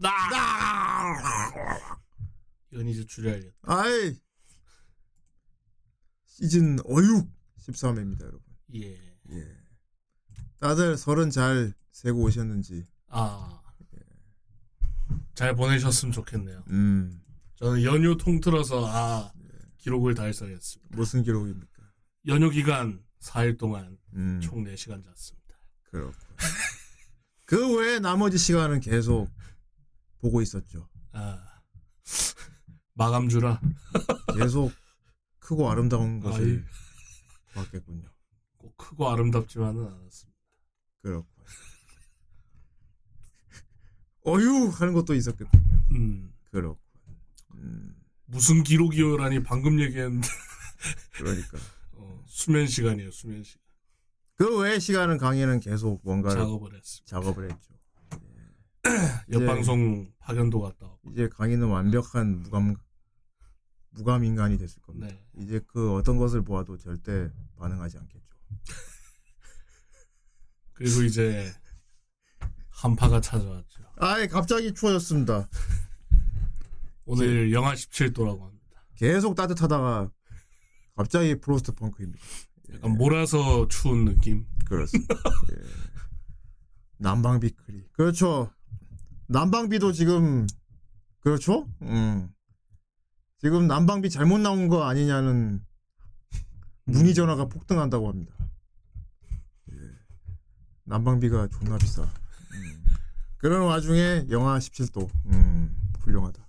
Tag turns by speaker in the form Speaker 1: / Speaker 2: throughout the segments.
Speaker 1: 나!
Speaker 2: 이건 이제 줄여야겠다.
Speaker 3: 아이 시즌 어육 13회입니다, 여러분.
Speaker 2: 예.
Speaker 3: 예. 다들 서른 잘 세고 오셨는지.
Speaker 2: 아. 예. 잘 보내셨으면 좋겠네요.
Speaker 3: 음.
Speaker 2: 저는 연휴 통틀어서 아 예. 기록을 달성했습니다.
Speaker 3: 무슨 기록입니까?
Speaker 2: 연휴 기간 4일 동안
Speaker 3: 음.
Speaker 2: 총 4시간 잤습니다.
Speaker 3: 그렇고. 그 외에 나머지 시간은 계속 보고 있었죠.
Speaker 2: 아, 마감주라
Speaker 3: 계속 크고 아름다운 것을
Speaker 2: 아이.
Speaker 3: 봤겠군요.
Speaker 2: 꼭 크고 아름답지만은 않았습니다.
Speaker 3: 그렇고. 어유 하는 것도 있었겠군요.
Speaker 2: 음,
Speaker 3: 그렇고. 음,
Speaker 2: 무슨 기록이요라니 방금 얘기했는데
Speaker 3: 그러니까.
Speaker 2: 어, 수면 시간이에요. 수면 시간.
Speaker 3: 그 외의 시간은 강의는 계속 뭔가를
Speaker 2: 작업을 했습니다.
Speaker 3: 작업을 했죠.
Speaker 2: 옆방송 파견도 갔다 왔고.
Speaker 3: 이제 강의는 완벽한 무감 무감 인간이 됐을 겁니다.
Speaker 2: 네.
Speaker 3: 이제 그 어떤 것을 보아도 절대 반응하지 않겠죠.
Speaker 2: 그리고 이제 한파가 찾아왔죠.
Speaker 3: 아예 갑자기 추워졌습니다.
Speaker 2: 오늘 영하 17도라고 합니다.
Speaker 3: 계속 따뜻하다가 갑자기 프로스트 펑크입니다.
Speaker 2: 약간 몰아서 추운 느낌.
Speaker 3: 그렇습니다. 예. 난방비 크리. 그렇죠. 난방비도 지금 그렇죠? 음. 지금 난방비 잘못 나온 거 아니냐는 문의 전화가 폭등한다고 합니다. 예. 난방비가 존나 비싸. 음. 그런 와중에 영하 17도. 음, 훌륭하다.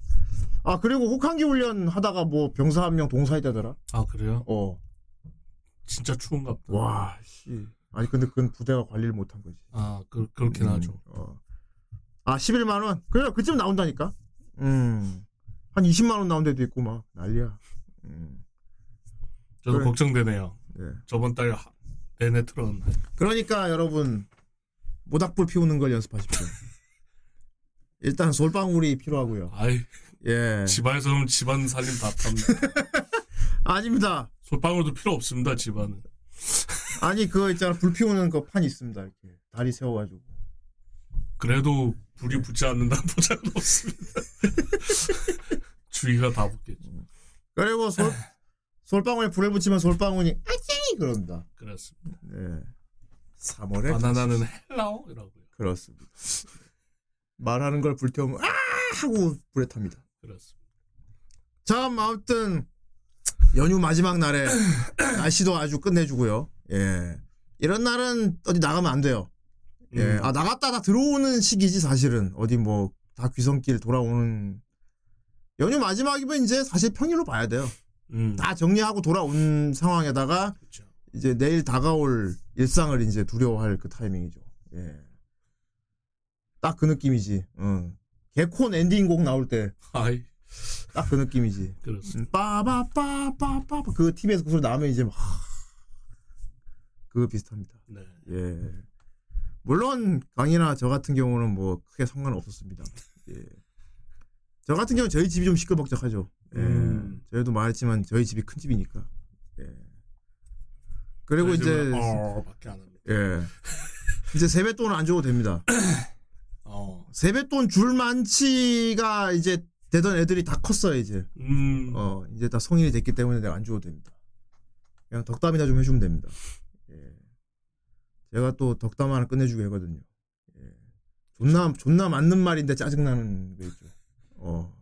Speaker 3: 아 그리고 혹한기 훈련 하다가 뭐 병사 한 명 동사했다더라.
Speaker 2: 아 그래요?
Speaker 3: 어.
Speaker 2: 진짜 추운가 보다.
Speaker 3: 와 씨. 아니 근데 그건 부대가 관리를 못한 거지.
Speaker 2: 아 그, 그렇긴
Speaker 3: 음,
Speaker 2: 하죠.
Speaker 3: 어. 아 11만 원. 그래 그쯤 나온다니까. 음. 한 20만 원 나온 데도 있고 막 난리야. 음.
Speaker 2: 저도
Speaker 3: 그래.
Speaker 2: 걱정되네요.
Speaker 3: 예.
Speaker 2: 저번 달 하- 내내 틀었는데.
Speaker 3: 그러니까 여러분 모닥불 피우는 걸 연습하십시오. 일단 솔방울이 필요하고요.
Speaker 2: 아이
Speaker 3: 예.
Speaker 2: 집안에서 그럼 집안 살림 다 탑니다.
Speaker 3: 아닙니다.
Speaker 2: 솔방울도 필요 없습니다. 집안은.
Speaker 3: 아니 그거 있잖아 불 피우는 거판 있습니다. 이렇게 다리 세워가지고.
Speaker 2: 그래도 불이 붙지 않는다는 보장은 없습니다. 주위가 다 붙겠죠.
Speaker 3: 그리고 솔 솔방울에 불을 붙이면 솔방울이 아찌 그런다.
Speaker 2: 그렇습니다.
Speaker 3: 네. 3월에
Speaker 2: 바나나는 헬라오라고요.
Speaker 3: 그렇습니다. 말하는 걸 불태우면 아 하고 불에 탑니다.
Speaker 2: 그렇습니다.
Speaker 3: 자, 아무튼 연휴 마지막 날에 날씨도 아주 끝내주고요. 예, 이런 날은 어디 나가면 안 돼요. 예,
Speaker 2: 음.
Speaker 3: 아 나갔다 다 들어오는 시기지 사실은 어디 뭐 다 귀성길 돌아오는 연휴 마지막이면 이제 사실 평일로 봐야 돼요.
Speaker 2: 음.
Speaker 3: 다 정리하고 돌아온 상황에다가
Speaker 2: 그렇죠.
Speaker 3: 이제 내일 다가올 일상을 이제 두려워할 그 타이밍이죠. 예. 딱 그 느낌이지. 응. 개콘 엔딩곡 나올 때딱
Speaker 2: 아이
Speaker 3: 그 느낌이지.
Speaker 2: 그렇습니다.
Speaker 3: 음, 빠바빠빠빠 그 TV에서 그 소리 나오면 이제 막 그거 비슷합니다.
Speaker 2: 네.
Speaker 3: 예. 물론 강이나 저 같은 경우는 뭐 크게 상관 없었습니다. 예. 저 같은 경우는 저희 집이 좀 시끌벅적하죠. 예.
Speaker 2: 음.
Speaker 3: 저희도 말했지만 저희 집이 큰 집이니까. 예. 그리고 이제
Speaker 2: 어밖에 안 합니다.
Speaker 3: 예. 이제 세뱃돈은 안 줘도 됩니다.
Speaker 2: 어.
Speaker 3: 세뱃돈 줄 만치가 이제 되던 애들이 다 컸어요, 이제.
Speaker 2: 음.
Speaker 3: 어, 이제 다 성인이 됐기 때문에 내가 안 줘도 됩니다. 그냥 덕담이나 좀 해주면 됩니다. 예. 제가 또 덕담 하나 끝내주고 하거든요. 예. 존나, 존나 맞는 말인데 짜증 나는 거 있죠. 어.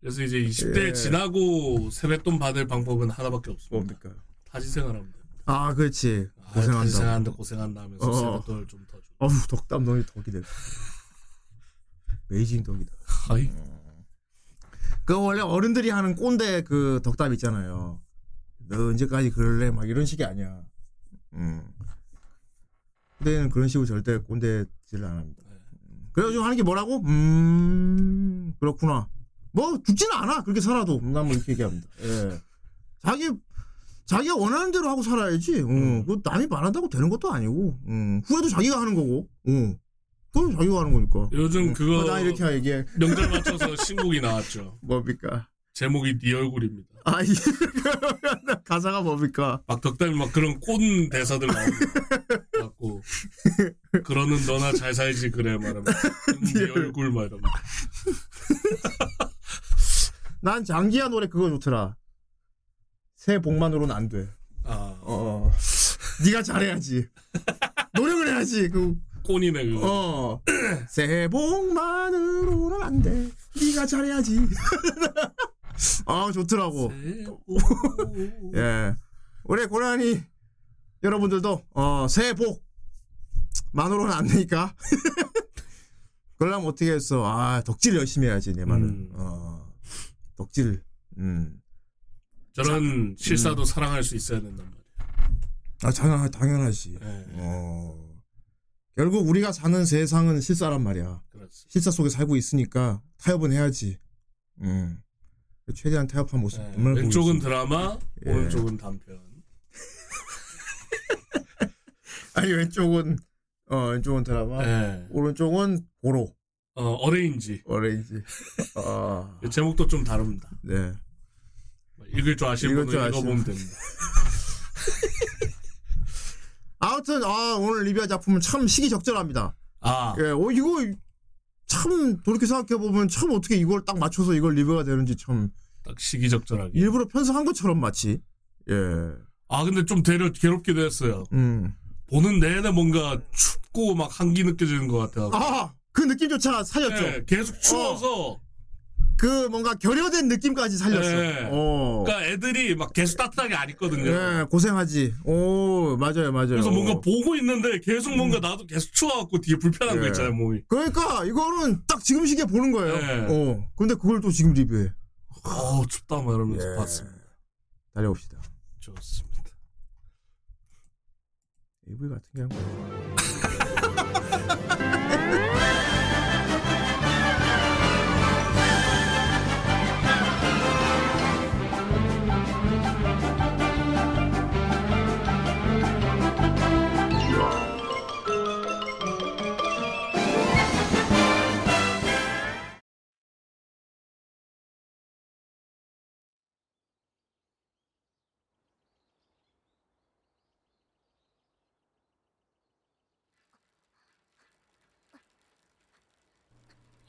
Speaker 2: 그래서 이제 20대
Speaker 3: 예.
Speaker 2: 지나고 세뱃돈 받을 방법은 하나밖에 없습니다.
Speaker 3: 뭡니까?
Speaker 2: 생활하면 됩니다.
Speaker 3: 아, 그렇지.
Speaker 2: 아, 타지 생활하는데
Speaker 3: 고생한다.
Speaker 2: 고생한다 하면서
Speaker 3: 어.
Speaker 2: 세뱃돈을 좀 더 줘.
Speaker 3: 어우, 덕담 너희 덕이 됐다. 베이징 덕이다.
Speaker 2: 아이
Speaker 3: 그 원래 어른들이 하는 꼰대 그 덕담 있잖아요. 너 언제까지 그럴래? 막 이런 식이 아니야. 음. 그때는 그런 식으로 절대 꼰대질을 안 합니다. 음. 그래서 요즘 하는 게 뭐라고? 음, 그렇구나. 뭐 죽지는 않아. 그렇게 살아도. 난뭐 이렇게 얘기합니다. 예. 자기 자기가 원하는 대로 하고 살아야지. 음. 그 남이 말한다고 되는 것도 아니고. 음. 후회도 자기가 하는 거고. 음. 그건 자기가 하는 거니까.
Speaker 2: 요즘
Speaker 3: 음.
Speaker 2: 그거
Speaker 3: 어, 나 이렇게 얘기해.
Speaker 2: 명절 맞춰서 신곡이 나왔죠.
Speaker 3: 뭡니까?
Speaker 2: 제목이 네 얼굴입니다.
Speaker 3: 아, 이 가사가 뭡니까?
Speaker 2: 막 덕담이 막 그런 꼰 대사들 나옵니다. 갖고 그러는 너나 잘 살지 그래 말하면 네 얼굴 말하면
Speaker 3: 난 장기하 노래 그거 좋더라. 새 복만으로는 안 돼.
Speaker 2: 아
Speaker 3: 어, 네가 잘해야지. 노력을 해야지. 그,
Speaker 2: 꼰이네 그거.
Speaker 3: 어, 새 복만으로는 안 돼. 네가 잘해야지. 아 좋더라고.
Speaker 4: 네.
Speaker 3: 예. 우리 고라니 여러분들도 어 새해 복 만으로는 안 되니까. 그러려면 어떻게 했어? 아 덕질 열심히 해야지 내 말은.
Speaker 4: 음.
Speaker 3: 어 덕질. 음.
Speaker 4: 저런 실사도 사랑할 수 있어야 된단 말이야.
Speaker 3: 아 당연 당연하지.
Speaker 4: 네.
Speaker 3: 어. 결국 우리가 사는 세상은 실사란 말이야.
Speaker 4: 그렇지.
Speaker 3: 실사 속에 살고 있으니까 타협은 해야지. 음. 최대한 타협한 모습.
Speaker 4: 네. 왼쪽은. 드라마,
Speaker 3: 예.
Speaker 4: 오른쪽은 단편.
Speaker 3: 아니 왼쪽은 어 왼쪽은 드라마,
Speaker 4: 네.
Speaker 3: 오른쪽은 보로
Speaker 4: 어, 어레인지.
Speaker 3: 어레인지. 아,
Speaker 4: 제목도 좀 다릅니다.
Speaker 3: 네.
Speaker 4: 읽을 줄 아시는
Speaker 3: 읽을
Speaker 4: 분은 읽어보면
Speaker 3: 분.
Speaker 4: 됩니다.
Speaker 3: 아무튼 아 오늘 리뷰할 작품은 참 시기적절합니다.
Speaker 4: 아,
Speaker 3: 예, 어 이거 참 돌이켜 생각해 보면 참 어떻게 이걸 딱 맞춰서 이걸 리뷰가 되는지 참
Speaker 4: 딱 시기적절하게.
Speaker 3: 일부러 편성한 것처럼 마치. 예.
Speaker 4: 아, 근데 좀 되려 괴롭기도 했어요.
Speaker 3: 음.
Speaker 4: 보는 내내 뭔가 춥고 막 한기 느껴지는 것 같아요.
Speaker 3: 아, 그 느낌조차 살렸죠.
Speaker 4: 네, 계속 추워서.
Speaker 3: 그 뭔가 결여된 느낌까지 살렸어.
Speaker 4: 네.
Speaker 3: 어.
Speaker 4: 그러니까 애들이 막 계속 따뜻하게 안 있거든요.
Speaker 3: 예, 고생하지. 오, 맞아요, 맞아요.
Speaker 4: 그래서 뭔가 보고 있는데 계속 뭔가 나도 계속 추워갖고 되게 불편한 거
Speaker 3: 예.
Speaker 4: 있잖아요, 몸이.
Speaker 3: 그러니까 이거는 딱 지금 시기에 보는 거예요.
Speaker 4: 네.
Speaker 3: 어. 근데 그걸 또 지금 리뷰해.
Speaker 4: 어 춥다 막 이러면서
Speaker 3: 예.
Speaker 4: 봤습니다.
Speaker 3: 달려봅시다.
Speaker 4: 좋습니다.
Speaker 3: AV 같은 게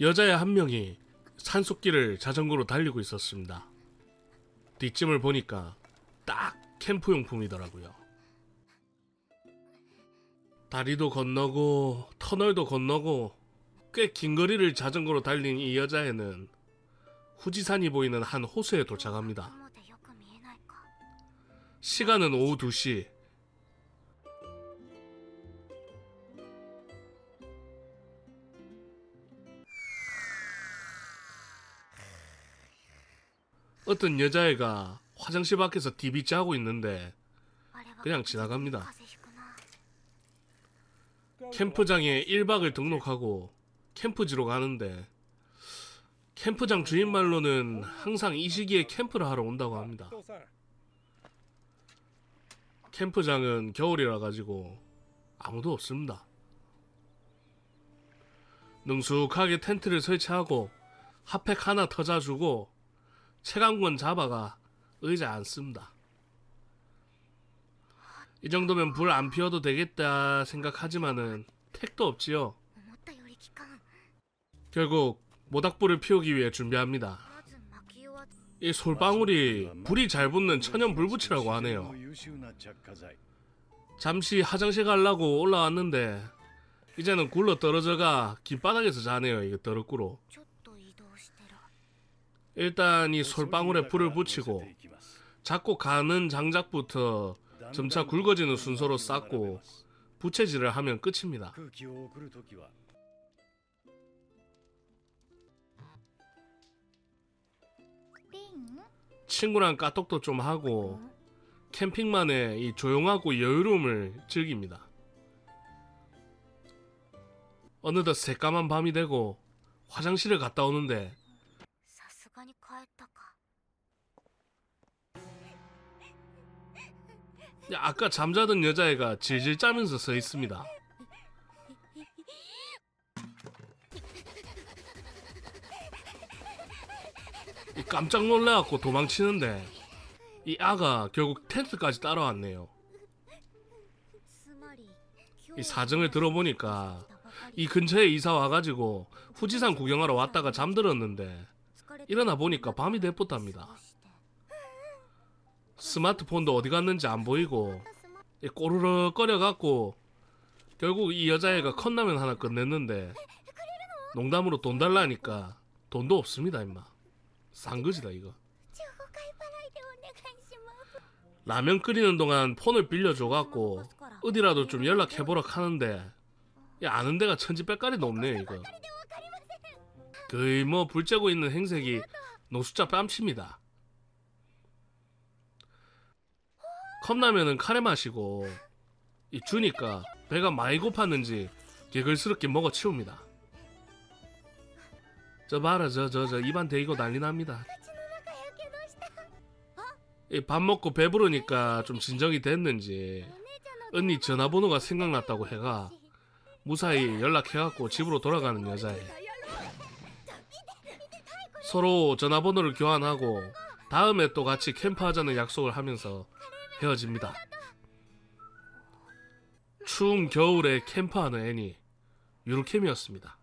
Speaker 2: 여자의 한 명이 산속길을 자전거로 달리고 있었습니다. 뒷짐을 보니까 딱 캠프용품이더라고요. 다리도 건너고 터널도 건너고 꽤 긴 거리를 자전거로 달린 이 여자애는 후지산이 보이는 한 호수에 도착합니다. 시간은 오후 2시. 어떤 여자애가 화장실 밖에서 TV 짜고 있는데 그냥 지나갑니다. 캠프장에 1박을 등록하고 캠프지로 가는데 캠프장 주인 말로는 항상 이 시기에 캠프를 하러 온다고 합니다. 캠프장은 겨울이라 가지고 아무도 없습니다. 능숙하게 텐트를 설치하고 핫팩 하나 터져주고 최강권 잡아가 의자 안 씁니다. 이 정도면 불 안 피워도 되겠다 생각하지만은 택도 없지요. 결국 모닥불을 피우기 위해 준비합니다. 이 솔방울이 불이 잘 붙는 천연 불붙이라고 하네요. 잠시 화장실 가려고 올라왔는데 이제는 굴러 떨어져가 길바닥에서 자네요. 이게 더럽구로. 일단 이 솔방울에 불을 붙이고 자꾸 가는 장작부터 점차 굵어지는 순서로 쌓고 부채질을 하면 끝입니다.
Speaker 5: 그
Speaker 2: 친구랑 까톡도 좀 하고 캠핑만의 이 조용하고 여유로움을 즐깁니다. 어느덧 새까만 밤이 되고 화장실을 갔다 오는데 아까 잠자던 여자애가 질질 짜면서 서 있습니다. 깜짝 놀래갖고 도망치는데 이 아가 결국 텐트까지 따라왔네요. 이 사정을 들어보니까 이 근처에 이사 와가지고 후지산 구경하러 왔다가 잠들었는데 일어나 보니까 밤이 됐었답니다. 스마트폰도 어디 갔는지 안 보이고 꼬르륵거려 갖고 결국 이 여자애가 컵라면 하나 끝냈는데 농담으로 돈 달라니까 돈도 없습니다 임마. 싼거지다 이거.
Speaker 6: 라면 끓이는 동안 폰을 빌려줘갖고 어디라도 좀 연락해보라 하는데 야 아는 데가 천지백깔이도 없네요 이거. 거의 뭐 불째고 있는 행색이 노숙자 뺨칩니다. 컵라면은 카레 마시고 이 주니까 배가 많이 고팠는지 개걸스럽게 먹어 치웁니다. 저 봐라 저 저 저 입안 대이고 난리 납니다. 이 밥 먹고 배부르니까 좀 진정이 됐는지 언니 전화번호가 생각났다고 해가 무사히 연락해갖고 집으로 돌아가는 여자애. 서로 전화번호를 교환하고 다음에 또 같이 캠프하자는 약속을 하면서 헤어집니다. 추운 겨울에 캠프하는 애니 유로캠이었습니다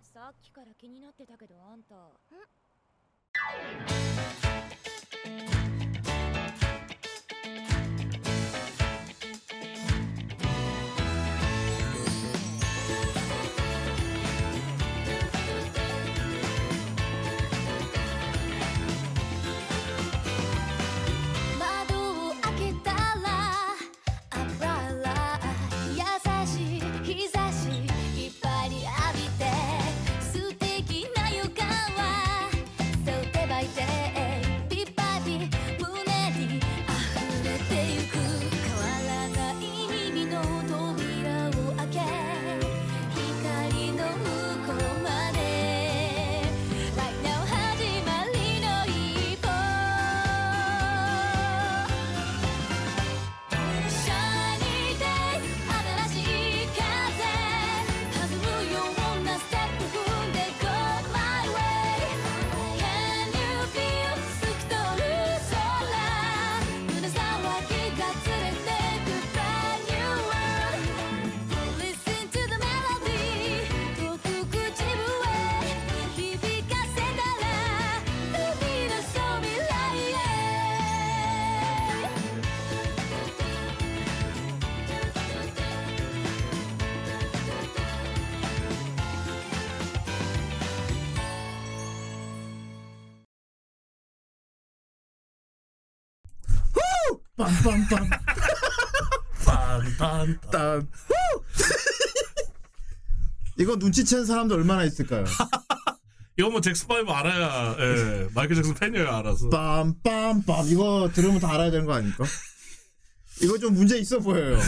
Speaker 3: 빰빰빰.
Speaker 2: 딴.
Speaker 3: 이거 눈치챈 사람도 얼마나 있을까요?
Speaker 2: 이거 뭐 잭슨 파이브 알아야 예 마이클 잭슨 팬이어야 알아서
Speaker 3: 빰빰빰. 이거 들으면 다 알아야 되는 거 아닙니까? 이거 좀 문제 있어 보여요.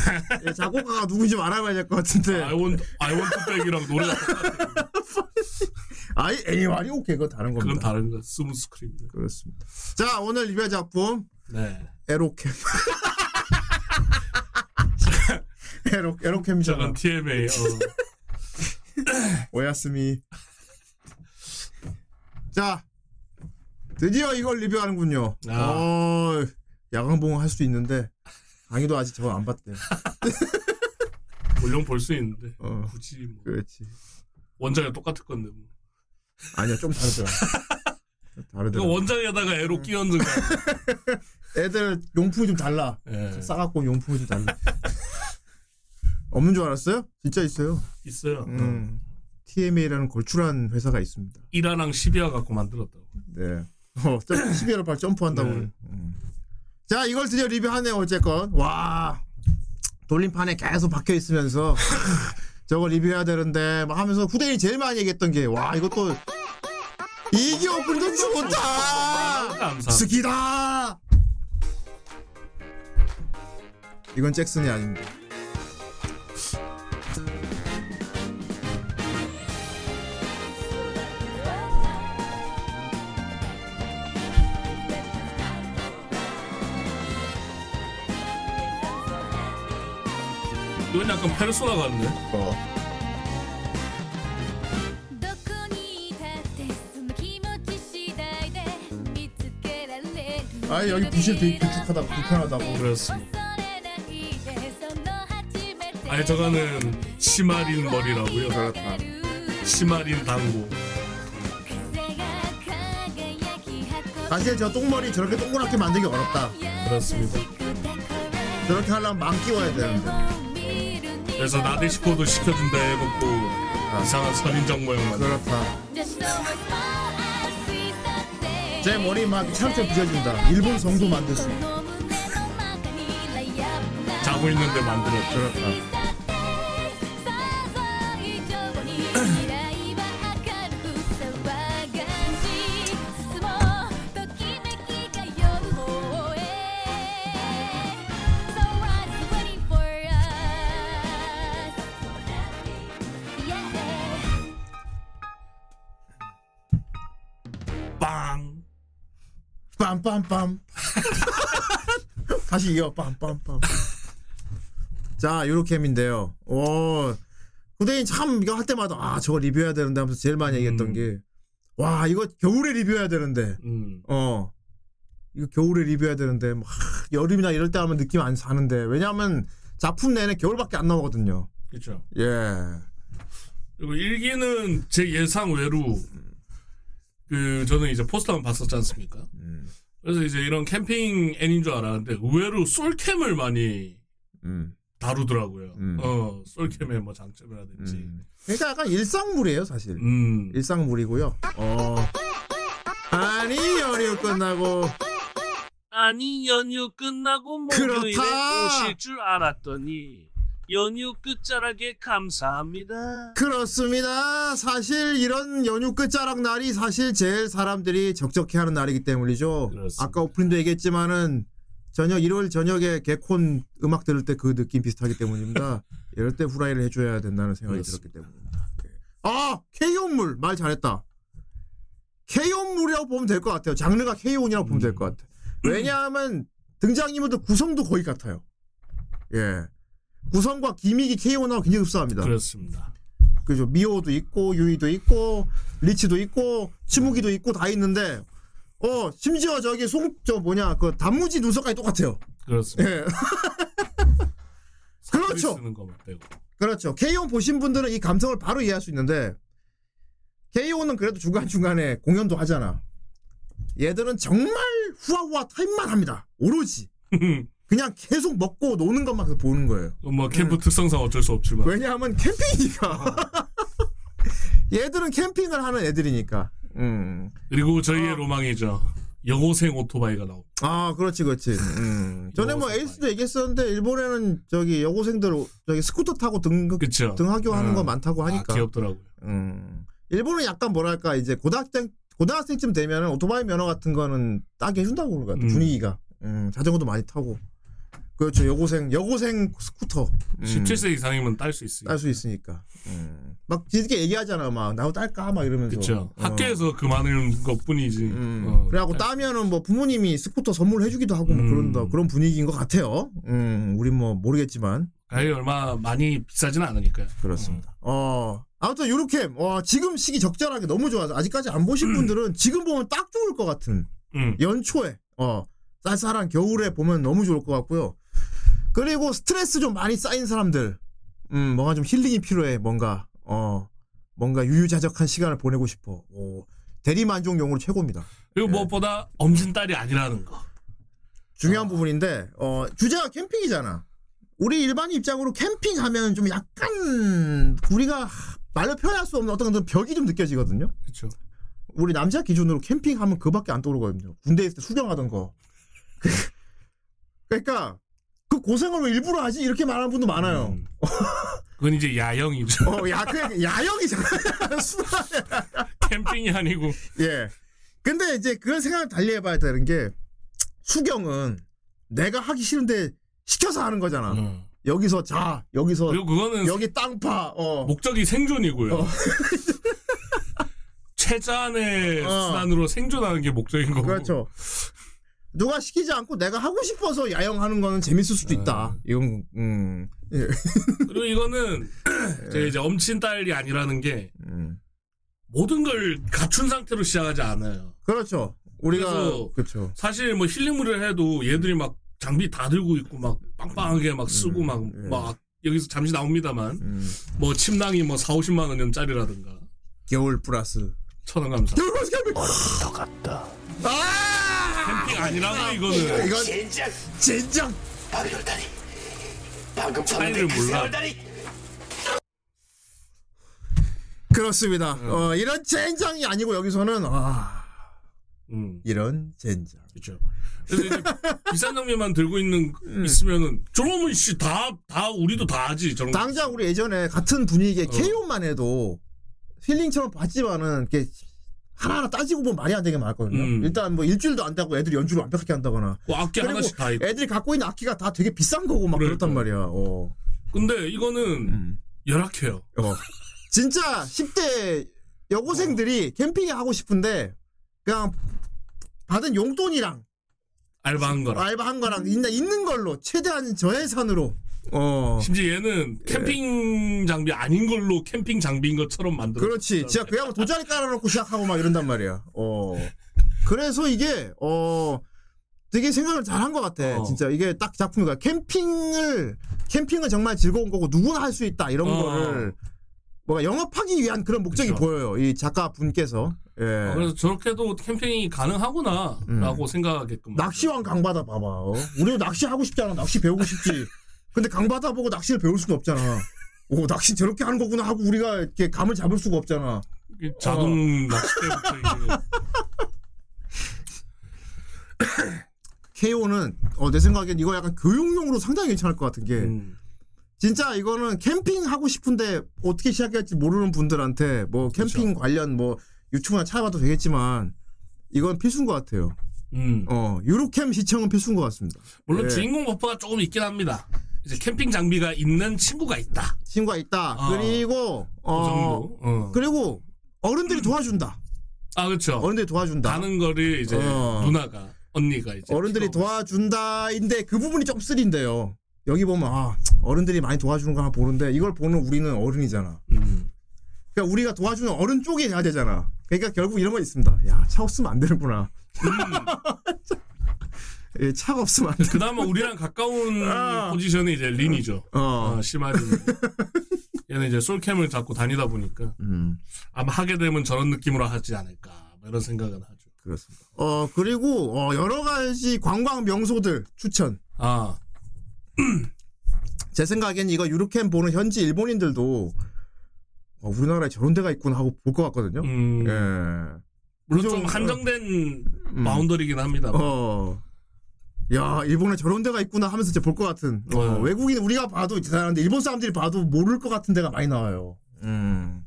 Speaker 3: 예, 작곡가가 누군지 좀 알아봐야 될 것 같은데.
Speaker 2: I want I want you back이랑 노래가 똑같아
Speaker 3: 아이, anyway 오케이. 그거 다른 겁니다.
Speaker 2: 그건 다른 거 Smooth Criminal이다
Speaker 3: 그렇습니다. 자, 오늘 리뷰 작품.
Speaker 2: 네
Speaker 3: 에로캠. 에로, 에로캠이잖아.
Speaker 2: TMA 어.
Speaker 3: 오야스미. 자, 드디어 이걸 리뷰하는군요.
Speaker 2: 아.
Speaker 3: 어, 야광봉 할수 있는데 강의도 아직 저거 안 봤대.
Speaker 2: 물론 볼 수 있는데
Speaker 3: 어,
Speaker 2: 굳이 뭐
Speaker 3: 그렇지.
Speaker 2: 원작이 똑같을 건데 뭐.
Speaker 3: 아니야, 좀 다르더라. 다르더라.
Speaker 2: 원작에다가 애로 끼얹은 거
Speaker 3: 애들 용품이 좀 달라.
Speaker 2: 예,
Speaker 3: 싸갖고 온 용품이 좀 달라. 없는 줄 알았어요? 진짜 있어요.
Speaker 2: 있어요
Speaker 3: 음. TMA라는 걸출한 회사가 있습니다.
Speaker 2: 이라랑 12화 갖고 만들었다고
Speaker 3: 네. 어, 12회를 바로 점프한다고.
Speaker 2: 네.
Speaker 3: 음. 자, 이걸 드디어 리뷰하네요, 어쨌건. 와. 돌림판에 계속 박혀 있으면서 저거 리뷰해야 되는데 막 하면서 후대인이 제일 많이 얘기했던 게 와, 이것도 이게 오픈도 좋다.
Speaker 2: 감사
Speaker 3: 스키다. 이건 잭슨이 아닙니다.
Speaker 2: 이건 약간 페르소나 같네
Speaker 3: 어.
Speaker 1: どこにいたってその気持ち次第で見つけられる
Speaker 3: 아, 여기 부실 되게 길쭉하다고 불편하다고.
Speaker 2: 그렇습니다 아니 저거는 시마린 머리라고요
Speaker 3: 그렇다.
Speaker 2: 시마린 당고
Speaker 3: 사실 저 똥머리 저렇게 동그랗게 만들기 어렵다.
Speaker 2: 그렇습니다
Speaker 3: 저렇게 하려면 망 끼워야 되는데.
Speaker 2: 그래서 나데시코도 시켜준다 해놓고 이상한 선인장 모양 만들
Speaker 3: 그렇다. 제 머리 막 차렇게 빚어준다. 일본 성도 만들 수 있다.
Speaker 2: 자고 있는데 만들었죠.
Speaker 1: 아.
Speaker 2: 빵.
Speaker 3: 빰빰빰. 다시 이어 빰빰빰. 자, 유로캠인데요. 오, 후대인 참 이거 할 때마다 아 저거 리뷰해야 되는데 하면서 제일 많이 얘기했던
Speaker 2: 음.
Speaker 3: 게 와 이거 겨울에 리뷰해야 되는데
Speaker 2: 음.
Speaker 3: 어 이거 겨울에 리뷰해야 되는데 막 여름이나 이럴 때 하면 느낌 안 사는데 왜냐하면 작품 내내 겨울밖에 안 나오거든요.
Speaker 2: 그렇죠.
Speaker 3: 예.
Speaker 2: 그리고 일기는 제 예상 외로 그 저는 이제 포스터만 봤었지 않습니까?
Speaker 3: 음,
Speaker 2: 그래서 이제 이런 캠핑 애인 줄 알았는데 의외로 솔캠을 많이
Speaker 3: 음,
Speaker 2: 다루더라고요.
Speaker 3: 음.
Speaker 2: 어, 솔캠의 뭐 장점이라든지.
Speaker 3: 음. 그러니까 약간 일상물이에요 사실.
Speaker 2: 음.
Speaker 3: 일상물이고요. 어. 아니 연휴 끝나고
Speaker 6: 아니 연휴 끝나고 목요일에
Speaker 3: 그렇다.
Speaker 6: 오실 줄 알았더니 연휴 끝자락에 감사합니다.
Speaker 3: 그렇습니다. 사실 이런 연휴 끝자락 날이 사실 제일 사람들이 적적해하는 날이기 때문이죠.
Speaker 2: 그렇습니다.
Speaker 3: 아까 오프닝도 얘기했지만은 저녁 일요일 저녁에 개콘 음악 들을 때 그 느낌 비슷하기 때문입니다. 이럴 때 후라이를 해줘야 된다는 생각이 들었기 때문입니다. 예. 아 K온물 말 잘했다. K온물이라고 보면 될 것 같아요. 장르가 K온이라고 보면 될 것 같아. 왜냐하면 등장인물들 구성도 거의 같아요. 예. 구성과 기믹이 K온하고 굉장히 흡사합니다.
Speaker 2: 그렇습니다.
Speaker 3: 그죠 미호도 있고 유이도 있고 리치도 있고 치무기도 있고 다 있는데 어 심지어 저기 송 저 뭐냐 그 단무지 눈썹까지 똑같아요.
Speaker 2: 그렇습니다.
Speaker 3: 예. 그렇죠.
Speaker 2: 쓰는 것만 빼고.
Speaker 3: 그렇죠. K.O. 보신 분들은 이 감성을 바로 이해할 수 있는데 K.O.는 그래도 중간 중간에 공연도 하잖아. 얘들은 정말 후아후아 타임만 합니다. 오로지 그냥 계속 먹고 노는 것만 보는 거예요.
Speaker 2: 뭐 캠프 특성상 어쩔 수 없지만.
Speaker 3: 네. 왜냐하면 캠핑이니까. 얘들은 캠핑을 하는 애들이니까. 음.
Speaker 2: 그리고 저희의
Speaker 3: 어.
Speaker 2: 로망이죠. 여고생 오토바이가 나옵니다.
Speaker 3: 아, 그렇지, 그렇지. 음. 전에 뭐 에이스도 얘기했었는데 일본에는 저기 여고생들 저기 스쿠터 타고 등급
Speaker 2: 그쵸.
Speaker 3: 등하교 하는
Speaker 2: 어.
Speaker 3: 거 많다고
Speaker 2: 아,
Speaker 3: 하니까.
Speaker 2: 귀엽더라고요.
Speaker 3: 음. 일본은 약간 뭐랄까 이제 고등학생 고등학생쯤 되면은 오토바이 면허 같은 거는 따게 해준다고 그런 것 같아.
Speaker 2: 음.
Speaker 3: 분위기가. 음, 자전거도 많이 타고. 그렇죠. 여고생 여고생 스쿠터. 음.
Speaker 2: 17세 이상이면 딸 수 있어요.
Speaker 3: 딸수 있으니까. 음. 막 뒤늦게 얘기하잖아. 막 나도 딸까 막 이러면서.
Speaker 2: 그쵸.
Speaker 3: 어.
Speaker 2: 학교에서 그 많은 것 뿐이지.
Speaker 3: 음.
Speaker 2: 어,
Speaker 3: 그래갖고
Speaker 2: 딸-
Speaker 3: 따면은 뭐 부모님이 스쿠터 선물해주기도 하고 뭐
Speaker 2: 음.
Speaker 3: 그런다 그런 분위기인 것 같아요. 음, 우린 뭐 모르겠지만
Speaker 2: 가격이 얼마 많이 비싸진 않으니까요.
Speaker 3: 그렇습니다. 어 아무튼 요렇게 어, 지금 시기 적절하게 너무 좋아서 아직까지 안
Speaker 2: 음.
Speaker 3: 보신 분들은 지금 보면 딱 좋을 것 같은
Speaker 2: 음.
Speaker 3: 연초에 어 쌀쌀한 겨울에 보면 너무 좋을 것 같고요. 그리고 스트레스 좀 많이 쌓인 사람들, 음 뭔가 좀 힐링이 필요해 뭔가 어 뭔가 유유자적한 시간을 보내고 싶어. 오, 대리 만족용으로 최고입니다.
Speaker 2: 그리고
Speaker 3: 예.
Speaker 2: 무엇보다 엄진 딸이 아니라는 거.
Speaker 3: 중요한
Speaker 2: 아.
Speaker 3: 부분인데 어 주제가 캠핑이잖아. 우리 일반 입장으로 캠핑하면 좀 약간 우리가 말로 표현할 수 없는 어떤 벽이 좀 느껴지거든요.
Speaker 2: 그렇죠.
Speaker 3: 우리 남자 기준으로 캠핑하면 그밖에 안 떠오르거든요. 군대 있을 때 수경하던 거. 그러니까 그 고생을 왜 일부러 하지 이렇게 말하는 분도 많아요.
Speaker 2: 음. 그건 이제 야영이죠.
Speaker 3: 어, 야, 그 야영이잖아. 수다.
Speaker 2: 캠핑이 아니고.
Speaker 3: 예. 근데 이제 그런 생각을 달리 해봐야 되는 게 수경은 내가 하기 싫은데 시켜서 하는 거잖아.
Speaker 2: 어.
Speaker 3: 여기서 자, 여기서
Speaker 2: 그리고 그거는
Speaker 3: 여기 땅 파. 어.
Speaker 2: 목적이 생존이고요.
Speaker 3: 어.
Speaker 2: 최저한의
Speaker 3: 어.
Speaker 2: 수단으로 생존하는 게 목적인 거고.
Speaker 3: 그렇죠. 누가 시키지 않고 내가 하고 싶어서 야영하는 거는 재밌을 수도 있다. 이건 음. 예.
Speaker 2: 그리고 이거는 제가 이제 엄친 딸이 아니라는 게
Speaker 3: 음.
Speaker 2: 모든 걸 갖춘 상태로 시작하지 않아요.
Speaker 3: 그렇죠. 우리가 그렇죠.
Speaker 2: 사실 뭐 힐링물을 해도 얘들이 막 장비 다 들고 있고 막 빵빵하게 막 쓰고 막,
Speaker 3: 예.
Speaker 2: 막 여기서 잠시 나옵니다만
Speaker 3: 음.
Speaker 2: 뭐 침낭이 뭐 4, 50만 원짜리라든가
Speaker 3: 겨울 플러스
Speaker 2: 천원 감사.
Speaker 3: 겨울 플러스 캠핑. 더 같다. 아!
Speaker 2: 캠핑 아니라고 이거는
Speaker 3: 이건 젠장.
Speaker 2: 차이를 몰라.
Speaker 3: 그렇습니다. 어, 이런 젠장이 아니고 여기서는 아,
Speaker 2: 음,
Speaker 3: 이런 젠장.
Speaker 2: 그렇죠. 그래서 이제 비싼 장비만 들고 있는 있으면은 저러면 씨다다 우리도 다 하지 저런 거.
Speaker 3: 당장 우리 예전에 같은 분위기에
Speaker 2: 어.
Speaker 3: KO만 해도 힐링처럼 봤지만은 이렇게 하나하나 따지고 보면 말이 안 되게 많았거든요.
Speaker 2: 음.
Speaker 3: 일단 뭐 일주일도 안 다고 애들이 연주를 완벽하게 한다거나.
Speaker 2: 뭐 악기 하나씩 다 있고.
Speaker 3: 애들이 갖고 있는 악기가 다 되게 비싼 거고 막. 그렇단 말이야. 어.
Speaker 2: 근데 이거는
Speaker 3: 음.
Speaker 2: 열악해요.
Speaker 3: 어. 진짜 10대 여고생들이 캠핑에 하고 싶은데 그냥 받은 용돈이랑
Speaker 2: 알바한 거라.
Speaker 3: 알바한 거랑 있는, 있는 걸로 최대한 저예산으로 어
Speaker 2: 심지어 얘는 캠핑 장비 아닌 걸로 캠핑 장비인 것처럼 만들어.
Speaker 3: 그렇지 진짜 그냥 도자리 깔아놓고 시작하고 막 이런단 말이야 어 그래서 이게 어 되게 생각을 잘 한 것 같아
Speaker 2: 어.
Speaker 3: 진짜 이게 딱 작품이가 캠핑을 캠핑은 정말 즐거운 거고 누구나 할 수 있다 이런
Speaker 2: 어.
Speaker 3: 거를 뭔가 영업하기 위한 그런 목적이
Speaker 2: 그쵸.
Speaker 3: 보여요 이 작가 분께서 예.
Speaker 2: 어, 그래서 저렇게도 캠핑이 가능하구나라고 생각하게끔.
Speaker 3: 음. 낚시왕 강바다 봐봐. 어? 우리도 낚시 하고 싶잖아. 낚시 배우고 싶지. 근데 강바다 보고 낚시를 배울 수는 없잖아. 오 낚시 저렇게 하는 거구나 하고 우리가 이렇게 감을 잡을 수가 없잖아.
Speaker 2: 자동
Speaker 3: 어.
Speaker 2: 낚싯대부터
Speaker 3: KO는 어, 내 생각엔 이거 약간 교육용으로 상당히 괜찮을 것 같은 게
Speaker 2: 음.
Speaker 3: 진짜 이거는 캠핑 하고 싶은데 어떻게 시작해야 할지 모르는 분들한테 뭐 캠핑 관련 뭐 유튜브나 찾아봐도 되겠지만 이건 필수인 것 같아요.
Speaker 2: 음.
Speaker 3: 어 유로캠 시청은 필수인 것 같습니다.
Speaker 2: 물론
Speaker 3: 예.
Speaker 2: 주인공 버퍼가 조금 있긴 합니다. 이제 캠핑 장비가 있는 친구가 있다.
Speaker 3: 친구가 있다.
Speaker 2: 어.
Speaker 3: 그리고 그어
Speaker 2: 정도. 어.
Speaker 3: 그리고 어른들이 도와준다.
Speaker 2: 아 그렇죠.
Speaker 3: 어른들이 도와준다.
Speaker 2: 가는 거를 이제
Speaker 3: 어.
Speaker 2: 누나가 언니가 이제
Speaker 3: 어른들이 도와준다인데 그 부분이 좀 쓰린데요. 여기 보면 아 어른들이 많이 도와주는 거 하나 보는데 이걸 보는 우리는 어른이잖아.
Speaker 2: 음.
Speaker 3: 그러니까 우리가 도와주는 어른 쪽에 해야 되잖아. 그러니까 결국 이런 거 있습니다. 야 차 없으면 안 되는구나. 예, 차가 없으면 안 돼.
Speaker 2: 그나마 우리랑 가까운
Speaker 3: 아.
Speaker 2: 포지션이 이제 린이죠.
Speaker 3: 어.
Speaker 2: 어, 심하지. 얘는 이제 솔캠을 잡고 다니다 보니까
Speaker 3: 음
Speaker 2: 아마 하게 되면 저런 느낌으로 하지 않을까 뭐 이런 생각은 하죠.
Speaker 3: 그렇습니다. 어 그리고 어, 여러 가지 관광 명소들 추천.
Speaker 2: 아
Speaker 3: 제 생각엔 이거 유로캠 보는 현지 일본인들도 어, 우리나라에 저런 데가 있구나 하고 볼 것 같거든요.
Speaker 2: 음,
Speaker 3: 예.
Speaker 2: 물론
Speaker 3: 좀,
Speaker 2: 좀 한정된
Speaker 3: 음.
Speaker 2: 마운더리긴 합니다.
Speaker 3: 어. 야, 일본에 저런 데가 있구나 하면서 이제 볼 것 같은. 어,
Speaker 2: 네.
Speaker 3: 외국인 우리가 봐도 대단한데 일본 사람들이 봐도 모를 것 같은 데가 많이 나와요. 음.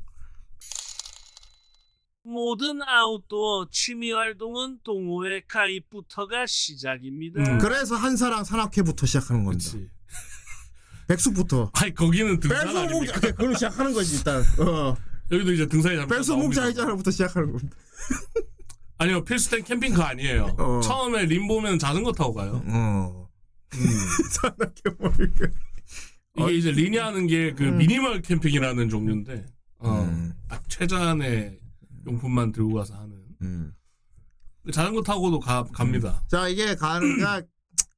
Speaker 7: 모든 아웃도어 취미 활동은 동호회 가입부터가 시작입니다.
Speaker 2: 음.
Speaker 3: 그래서 한사랑 산악회부터 시작하는 겁니다.
Speaker 2: 그렇지.
Speaker 3: 백수부터.
Speaker 2: 아니 거기는 등산 아닙니까?
Speaker 3: 그걸로 시작하는 거지 일단. 어.
Speaker 2: 여기도 이제 등산이
Speaker 3: 백수목
Speaker 2: 나옵니다.
Speaker 3: 자이자로부터 시작하는 겁니다.
Speaker 2: 아니요 필수템 캠핑카 아니에요.
Speaker 3: 어.
Speaker 2: 처음에 림 보면 자전거 타고 가요.
Speaker 3: 어.
Speaker 2: 음.
Speaker 3: 산악회 뭐 이렇게.
Speaker 2: 이게 이제 리니 하는 게그
Speaker 3: 음.
Speaker 2: 미니멀 캠핑이라는 종류인데 어,
Speaker 3: 음.
Speaker 2: 딱 최저한의 용품만 들고 가서 하는
Speaker 3: 음.
Speaker 2: 자전거 타고도 가, 갑니다.
Speaker 3: 자 이게 가니까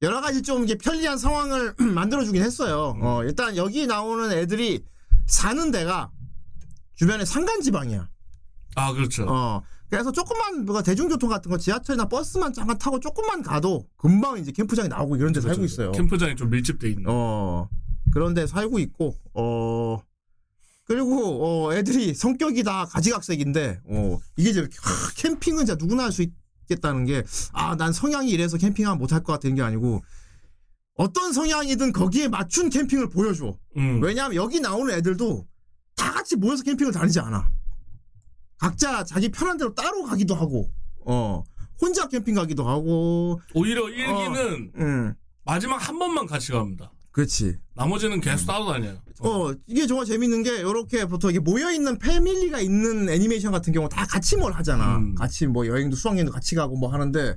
Speaker 3: 여러 가지 좀 이게 편리한 상황을 만들어주긴 했어요. 어, 일단 여기 나오는 애들이 사는 데가 주변에 산간 지방이야.
Speaker 2: 아 그렇죠.
Speaker 3: 어, 그래서 조금만 뭐가 대중교통 같은 거 지하철이나 버스만 잠깐 타고 조금만 가도 금방 이제 캠프장이 나오고 이런 데 살고
Speaker 2: 그렇죠.
Speaker 3: 있어요.
Speaker 2: 캠프장이 좀 밀집돼 있는.
Speaker 3: 어, 그런 데 살고 있고, 어, 그리고, 어, 애들이 성격이 다 가지각색인데, 어, 이게 이제, 하, 캠핑은 진짜 누구나 할 수 있겠다는 게, 아, 난 성향이 이래서 캠핑하면 못할 것 같은 게 아니고, 어떤 성향이든 거기에 맞춘 캠핑을 보여줘.
Speaker 2: 음.
Speaker 3: 왜냐하면 여기 나오는 애들도 다 같이 모여서 캠핑을 다니지 않아. 각자 자기 편한 대로 따로 가기도 하고, 어, 혼자 캠핑 가기도 하고,
Speaker 2: 오히려 일기는
Speaker 3: 음,
Speaker 2: 마지막 한 번만 같이 갑니다.
Speaker 3: 그렇지.
Speaker 2: 나머지는 계속 따로 다녀요.
Speaker 3: 어, 이게 정말 재밌는 게, 요렇게 보통 이게 모여있는 패밀리가 있는 애니메이션 같은 경우 다 같이 뭘 하잖아.
Speaker 2: 음.
Speaker 3: 같이 뭐 여행도 수학여행도 같이 가고 뭐 하는데,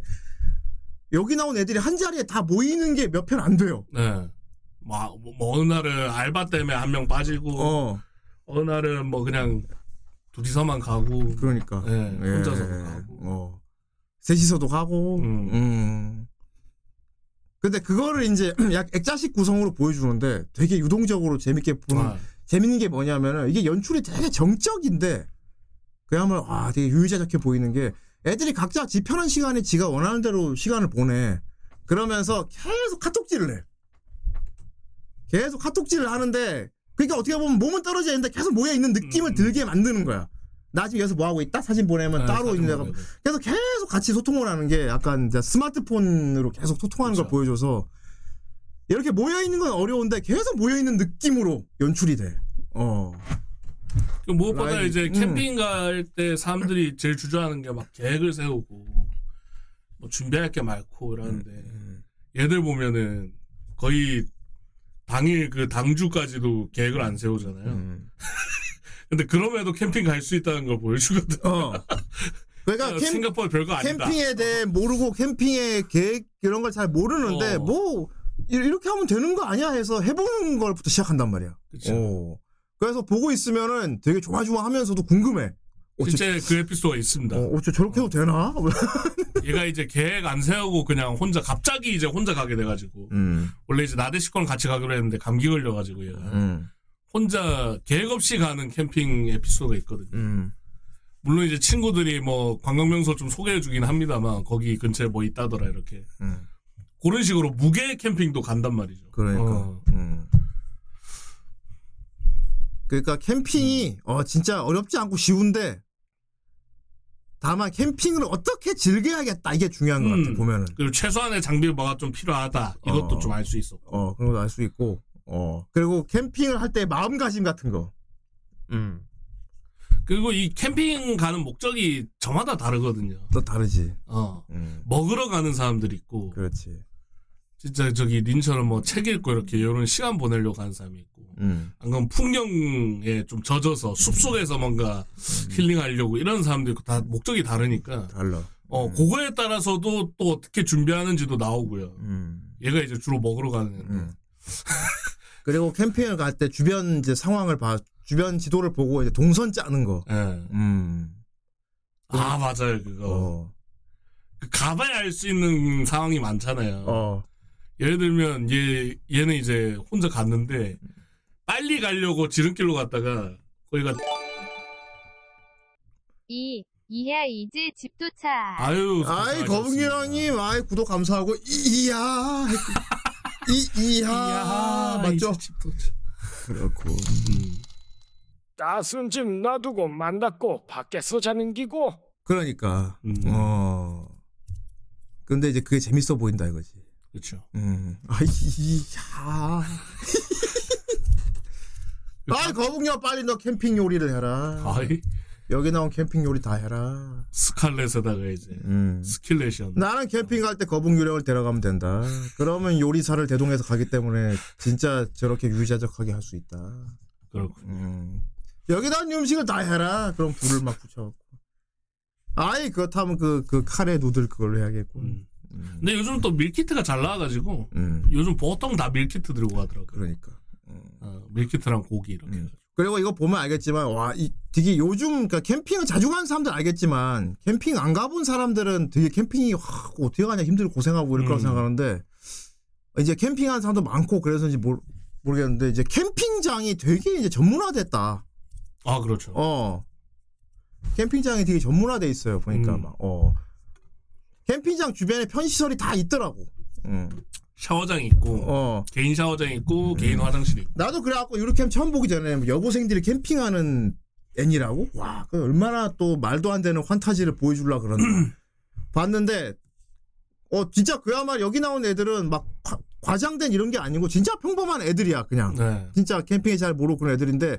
Speaker 3: 여기 나온 애들이 한 자리에 다 모이는 게 몇 편 안 돼요.
Speaker 2: 네. 뭐, 뭐 어느 날은 알바 때문에 한 명 빠지고
Speaker 3: 어,
Speaker 2: 어. 느 날은 뭐 그냥 둘이서만 가고
Speaker 3: 그러니까.
Speaker 2: 네, 혼자서도
Speaker 3: 예,
Speaker 2: 가고.
Speaker 3: 어. 셋이서도 가고,
Speaker 2: 음.
Speaker 3: 음. 근데 그거를 이제 약 액자식 구성으로 보여주는데 되게 유동적으로 재밌게 보는
Speaker 2: 아,
Speaker 3: 재밌는 게 뭐냐면은 이게 연출이 되게 정적인데 그야말로 아 되게 유유자적해 보이는 게 애들이 각자 지 편한 시간에 지가 원하는 대로 시간을 보내 그러면서 계속 카톡질을 해 계속 카톡질을 하는데 그러니까 어떻게 보면 몸은 떨어져 있는데 계속 모여 있는 느낌을
Speaker 2: 음.
Speaker 3: 들게 만드는 거야 나 지금 여기서 뭐 하고 있다 사진 보내면
Speaker 2: 네,
Speaker 3: 따로 있는 데가. 그래서 계속 같이 소통을 하는 게 약간 스마트폰으로 계속 소통하는 걸
Speaker 2: 그쵸.
Speaker 3: 보여줘서 이렇게 모여 있는 건 어려운데 계속 모여 있는 느낌으로 연출이 돼. 어.
Speaker 2: 그 무엇보다
Speaker 3: 라이브.
Speaker 2: 이제
Speaker 3: 음.
Speaker 2: 캠핑 갈때 사람들이 제일 주저하는 게 막 계획을 세우고 뭐 준비할 게 많고 이러는데
Speaker 3: 음.
Speaker 2: 얘들 보면은 거의 당일 그 당주까지도 계획을 안 세우잖아요.
Speaker 3: 음.
Speaker 2: 근데 그럼에도 캠핑 갈 수 있다는 걸 보여주거든.
Speaker 3: 어. 그러니까 캠,
Speaker 2: 생각보다 별거 아니다.
Speaker 3: 캠핑에 대해 모르고 캠핑의 계획 이런 걸 잘 모르는데
Speaker 2: 어.
Speaker 3: 뭐 이- 이렇게 하면 되는 거 아니야 해서 해보는 걸부터 시작한단 말이야. 어. 그래서 보고 있으면은 되게 조마조마하면서도 궁금해.
Speaker 2: 실제 그 에피소드가 있습니다.
Speaker 3: 어, 어, 저 저렇게 해도 되나?
Speaker 2: 얘가 이제 계획 안 세우고 그냥 혼자 갑자기 이제 혼자 가게 돼가지고
Speaker 3: 음,
Speaker 2: 원래 이제 나대식권 같이 가기로 했는데 감기 걸려가지고 얘가
Speaker 3: 음,
Speaker 2: 혼자 계획 없이 가는 캠핑 에피소드가 있거든요.
Speaker 3: 음.
Speaker 2: 물론 이제 친구들이 뭐 관광명소 좀 소개해주긴 합니다만 거기 근처에 뭐 있다더라 이렇게
Speaker 3: 음.
Speaker 2: 그런 식으로 무계 캠핑도 간단 말이죠.
Speaker 3: 그러니까.
Speaker 2: 어.
Speaker 3: 음. 그러니까 캠핑이 어 진짜 어렵지 않고 쉬운데 다만 캠핑을 어떻게 즐겨야겠다 이게 중요한 것 같아
Speaker 2: 음.
Speaker 3: 보면은.
Speaker 2: 그리고 최소한의 장비 뭐가 좀 필요하다 이것도
Speaker 3: 어.
Speaker 2: 좀 알 수 있었고
Speaker 3: 어 그런 것도 알 수 있고. 어 그리고 캠핑을 할 때 마음가짐 같은 거. 음.
Speaker 2: 그리고 이 캠핑 가는 목적이 저마다 다르거든요.
Speaker 3: 또 다르지.
Speaker 2: 어
Speaker 3: 음.
Speaker 2: 먹으러 가는 사람들 있고
Speaker 3: 그렇지.
Speaker 2: 진짜 저기 닌처럼 뭐 책 읽고 이렇게 이런 시간 보내려고 가는 사람이 있고
Speaker 3: 음.
Speaker 2: 안 그러면 풍경에 좀 젖어서 숲속에서 뭔가 힐링하려고 이런 사람도 있고 다 목적이 다르니까
Speaker 3: 달라.
Speaker 2: 어 그거에 따라서도 또 어떻게 준비하는지도 나오고요.
Speaker 3: 음.
Speaker 2: 얘가 이제 주로 먹으러 가는
Speaker 3: 음. 그리고 캠핑을 갈 때 주변 이제 상황을 봐 주변 지도를 보고 이제 동선 짜는 거.
Speaker 2: 예.
Speaker 3: 음.
Speaker 2: 아 맞아요 그거
Speaker 3: 어.
Speaker 2: 그 가봐야 알 수 있는 상황이 많잖아요.
Speaker 3: 어.
Speaker 2: 예를 들면 얘 얘는 이제 혼자 갔는데 빨리 가려고 지름길로 갔다가 거기가
Speaker 1: 이 이하 이즈 집 도착.
Speaker 2: 아유
Speaker 3: 아이. 거북이랑님 아이 구독 감사하고 이- 이야 이 이야
Speaker 2: 이야,
Speaker 3: 맞죠?
Speaker 2: 이제 집 도착.
Speaker 3: 그렇고
Speaker 2: 음.
Speaker 8: 따순 집 놔두고 만났고 밖에서 자는 기고
Speaker 3: 그러니까
Speaker 2: 음.
Speaker 3: 어 근데 이제 그게 재밌어 보인다 이거지.
Speaker 2: 그렇죠.
Speaker 3: 음. 아이 이야. 아이 거북이야 빨리 너 캠핑 요리를 해라.
Speaker 2: 아이
Speaker 3: 여기 나온 캠핑 요리 다 해라.
Speaker 2: 스칼렛에다가 이제
Speaker 3: 음.
Speaker 2: 스킬렛이었네.
Speaker 3: 나는 캠핑 갈 때 거북 유령을 데려가면 된다. 그러면 요리사를 대동해서 가기 때문에 진짜 저렇게 유자적하게 할 수 있다.
Speaker 2: 그렇고
Speaker 3: 음. 여기다 음식을 다 해라. 그럼 불을 막 붙여갖고. 아이 그렇다면 그, 그 카레 noodle 그걸로 해야겠고.
Speaker 2: 음.
Speaker 3: 음.
Speaker 2: 근데 요즘 또 밀키트가 잘 나와가지고
Speaker 3: 음.
Speaker 2: 요즘 보통 다 밀키트 들고 가더라고요.
Speaker 3: 그러니까. 음.
Speaker 2: 어, 밀키트랑 고기 이렇게.
Speaker 3: 음. 그리고 이거 보면 알겠지만 와, 이 되게 요즘 그러니까 캠핑을 자주 가는 사람들 은 알겠지만 캠핑 안 가본 사람들은 되게 캠핑이 와, 어떻게 가냐 힘들고 고생하고 이럴 거라고
Speaker 2: 음.
Speaker 3: 생각하는데 이제 캠핑하는 사람도 많고 그래서인지 모르, 모르겠는데 이제 캠핑장이 되게 이제 전문화됐다.
Speaker 2: 아 그렇죠.
Speaker 3: 어. 캠핑장이 되게 전문화돼 있어요. 보니까
Speaker 2: 음.
Speaker 3: 막 어. 캠핑장 주변에 편시설이 다 있더라고. 음.
Speaker 2: 샤워장 있고
Speaker 3: 어.
Speaker 2: 개인 샤워장 있고 개인 화장실 있고.
Speaker 3: 나도 그래갖고 유로캠 처음 보기 전에 뭐 여고생들이 캠핑하는 애니라고? 와, 그 얼마나 또 말도 안 되는 환타지를 보여주려 그러나. 봤는데, 어, 진짜 그야말로 여기 나온 애들은 막 과, 과장된 이런 게 아니고 진짜 평범한 애들이야, 그냥.
Speaker 2: 네.
Speaker 3: 진짜 캠핑에 잘 모르고 그런 애들인데,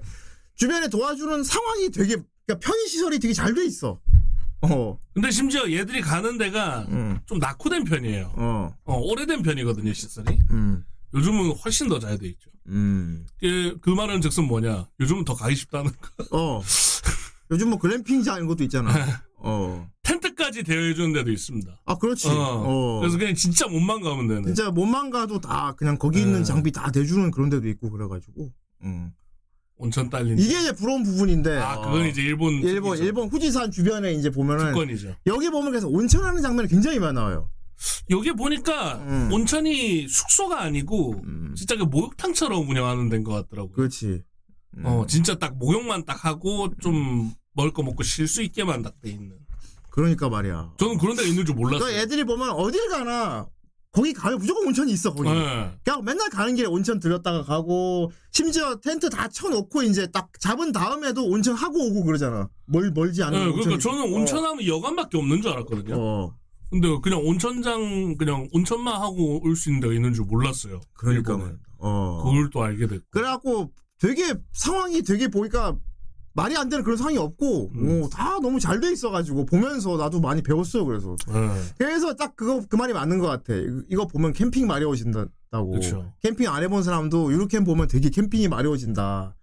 Speaker 3: 주변에 도와주는 상황이 되게, 그러니까 편의 시설이 되게 잘 돼 있어. 어,
Speaker 2: 근데 심지어 얘들이 가는 데가
Speaker 3: 음,
Speaker 2: 좀 낙후된 편이에요.
Speaker 3: 어,
Speaker 2: 어, 오래된 편이거든요 시설이.
Speaker 3: 음,
Speaker 2: 요즘은 훨씬 더 잘 돼 있죠.
Speaker 3: 음,
Speaker 2: 그, 그 말은 즉슨 뭐냐? 요즘은 더 가기 쉽다는 거.
Speaker 3: 어. 요즘 뭐 글램핑장 이런 것도 있잖아. 어.
Speaker 2: 텐트까지 대여해주는 데도 있습니다.
Speaker 3: 아, 그렇지.
Speaker 2: 어.
Speaker 3: 어.
Speaker 2: 그래서 그냥 진짜 몸만 가면 되는.
Speaker 3: 진짜 몸만 가도 다 그냥 거기 있는
Speaker 2: 네.
Speaker 3: 장비 다 대주는 그런 데도 있고 그래가지고 음.
Speaker 2: 온천 딸린.
Speaker 3: 이게 이제 부러운 부분인데
Speaker 2: 아
Speaker 3: 어,
Speaker 2: 그건 이제 일본
Speaker 3: 일본
Speaker 2: 특이죠.
Speaker 3: 일본 후지산 주변에 이제 보면은
Speaker 2: 특권이죠.
Speaker 3: 여기 보면 그래서 온천하는 장면이 굉장히 많이 나와요.
Speaker 2: 여기 보니까
Speaker 3: 음.
Speaker 2: 온천이 숙소가 아니고
Speaker 3: 음.
Speaker 2: 진짜 그 목욕탕처럼 운영하는 데인 것 같더라고요.
Speaker 3: 그렇지. 음.
Speaker 2: 어 진짜 딱 목욕만 딱 하고 좀 먹을 거 먹고 쉴 수 있게만 딱 돼 있는.
Speaker 3: 그러니까 말이야.
Speaker 2: 저는 그런 데가 있는 줄 몰랐어요.
Speaker 3: 그러니까 애들이 보면 어딜 가나 거기 가면 무조건 온천이 있어 거기.
Speaker 2: 네.
Speaker 3: 그냥 맨날 가는 길에 온천 들렸다가 가고 심지어 텐트 다 쳐놓고 이제 딱 잡은 다음에도 온천 하고 오고 그러잖아. 멀 멀지 않은
Speaker 2: 네, 그러니까
Speaker 3: 온천이
Speaker 2: 저는
Speaker 3: 있어.
Speaker 2: 온천하면 여관밖에 없는 줄 알았거든요.
Speaker 3: 어.
Speaker 2: 근데 그냥 온천장 그냥 온천만 하고 올 수 있는 데가 있는 줄 몰랐어요.
Speaker 3: 그러니까. 어.
Speaker 2: 그걸 또 알게 됐고.
Speaker 3: 그래갖고 되게 상황이 되게 보니까 말이 안 되는 그런 상황이 없고
Speaker 2: 음.
Speaker 3: 오, 다 너무 잘 돼 있어가지고 보면서 나도 많이 배웠어요. 그래서
Speaker 2: 네.
Speaker 3: 그래서 딱 그거 그 말이 맞는 것 같아. 이거- 보면 캠핑 마려워진다고.
Speaker 2: 그쵸.
Speaker 3: 캠핑 안 해본 사람도 유로캠 보면 되게 캠핑이 마려워진다.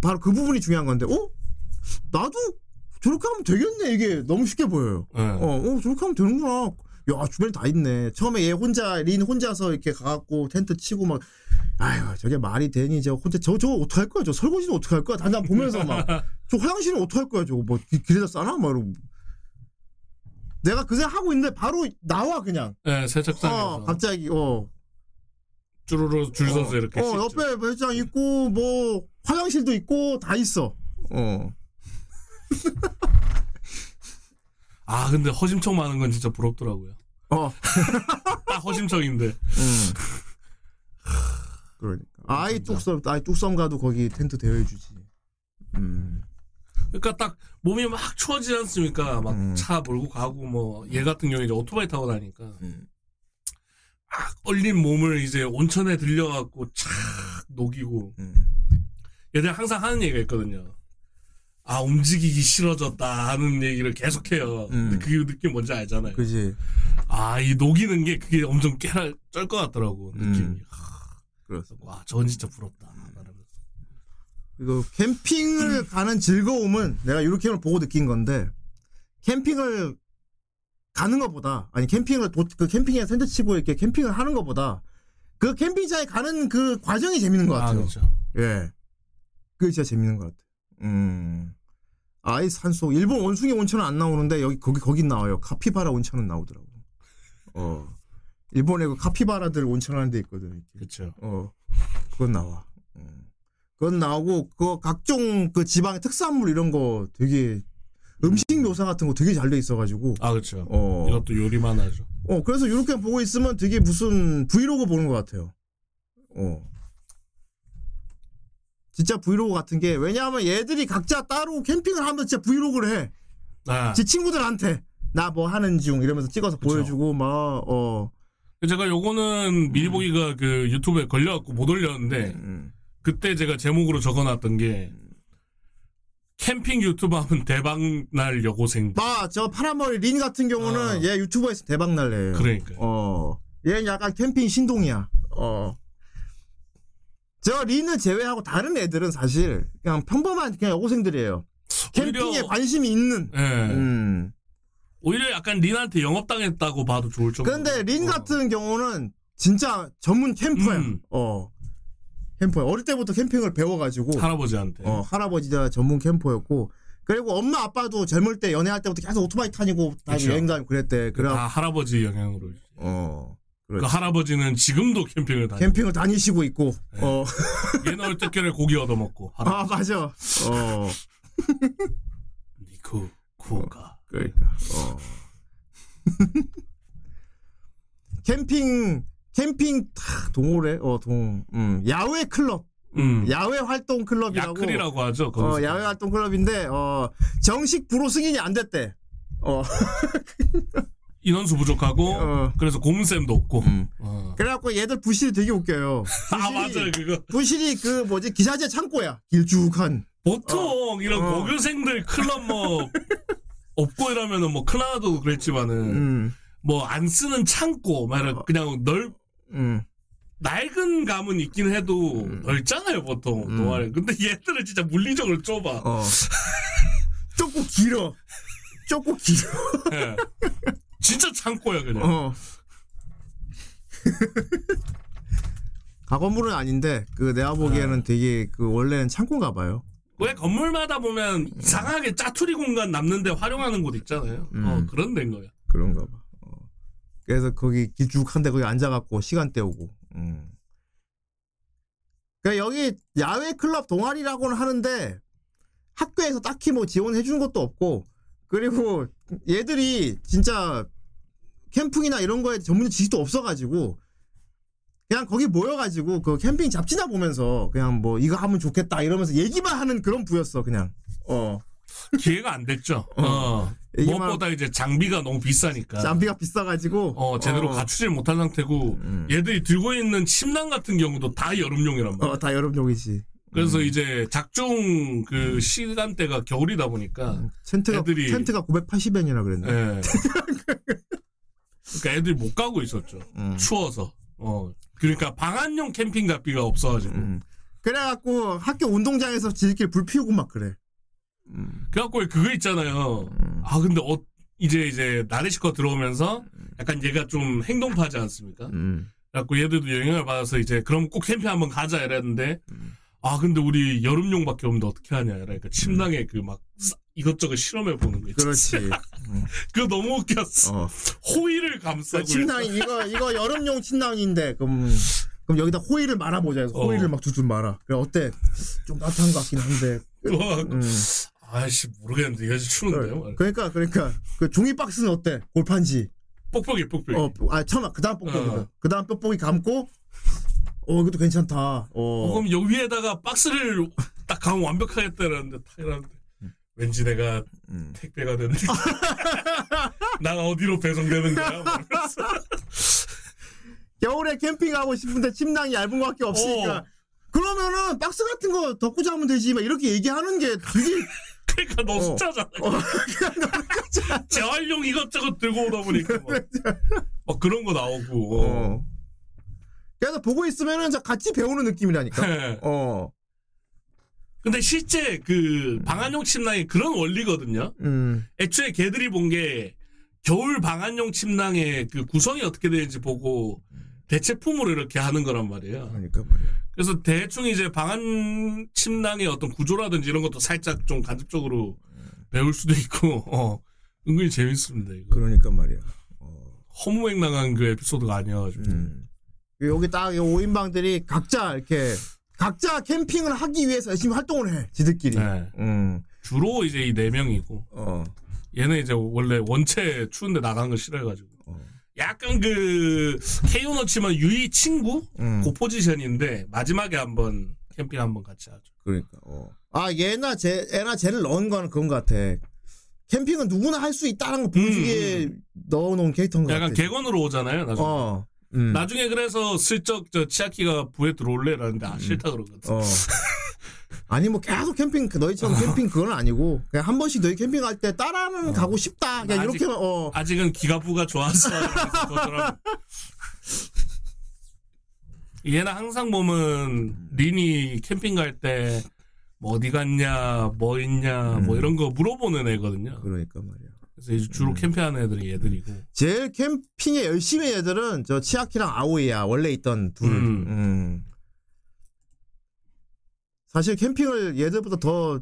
Speaker 3: 바로 그 부분이 중요한 건데, 어? 나도 저렇게 하면 되겠네. 이게 너무 쉽게 보여요.
Speaker 2: 네.
Speaker 3: 어, 어, 저렇게 하면 되는구나. 야, 주변에 다 있네. 처음에 얘 혼자, 린 혼자서 이렇게 가갖고 텐트 치고 막, 아유, 저게 말이 되니, 저 혼자, 저, 저거 어떡할 거야? 저 설거지는 어떡할 거야? 단단 보면서 막, 저 화장실은 어떡할 거야? 저거 뭐, 기- 길에다 싸나? 막 이러고. 내가 그 생각 하고 있는데 바로 나와, 그냥.
Speaker 2: 네, 세척장에서
Speaker 3: 어, 갑자기, 어.
Speaker 2: 쭈루루 줄 서서
Speaker 3: 어,
Speaker 2: 이렇게.
Speaker 3: 어,
Speaker 2: 씻죠.
Speaker 3: 옆에 배장 있고, 뭐, 화장실도 있고, 다 있어. 어.
Speaker 2: 아 근데 허심청 많은 건 진짜 부럽더라고요.
Speaker 3: 어.
Speaker 2: 딱 허심청인데.
Speaker 3: 음. 그러니까. 아이 뚝섬, 아이 뚝섬 가도 거기 텐트 대여해주지. 음.
Speaker 2: 그러니까 딱 몸이 막 추워지지 않습니까? 막
Speaker 3: 음.
Speaker 2: 차 몰고 가고 뭐 얘 같은 경우에 이제 오토바이 타고 다니까
Speaker 3: 음.
Speaker 2: 막 얼린 몸을 이제 온천에 들려갖고 착 녹이고
Speaker 3: 음.
Speaker 2: 얘들 항상 하는 얘기가 있거든요. 아 움직이기 싫어졌다 하는 얘기를 계속해요.
Speaker 3: 음.
Speaker 2: 근데 그 느낌 뭔지 알잖아요.
Speaker 3: 그지.
Speaker 2: 아이 녹이는 게 그게 엄청 깨라 쩔 것 같더라고 느낌이.
Speaker 3: 음. 그렇습니다.
Speaker 2: 와 저건 진짜 부럽다.
Speaker 3: 이거 캠핑을 가는 즐거움은 내가 유로캠을 보고 느낀 건데 캠핑을 가는 것보다 아니 캠핑을 도, 그 캠핑에 텐트 치고 이렇게 캠핑을 하는 것보다 그 캠핑장에 가는 그 과정이 재밌는
Speaker 2: 것아
Speaker 3: 같아요.
Speaker 2: 그렇죠.
Speaker 3: 예. 그게 진짜 재밌는 것 같아. 음. 아이 산속 일본 원숭이 온천은 안 나오는데 여기 거기 거긴 나와요. 카피바라 온천은 나오더라고. 어. 일본에 그 카피바라들 온천하는 데 있거든.
Speaker 2: 그렇죠.
Speaker 3: 어. 그건 나와. 음. 그건 나오고 그 각종 그 지방의 특산물 이런 거 되게 음식 묘사 같은 거 되게 잘 돼 있어가지고.
Speaker 2: 아 그렇죠.
Speaker 3: 어.
Speaker 2: 이것도 요리만 하죠.
Speaker 3: 어, 그래서 이렇게 보고 있으면 되게 무슨 브이로그 보는 것 같아요. 어. 진짜 브이로그 같은 게, 왜냐하면 얘들이 각자 따로 캠핑을 하면 진짜 브이로그를 해.
Speaker 2: 아.
Speaker 3: 지 친구들한테. 나 뭐 하는 중 이러면서 찍어서
Speaker 2: 그쵸.
Speaker 3: 보여주고, 막, 어.
Speaker 2: 제가 요거는 미리 보기가 그 유튜브에 걸려갖고 못 올렸는데
Speaker 3: 음.
Speaker 2: 그때 제가 제목으로 적어놨던 게 캠핑 유튜브 하면 대박 날 여고생.
Speaker 3: 막, 저 파란머리 린 같은 경우는
Speaker 2: 어.
Speaker 3: 얘 유튜버에서 대박 날래요.
Speaker 2: 그러니까.
Speaker 3: 어. 얘는 약간 캠핑 신동이야. 어. 저 린을 제외하고 다른 애들은 사실 그냥 평범한 그냥 여고생들이에요. 캠핑에 관심이 있는.
Speaker 2: 예.
Speaker 3: 음.
Speaker 2: 오히려 약간 린한테 영업당했다고 봐도 좋을 정도.
Speaker 3: 근데 린 같은 경우는 진짜 전문 캠퍼야.
Speaker 2: 음.
Speaker 3: 어. 캠퍼야. 어릴 때부터 캠핑을 배워가지고.
Speaker 2: 할아버지한테.
Speaker 3: 어, 할아버지가 전문 캠퍼였고. 그리고 엄마 아빠도 젊을 때 연애할 때부터 계속 오토바이 타니고
Speaker 2: 그쵸.
Speaker 3: 여행 다니고 그랬대. 그래.
Speaker 2: 다 할아버지 영향으로.
Speaker 3: 어.
Speaker 2: 그
Speaker 3: 그렇지.
Speaker 2: 할아버지는 지금도 캠핑을 다니.
Speaker 3: 캠핑을 다니시고 있고. 어.
Speaker 2: 얘는 얼떨결에 고기 얻어먹고.
Speaker 3: 아,
Speaker 2: 할아버지.
Speaker 3: 맞아. 어.
Speaker 2: 니쿠 쿠가.
Speaker 3: 그러니까. 어. 캠핑 캠핑 다 동호래. 어, 동. 음. 야외 클럽.
Speaker 2: 음.
Speaker 3: 야외 활동 클럽이라고.
Speaker 2: 야클이라고 하죠. 거기서.
Speaker 3: 어, 야외 활동 클럽인데 어, 정식 프로 승인이 안 됐대. 어.
Speaker 2: 인원수 부족하고
Speaker 3: 어.
Speaker 2: 그래서 곰쌤도 없고.
Speaker 3: 음.
Speaker 2: 어.
Speaker 3: 그래갖고 얘들 부실이 되게 웃겨요.
Speaker 2: 아 맞아요 그거.
Speaker 3: 부실이 그 뭐지 기자재 창고야. 길쭉한.
Speaker 2: 보통 이런
Speaker 3: 어.
Speaker 2: 고교생들 클럽 뭐 없고 이러면은 뭐 클라나도 그랬지만은
Speaker 3: 음.
Speaker 2: 뭐안 쓰는 창고 막 이런 그냥 넓
Speaker 3: 음.
Speaker 2: 낡은 감은 있긴 해도 넓잖아요 보통
Speaker 3: 음.
Speaker 2: 동아리. 근데 얘들은 진짜 물리적으로 좁아.
Speaker 3: 어. 좁고 길어. 좁고 길어.
Speaker 2: 예. 진짜 창고야 그냥.
Speaker 3: 어. 가건물은 아닌데 그 내가 보기에는 되게 그 원래는 창고인가 봐요.
Speaker 2: 왜 건물마다 보면 이상하게 짜투리 공간 남는데 활용하는 곳 있잖아요.
Speaker 3: 음.
Speaker 2: 어 그런 데인 거야.
Speaker 3: 그런가 봐. 어. 그래서 거기 길쭉한데 거기 앉아갖고 시간 때우고. 음. 그러니까 여기 야외 클럽 동아리라고는 하는데 학교에서 딱히 뭐 지원해 주는 것도 없고 그리고 얘들이 진짜 캠핑이나 이런 거에 전문 지식도 없어가지고 그냥 거기 모여가지고 그 캠핑 잡지나 보면서 그냥 뭐 이거 하면 좋겠다 이러면서 얘기만 하는 그런 부였어 그냥 어
Speaker 2: 기회가 안 됐죠. 어.
Speaker 3: 얘기만-
Speaker 2: 무엇보다 이제 장비가 너무 비싸니까.
Speaker 3: 장비가 비싸가지고
Speaker 2: 어, 제대로
Speaker 3: 어,
Speaker 2: 갖추질 못한 상태고,
Speaker 3: 음.
Speaker 2: 얘들이 들고 있는 침낭 같은 경우도 다 여름용이란 말이야.
Speaker 3: 어, 다 여름용이지
Speaker 2: 그래서 이제 작중 그 시간대가 겨울이다 보니까,
Speaker 3: 텐트가
Speaker 2: 애들이-
Speaker 3: 텐트가 980엔이라 그랬네
Speaker 2: 예. 그러니까 애들이 못 가고 있었죠.
Speaker 3: 음.
Speaker 2: 추워서. 어. 그러니까 방한용 캠핑 값비가 없어가지고.
Speaker 3: 음. 그래갖고 학교 운동장에서 지들끼리 불 피우고 막 그래 음.
Speaker 2: 그래갖고 그거 있잖아요. 아, 근데 어, 이제 이제 나르시커 들어오면서 약간 얘가 좀 행동파지 않습니까?
Speaker 3: 음.
Speaker 2: 그래갖고 얘들도 영향을 받아서 이제 그럼 꼭 캠핑 한번 가자 이랬는데 아 근데 우리 여름용밖에 없는데 어떻게 하냐 이러니까 침낭에 그 막 이것저것 실험해 보는 거 있지.
Speaker 3: 그렇지
Speaker 2: 그거 너무 웃겼어.
Speaker 3: 어.
Speaker 2: 호일을 감싸고
Speaker 3: 그 침낭 이거 이거 여름용 침낭인데 그럼 그럼 여기다 호일을 말아보자 해서
Speaker 2: 어.
Speaker 3: 호일을 막 두줄 말아 그래 어때 좀 따뜻한 것 같긴 한데
Speaker 2: 있고.
Speaker 3: 음.
Speaker 2: 아씨 모르겠는데 이거 추운데요.
Speaker 3: 그러니까 그러니까 그 종이 박스는 어때 골판지
Speaker 2: 뽁뽁이 뽁뽁이.
Speaker 3: 어아 처음 그다음 뽁뽁이
Speaker 2: 어.
Speaker 3: 그다음 뽁뽁이 감고 어 이것도 괜찮다
Speaker 2: 어,
Speaker 3: 어
Speaker 2: 그럼 여기 위에다가 박스를 딱 가면 완벽하겠다라는데 타이라는데 왠지 내가
Speaker 3: 음.
Speaker 2: 택배가 됐는데 난 어디로 배송되는 거야?
Speaker 3: 겨울에 캠핑하고 싶은데 침낭이 얇은 거밖에 없으니까
Speaker 2: 어.
Speaker 3: 그러면은 박스 같은 거 덮고 자면 되지 막 이렇게 얘기하는 게 되게
Speaker 2: 그러니까 너
Speaker 3: 어.
Speaker 2: 숫자잖아. 재활용 이것저것 들고 오다 보니까 막, 막 그런 거 나오고. 어.
Speaker 3: 어 그래서 보고 있으면은 같이 배우는 느낌이라니까
Speaker 2: 네.
Speaker 3: 어
Speaker 2: 근데 실제 그 방한용 침낭이 그런 원리거든요.
Speaker 3: 음.
Speaker 2: 애초에 걔들이 본 게 겨울 방한용 침낭의 그 구성이 어떻게 되는지 보고 대체품으로 이렇게 하는 거란 말이에요.
Speaker 3: 그러니까 말이야.
Speaker 2: 그래서 대충 이제 방한 침낭의 어떤 구조라든지 이런 것도 살짝 좀 간접적으로 배울 수도 있고, 어, 은근히 재밌습니다, 이거.
Speaker 3: 그러니까 말이야. 어.
Speaker 2: 허무맹랑한 그 에피소드가 아니어가지고.
Speaker 3: 음. 여기 딱이 5인방들이 각자 이렇게 각자 캠핑을 하기 위해서 열심히 활동을 해. 지들끼리.
Speaker 2: 네.
Speaker 3: 음.
Speaker 2: 주로 이제 이 네 명이고,
Speaker 3: 어.
Speaker 2: 얘는 이제 원래 원체 추운데 나간 거 싫어해가지고.
Speaker 3: 어.
Speaker 2: 약간 그, 케이오너 치면 유이 친구?
Speaker 3: 음.
Speaker 2: 그 포지션인데, 마지막에 한번 캠핑 한번 같이 하죠.
Speaker 3: 그러니까. 어. 아 얘나 쟤 애나 쟤를 넣은 거는 그런 것 같아. 캠핑은 누구나 할 수 있다는 거 보여주기에 넣어놓은 캐릭터인 것
Speaker 2: 음, 약간
Speaker 3: 같아.
Speaker 2: 객원으로 오잖아요, 나중에.
Speaker 3: 어. 음.
Speaker 2: 나중에 그래서 슬쩍 저 치아키가 부에 들어올래? 라는데 아 싫다 그러거든.
Speaker 3: 어. 아니 뭐 계속 캠핑 그 너희처럼 캠핑 그건 아니고 그냥 한 번씩 너희 캠핑 갈 때 따라는 가고 싶다 그냥
Speaker 2: 아직-
Speaker 3: 이렇게만 어
Speaker 2: 아직은 기가부가 그러더라고. 얘는 항상 보면 린이 캠핑 갈 때 뭐 어디 갔냐, 뭐 있냐, 뭐
Speaker 3: 음.
Speaker 2: 이런 거 물어보는 애거든요.
Speaker 3: 그러니까 말이야
Speaker 2: 그래서 주로 캠핑하는 애들이 얘들이고.
Speaker 3: 제일 캠핑에 열심히 한 애들은 저 치아키랑 아오이야 원래 있던 둘
Speaker 2: 음.
Speaker 3: 음. 사실 캠핑을 얘들보다 더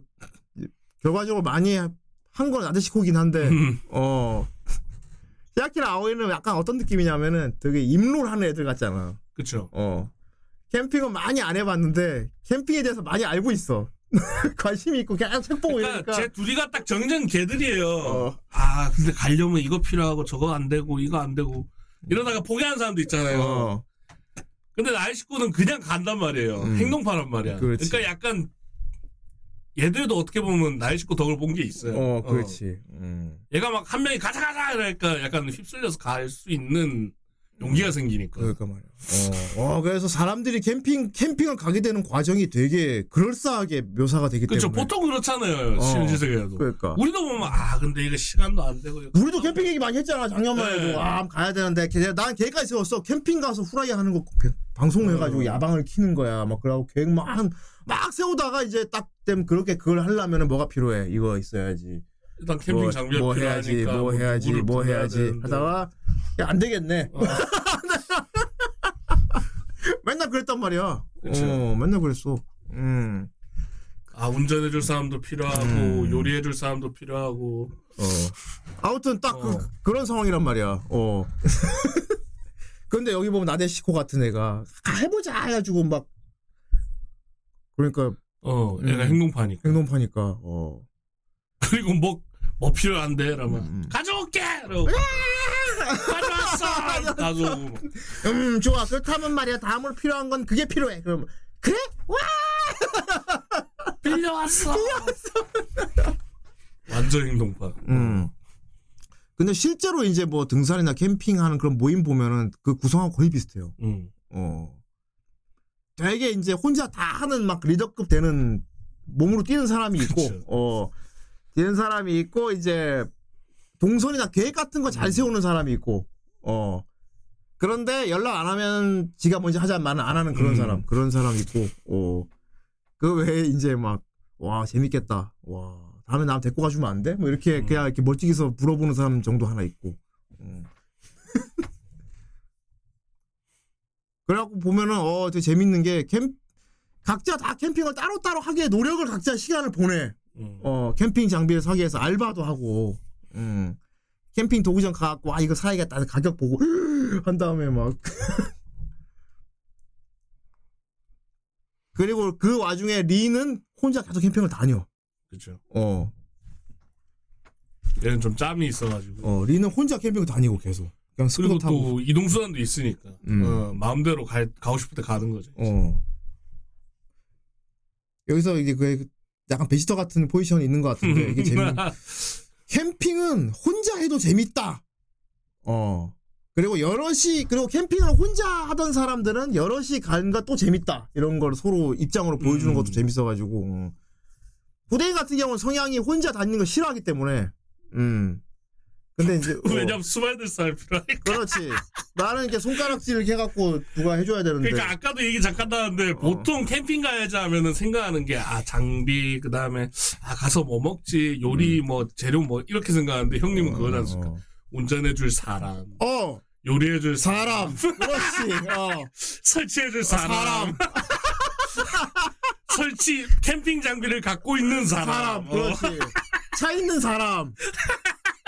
Speaker 3: 결과적으로 많이 한 건 아데시코긴 한데
Speaker 2: 음.
Speaker 3: 어 치아키랑 아오이는 약간 어떤 느낌이냐면은 되게 임롤 하는 애들 같잖아
Speaker 2: 그쵸.
Speaker 3: 어. 캠핑은 많이 안 해봤는데 캠핑에 대해서 많이 알고 있어. 관심이 있고 계속 책 보고
Speaker 2: 그러니까
Speaker 3: 이러니까.
Speaker 2: 제 둘이가 딱 정전 개들이에요.
Speaker 3: 어.
Speaker 2: 아 근데 가려면 이거 필요하고 저거 안 되고 이거 안 되고 이러다가 포기하는 사람도 있잖아요.
Speaker 3: 어.
Speaker 2: 근데 나이 식구는 그냥 간단 말이에요.
Speaker 3: 음.
Speaker 2: 행동파란 말이야.
Speaker 3: 그렇지.
Speaker 2: 그러니까 약간 얘들도 어떻게 보면 나이 식구 덕을 본 게 있어요.
Speaker 3: 어, 그렇지. 음.
Speaker 2: 얘가 막 한 명이 가자 가자 이러니까 약간 휩쓸려서 갈 수 있는 용기가 생기니까.
Speaker 3: 그러니까 말이야. 어. 어, 그래서 사람들이 캠핑 캠핑을 가게 되는 과정이 되게 그럴싸하게 묘사가 되기
Speaker 2: 그렇죠.
Speaker 3: 때문에.
Speaker 2: 보통 그렇잖아요.
Speaker 3: 어.
Speaker 2: 신지세계에도.
Speaker 3: 그러니까.
Speaker 2: 우리도 보면 아 근데 이거 시간도 안 되고
Speaker 3: 우리도 캠핑 얘기 많이 했잖아 작년만
Speaker 2: 네.
Speaker 3: 해도 아 가야 되는데 걔- 난 계획까지 세웠어 캠핑 가서 후라이 하는 거 배- 방송해가지고
Speaker 2: 어.
Speaker 3: 야방을 키는 거야 막 그러고 계획 막 막 세우다가 이제 딱 되면 그렇게 그걸 하려면은 뭐가 필요해 이거 있어야지
Speaker 2: 일단 캠핑
Speaker 3: 뭐,
Speaker 2: 장비가
Speaker 3: 뭐 해야지
Speaker 2: 필요하니까
Speaker 3: 뭐 해야지 뭐 해야지
Speaker 2: 되는데.
Speaker 3: 하다가 야, 안 되겠네
Speaker 2: 어.
Speaker 3: 맨날 그랬단 말이야
Speaker 2: 그쵸.
Speaker 3: 어 맨날 그랬어 음
Speaker 2: 아 운전해줄 사람도 필요하고
Speaker 3: 음.
Speaker 2: 요리해줄 사람도 필요하고
Speaker 3: 어. 아무튼 딱
Speaker 2: 어.
Speaker 3: 그, 그런 상황이란 말이야. 어. 근데 여기 보면 나데시코 같은 애가 아, 해보자 해가지고 막 그러니까
Speaker 2: 어 얘가
Speaker 3: 음.
Speaker 2: 행동파니까
Speaker 3: 행동파니까 어.
Speaker 2: 그리고 뭐 뭐 필요한데? 라면
Speaker 3: 음.
Speaker 2: 가져올게! 라고 가져왔어. 가져오고.
Speaker 3: 음 좋아 그렇다면 말이야 다음으로 필요한 건 그게 필요해 그럼 그래 와
Speaker 2: 빌려왔어. 완전 행동파.
Speaker 3: 음. 근데 실제로 이제 뭐 등산이나 캠핑하는 그런 모임 보면은 그 구성하고 거의 비슷해요.
Speaker 2: 음.
Speaker 3: 어. 되게 이제 혼자 다 하는 막 리더급 되는 몸으로 뛰는 사람이 있고,
Speaker 2: 그쵸.
Speaker 3: 어, 뛰는 사람이 있고, 이제 동선이나 계획 같은 거 잘 세우는 사람이 있고, 어. 그런데 연락 안 하면 지가 먼저 하자 말은 안 하는 그런
Speaker 2: 음.
Speaker 3: 사람, 그런 사람 있고, 어. 그 외에 이제 막, 와, 재밌겠다. 와, 다음에 나 데리고 가주면 안 돼? 뭐 이렇게
Speaker 2: 음.
Speaker 3: 그냥 이렇게 멀찍이서 물어보는 사람 정도 하나 있고. 음. 그래갖고 보면은 어 되게 재밌는 게 캠 각자 다 캠핑을 따로따로 하기에 노력을 각자 시간을 보내.
Speaker 2: 음.
Speaker 3: 어 캠핑 장비를 사기 위해서 알바도 하고. 음. 캠핑 도구점 가갖고 아 이거 사야겠다 가격 보고 한 다음에 막 그리고 그 와중에 리는 혼자 계속 캠핑을 다녀.
Speaker 2: 그렇죠.
Speaker 3: 어.
Speaker 2: 얘는 좀 짬이 있어가지고.
Speaker 3: 어 리는 혼자 캠핑을 다니고 계속. 그냥
Speaker 2: 그리고
Speaker 3: 스쿠터 타고.
Speaker 2: 또 이동 수단도 있으니까
Speaker 3: 음.
Speaker 2: 어, 마음대로 가, 가고 싶을 때 가는 거죠.
Speaker 3: 어. 여기서 이제 그 약간 베지터 같은 포지션이 있는 것 같은데 이게 재밌는 캠핑은 혼자 해도 재밌다. 어. 그리고 여럿이 그리고 캠핑을 혼자 하던 사람들은 여럿이 거또 재밌다. 이런 걸 서로 입장으로 보여주는
Speaker 2: 음.
Speaker 3: 것도 재밌어가지고. 음. 부대인 같은 경우는 성향이 혼자 다니는 걸 싫어하기 때문에. 음. 근데 이제 어,
Speaker 2: 왜냐면 수발들 사람 필요하니까.
Speaker 3: 그렇지. 나는 이렇게 손가락질 이렇게 해갖고 누가 해줘야 되는데.
Speaker 2: 그러니까 아까도 얘기 잠깐 나왔는데
Speaker 3: 어.
Speaker 2: 보통 캠핑 가야지 하면은 생각하는 게 아 장비 그 다음에 아 가서 뭐 먹지 요리 뭐 재료 뭐 이렇게 생각하는데 형님은 그거지 않습니까?
Speaker 3: 음. 어.
Speaker 2: 운전해줄 사람,
Speaker 3: 어.
Speaker 2: 요리해줄
Speaker 3: 사람.
Speaker 2: 사람,
Speaker 3: 그렇지. 어.
Speaker 2: 설치해줄 사람,
Speaker 3: 사람.
Speaker 2: 설치 캠핑 장비를 갖고 있는 사람,
Speaker 3: 사람.
Speaker 2: 어.
Speaker 3: 그렇지. 차 있는 사람.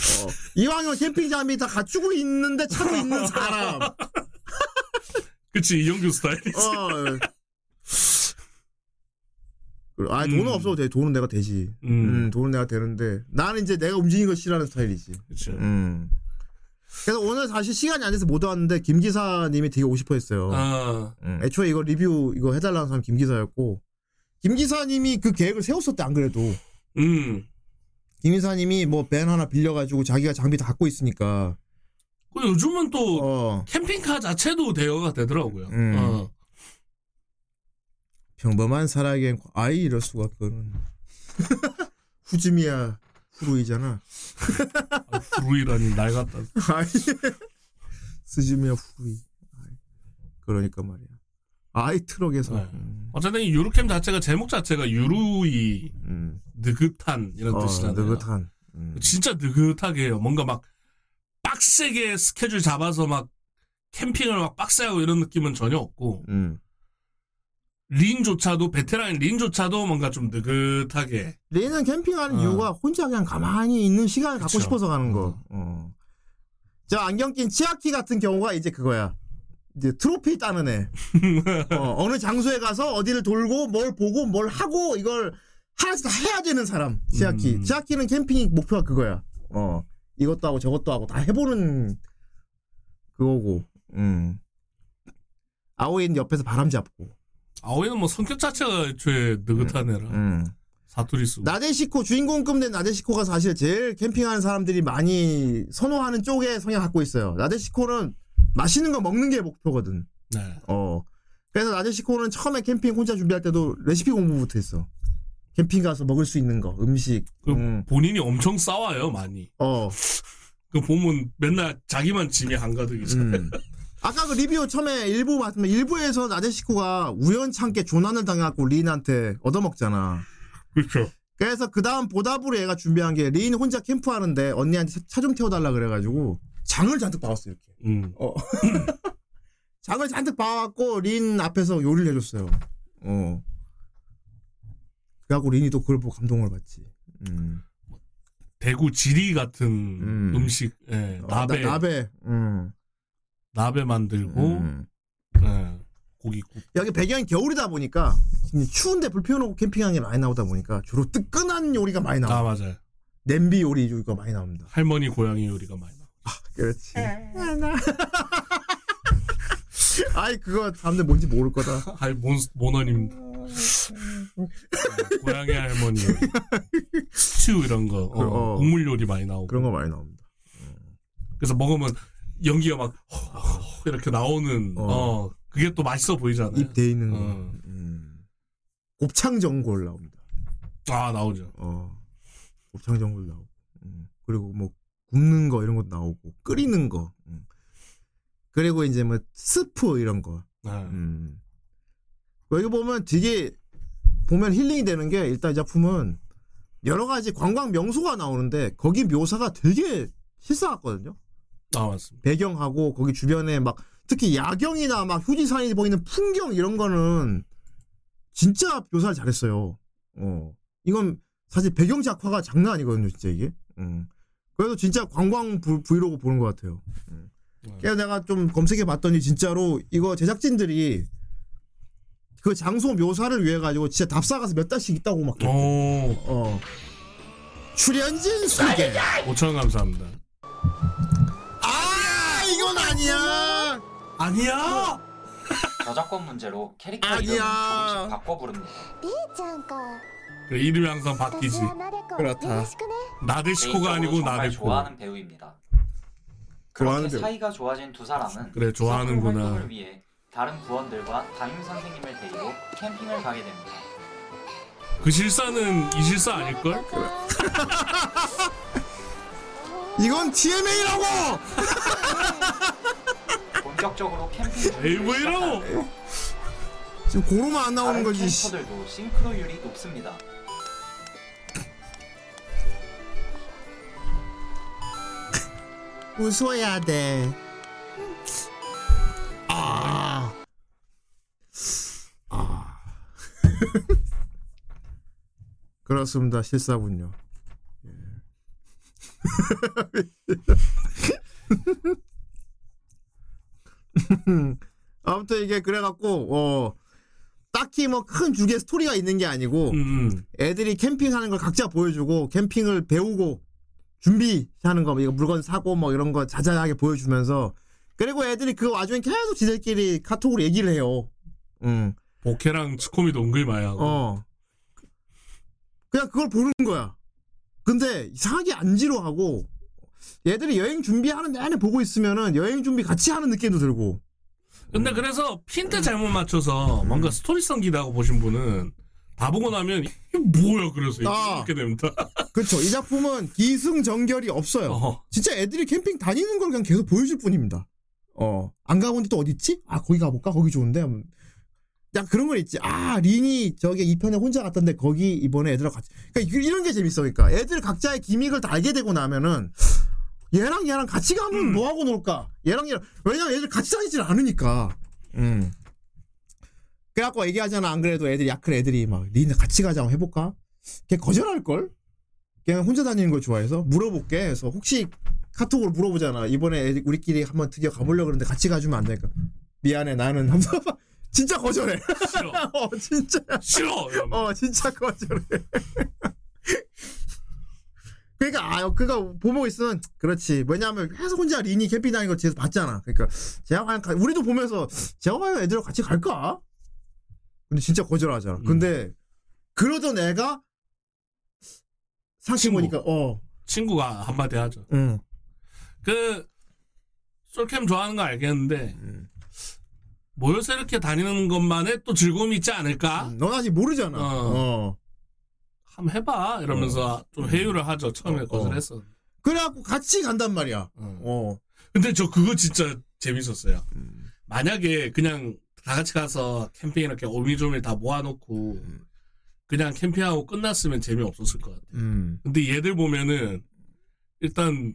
Speaker 3: 어. 이왕이면 캠핑 장비 다 갖추고 있는데 차도 있는 사람.
Speaker 2: 그치 이영규 스타일이지.
Speaker 3: 어. 아,
Speaker 2: 음.
Speaker 3: 돈은 없어도 돼. 돈은 내가 되지.
Speaker 2: 음,
Speaker 3: 음, 돈은 내가 되는데. 나는 이제 내가 움직이는 걸 싫어하는 스타일이지.
Speaker 2: 그쵸.
Speaker 3: 음. 그래서 오늘 사실 시간이 안 돼서 못 왔는데, 김 기사님이 되게 오고 싶어 했어요.
Speaker 2: 아,
Speaker 3: 음, 애초에 이거 리뷰 이거 해달라는 사람 김 기사였고, 김 기사님이 그 계획을 세웠었대, 안 그래도.
Speaker 2: 음.
Speaker 3: 김 기사님이 뭐 밴 하나 빌려가지고 자기가 장비 다 갖고 있으니까,
Speaker 2: 그 요즘은 또
Speaker 3: 어,
Speaker 2: 캠핑카 자체도 대여가 되더라고요.
Speaker 3: 음.
Speaker 2: 어.
Speaker 3: 평범한 사랑엔, 아이, 이럴 수가, 그거는. 후즈미야, 후루이잖아.
Speaker 2: 아, 후루이라니 날 같다.
Speaker 3: 아이, 스즈미야, 후루이. 그러니까 말이야. 아이, 트럭에서.
Speaker 2: 네.
Speaker 3: 음,
Speaker 2: 어쨌든 이 유루캠 자체가 제목 자체가 유루이
Speaker 3: 음.
Speaker 2: 느긋한 이런
Speaker 3: 어,
Speaker 2: 뜻이잖아요.
Speaker 3: 느긋한. 음.
Speaker 2: 진짜 느긋하게 해요. 뭔가 막 빡세게 스케줄 잡아서 막 캠핑을 막 빡세하고 이런 느낌은 전혀 없고
Speaker 3: 음.
Speaker 2: 린조차도 베테랑 린조차도 뭔가 좀 느긋하게
Speaker 3: 레이는 캠핑하는
Speaker 2: 어.
Speaker 3: 이유가 혼자 그냥 가만히 있는 시간을 갖고
Speaker 2: 그쵸.
Speaker 3: 싶어서 가는 거. 어. 저 안경 낀 치아키 같은 경우가 이제 그거야. 이제 트로피 따는 애. 어, 느 장소에 가서 어디를 돌고 뭘 보고 뭘 하고 이걸 하나씩 다 해야 되는 사람. 치아키.
Speaker 2: 음.
Speaker 3: 치아키는 캠핑 목표가 그거야. 어. 이것도 하고 저것도 하고 다 해보는 그거고. 음. 아오이는 옆에서 바람 잡고.
Speaker 2: 아오이는 뭐 성격 자체가 애초에 느긋한 애라
Speaker 3: 음.
Speaker 2: 사투리 쓰고
Speaker 3: 나데시코 주인공급 된 나데시코가 사실 제일 캠핑하는 사람들이 많이 선호하는 쪽의 성향 갖고 있어요. 나데시코는 맛있는 거 먹는 게 목표거든.
Speaker 2: 네.
Speaker 3: 어. 그래서 나데시코는 처음에 캠핑 혼자 준비할 때도 레시피 공부부터 했어. 캠핑 가서 먹을 수 있는 거, 음식.
Speaker 2: 그
Speaker 3: 음.
Speaker 2: 본인이 엄청 싸워요 많이
Speaker 3: 어.
Speaker 2: 그 보면 맨날 자기만 짐이 한가득이잖아요
Speaker 3: 음. 아까 그 리뷰 처음에 일부 봤으면 일부에서 나데시코가 우연찮게 조난을 당해갖고 린한테 얻어먹잖아.
Speaker 2: 그렇죠
Speaker 3: 그래서 그 다음 보답으로 얘가 준비한 게린 혼자 캠프하는데 언니한테 차 좀 태워달라 그래가지고 장을 잔뜩 봐왔어 이렇게.
Speaker 2: 음.
Speaker 3: 어. 장을 잔뜩 봐갖고 린 앞에서 요리를 해줬어요. 어. 그래갖고 린이 또 그걸 보고 감동을 받지. 음.
Speaker 2: 대구 지리 같은
Speaker 3: 음.
Speaker 2: 음. 식 예,
Speaker 3: 어,
Speaker 2: 나베
Speaker 3: 나, 나베. 음.
Speaker 2: 나베 만들고
Speaker 3: 음.
Speaker 2: 예, 고기 굽
Speaker 3: 여기 배경이 겨울이다 보니까 추운데 불 피워놓고 캠핑하는 게 많이 나오다 보니까 주로 뜨끈한 요리가 많이
Speaker 2: 아
Speaker 3: 나와.
Speaker 2: 맞아요
Speaker 3: 냄비 요리 요리가 많이 나옵니다.
Speaker 2: 할머니 고양이 요리가 많이 나
Speaker 3: 그렇지. 아이 그거 사람들 뭔지 모를 거다.
Speaker 2: 할 몬, 모너님. 고양이 할머니. 스튜 이런 거. 어,
Speaker 3: 어.
Speaker 2: 국물 요리 많이 나오고.
Speaker 3: 그런 거 많이 나옵니다.
Speaker 2: 그래서 먹으면 연기가 막 이렇게 나오는
Speaker 3: 어.
Speaker 2: 어, 그게 또 맛있어 보이잖아요.
Speaker 3: 입돼 있는 거.
Speaker 2: 어.
Speaker 3: 음. 곱창 전골 나옵니다.
Speaker 2: 아 나오죠.
Speaker 3: 어. 곱창 전골 나오고. 음. 그리고 뭐 굽는 거 이런 것도 나오고 끓이는 거. 음. 그리고 이제 뭐 스프 이런 거.
Speaker 2: 네.
Speaker 3: 음. 여기 보면 되게 보면 힐링이 되는 게 일단 이 작품은 여러 가지 관광 명소가 나오는데 거기 묘사가 되게 실사 같거든요.
Speaker 2: 아 맞습니다.
Speaker 3: 배경하고 거기 주변에 막 특히 야경이나 막 후지산이 보이는 풍경 이런 거는 진짜 묘사를 잘했어요. 어. 이건 사실 배경 작화가 장난 아니거든요, 진짜 이게. 음. 그래도 진짜 관광 브, 브이로그 보는 것 같아요. 음. 그래서 내가 좀 검색해 봤더니 진짜로 이거 제작진들이 그 장소 묘사를 위해 가지고 진짜 답사 가서 몇 달씩 있다고 막. 그랬대.
Speaker 2: 오,
Speaker 3: 어. 출연진 소개.
Speaker 2: 5천 감사합니다.
Speaker 3: 아, 이건 아니야.
Speaker 2: 아니야.
Speaker 9: 저작권 문제로 캐릭터
Speaker 3: 아니야.
Speaker 9: 이름을 조금씩 바꿔 부릅니다.
Speaker 1: ちゃんか
Speaker 2: 그래, 이름이 항상 바뀌지.
Speaker 3: 그렇다.
Speaker 2: 나데시코가 아니고 나데코.
Speaker 9: 좋아하는 배우입니다. 그렇게 사이가 좋아진 두 사람은
Speaker 2: 그래, 좋아하는구나.
Speaker 9: 위해 다른 부원들과 담임 선생님을 데리고 캠핑을 가게 됩니다.
Speaker 2: 그 실사는 이 실사 아닐걸?
Speaker 3: 이건 TMA라고!
Speaker 9: 본격적으로 캠핑 에이, 뭐 준비를
Speaker 3: 지금 고로만 안 나오는 거지.
Speaker 9: 캠퍼들도 싱크로율이 높습니다.
Speaker 3: 웃어야 돼. 아. 아. 그렇습니다. 실사군요. 예. 아무튼 이게 그래갖고 어 딱히 뭐 큰 주게 스토리가 있는 게 아니고
Speaker 2: 음,
Speaker 3: 애들이 캠핑하는 걸 각자 보여주고 캠핑을 배우고 준비하는 거, 뭐 이거 물건 사고 뭐 이런 거 자자하게 보여주면서 그리고 애들이 그 와중에 계속 지들끼리 카톡으로 얘기를 해요. 응.
Speaker 2: 보케랑 은근히 많이 하고.
Speaker 3: 어. 그냥 그걸 보는 거야. 근데 이상하게 안 지루하고 얘들이 여행 준비하는 내내 보고 있으면은 여행 준비 같이 하는 느낌도 들고.
Speaker 2: 근데 그래서 핀트 잘못 맞춰서 뭔가 스토리성 기다고 보신 분은 다 보고 나면 이게 뭐야 그래서
Speaker 3: 아.
Speaker 2: 이렇게 됩니다.
Speaker 3: 그쵸. 이 작품은 기승전결이 없어요.
Speaker 2: 어.
Speaker 3: 진짜 애들이 캠핑 다니는 걸 그냥 계속 보여줄 뿐입니다. 어. 안 가본 데또 어디 있지? 아, 거기 가볼까? 거기 좋은데? 음. 야, 그런 건 있지. 아, 린이 저기 2편에 혼자 갔던데 거기 이번에 애들하고 같이. 그러니까 이- 이런 게 재밌어. 그러니까 애들 각자의 기믹을 다 알게 되고 나면은 얘랑 얘랑 같이 가면
Speaker 2: 음.
Speaker 3: 뭐 하고 놀까? 얘랑 얘랑. 왜냐면 애들 같이 다니질 않으니까. 음. 그래갖고 얘기하잖아. 안 그래도 애들 야클 애들이 막린 같이 가자 한번 해볼까? 걔 거절할걸? 그냥 혼자 다니는 걸 좋아해서 물어볼게. 그래서 혹시 카톡으로 물어보잖아. 이번에 우리끼리 한번 드디어 가보려고 그러는데 같이 가주면 안 될까? 미안해. 나는 하면서 진짜 거절해.
Speaker 2: 싫어.
Speaker 3: 어 진짜.
Speaker 2: 싫어. 이러면.
Speaker 3: 어 진짜 거절해. 그러니까 아 그가 보고 있으면 그렇지. 왜냐하면 계속 혼자 린이 캠핑 다니는 걸 뒤에서 봤잖아. 그러니까 제가 과연 가- 우리도 보면서 제가 과연 애들하고 같이 갈까? 근데 진짜 거절하잖아.
Speaker 2: 음.
Speaker 3: 근데 그러던 애가 생각해 보니까 어,
Speaker 2: 친구가 한마디 하죠.
Speaker 3: 응,
Speaker 2: 그 솔캠 좋아하는 거 알겠는데
Speaker 3: 음.
Speaker 2: 모여서 이렇게 다니는 것만의 또 즐거움이 있지 않을까?
Speaker 3: 음, 넌 아직 모르잖아.
Speaker 2: 어.
Speaker 3: 어.
Speaker 2: 한번 해봐 이러면서 좀 회유를 하죠. 처음에
Speaker 3: 어, 어.
Speaker 2: 거절했어.
Speaker 3: 그래갖고 같이 간단 말이야.
Speaker 2: 어.
Speaker 3: 어.
Speaker 2: 근데 저 그거 진짜 재밌었어요.
Speaker 3: 음.
Speaker 2: 만약에 그냥 다 같이 가서 캠핑 이렇게 오미조밀 다 모아놓고 그냥 캠핑하고 끝났으면 재미없었을 것 같아.
Speaker 3: 음.
Speaker 2: 근데 얘들 보면은 일단